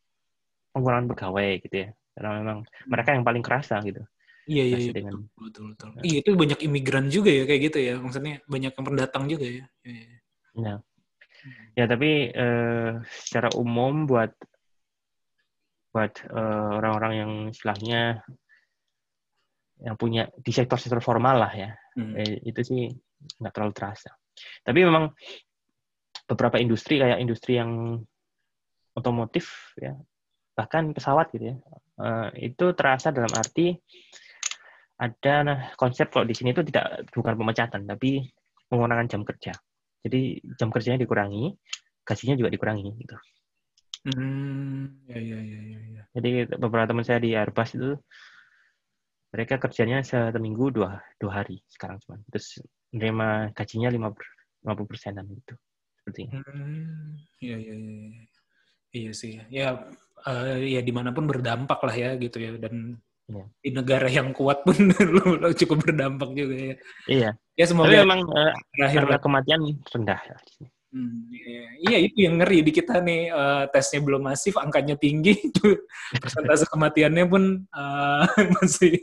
pengurangan pegawai gitu ya karena memang mereka yang paling kerasa gitu Iya iya, iya. dengan betul betul. Iya itu banyak imigran juga ya kayak gitu ya. Maksudnya banyak yang pendatang juga ya. Iya, iya. Ya, ya tapi eh, secara umum buat buat eh, orang-orang yang istilahnya yang punya di sektor-sektor formal lah ya, Hmm. eh, itu sih nggak terlalu terasa. Tapi memang beberapa industri kayak industri yang otomotif ya, bahkan pesawat gitu ya, eh, itu terasa dalam arti ada nah, konsep kalau di sini itu tidak bukan pemecatan tapi pengurangan jam kerja. Jadi jam kerjanya dikurangi, gajinya juga dikurangi gitu. Hmm, ya ya ya ya. ya. Jadi beberapa teman saya di Airbus itu mereka kerjanya seminggu dua dua hari sekarang cuma terus menerima gajinya lima puluh persenan gitu seperti ini. Hmm, iya iya iya. iya. Iya sih. Ya eh, ya di mana pun berdampak lah ya gitu ya dan Iya. di negara yang kuat pun lu cukup berdampak juga ya. Iya. Ya Tapi semoga memang eh, terakhir angka lah. kematian rendah ya. Hmm, iya. Iya, itu yang ngeri di kita nih eh, tesnya belum masif, angkanya tinggi, persentase kematiannya pun eh, masih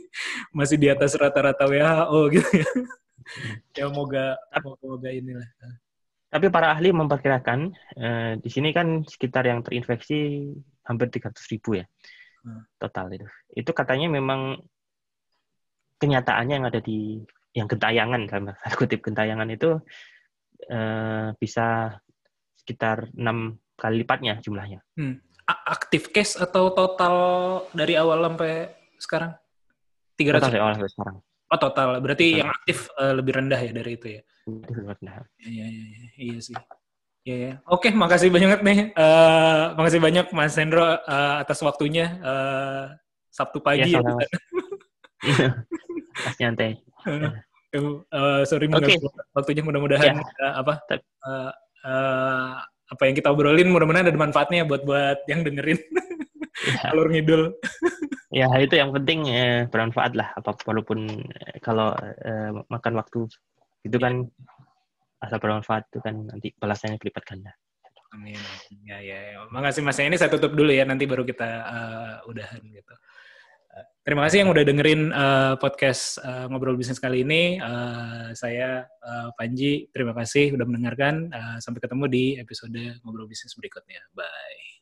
masih di atas rata-rata WHO gitu ya. ya moga moga inilah. Tapi para ahli memperkirakan eh, di sini kan sekitar yang terinfeksi hampir 300 ribu ya Hmm. total itu. Itu katanya memang kenyataannya yang ada di yang gentayangan kutip gentayangan itu eh, bisa sekitar enam kali lipatnya jumlahnya. A- aktif case atau total dari awal sampai sekarang? 300 Total ya oleh sekarang. Oh total, berarti Total. yang aktif eh, lebih rendah ya dari itu ya? Sangat rendah. Iya, iya, iya, iya sih. Iya, ya. Oke, makasih banyak nih. Eh, makasih banyak Mas Hendro eh, atas waktunya. Eh, Sabtu pagi Iya, ya. sama-sama. Mas nyantai. Eh, sorry mengganggu waktunya mudah-mudahan Ya. eh, apa eh, eh, apa yang kita obrolin mudah-mudahan ada manfaatnya buat buat yang dengerin Ya. alur ngidul. Ya itu yang penting eh, bermanfaat lah apa walaupun eh, kalau eh, makan waktu itu kan asal bermanfaat itu kan nanti balasannya berlipat ganda. Amin. Ya, ya, ya. Makasih Mas. Ini saya tutup dulu ya, nanti baru kita eh, udahan gitu. Terima kasih yang udah dengerin eh, podcast eh, Ngobrol Bisnis kali ini. Eh, saya eh, Panji, terima kasih udah mendengarkan. Eh, sampai ketemu di episode Ngobrol Bisnis berikutnya. Bye.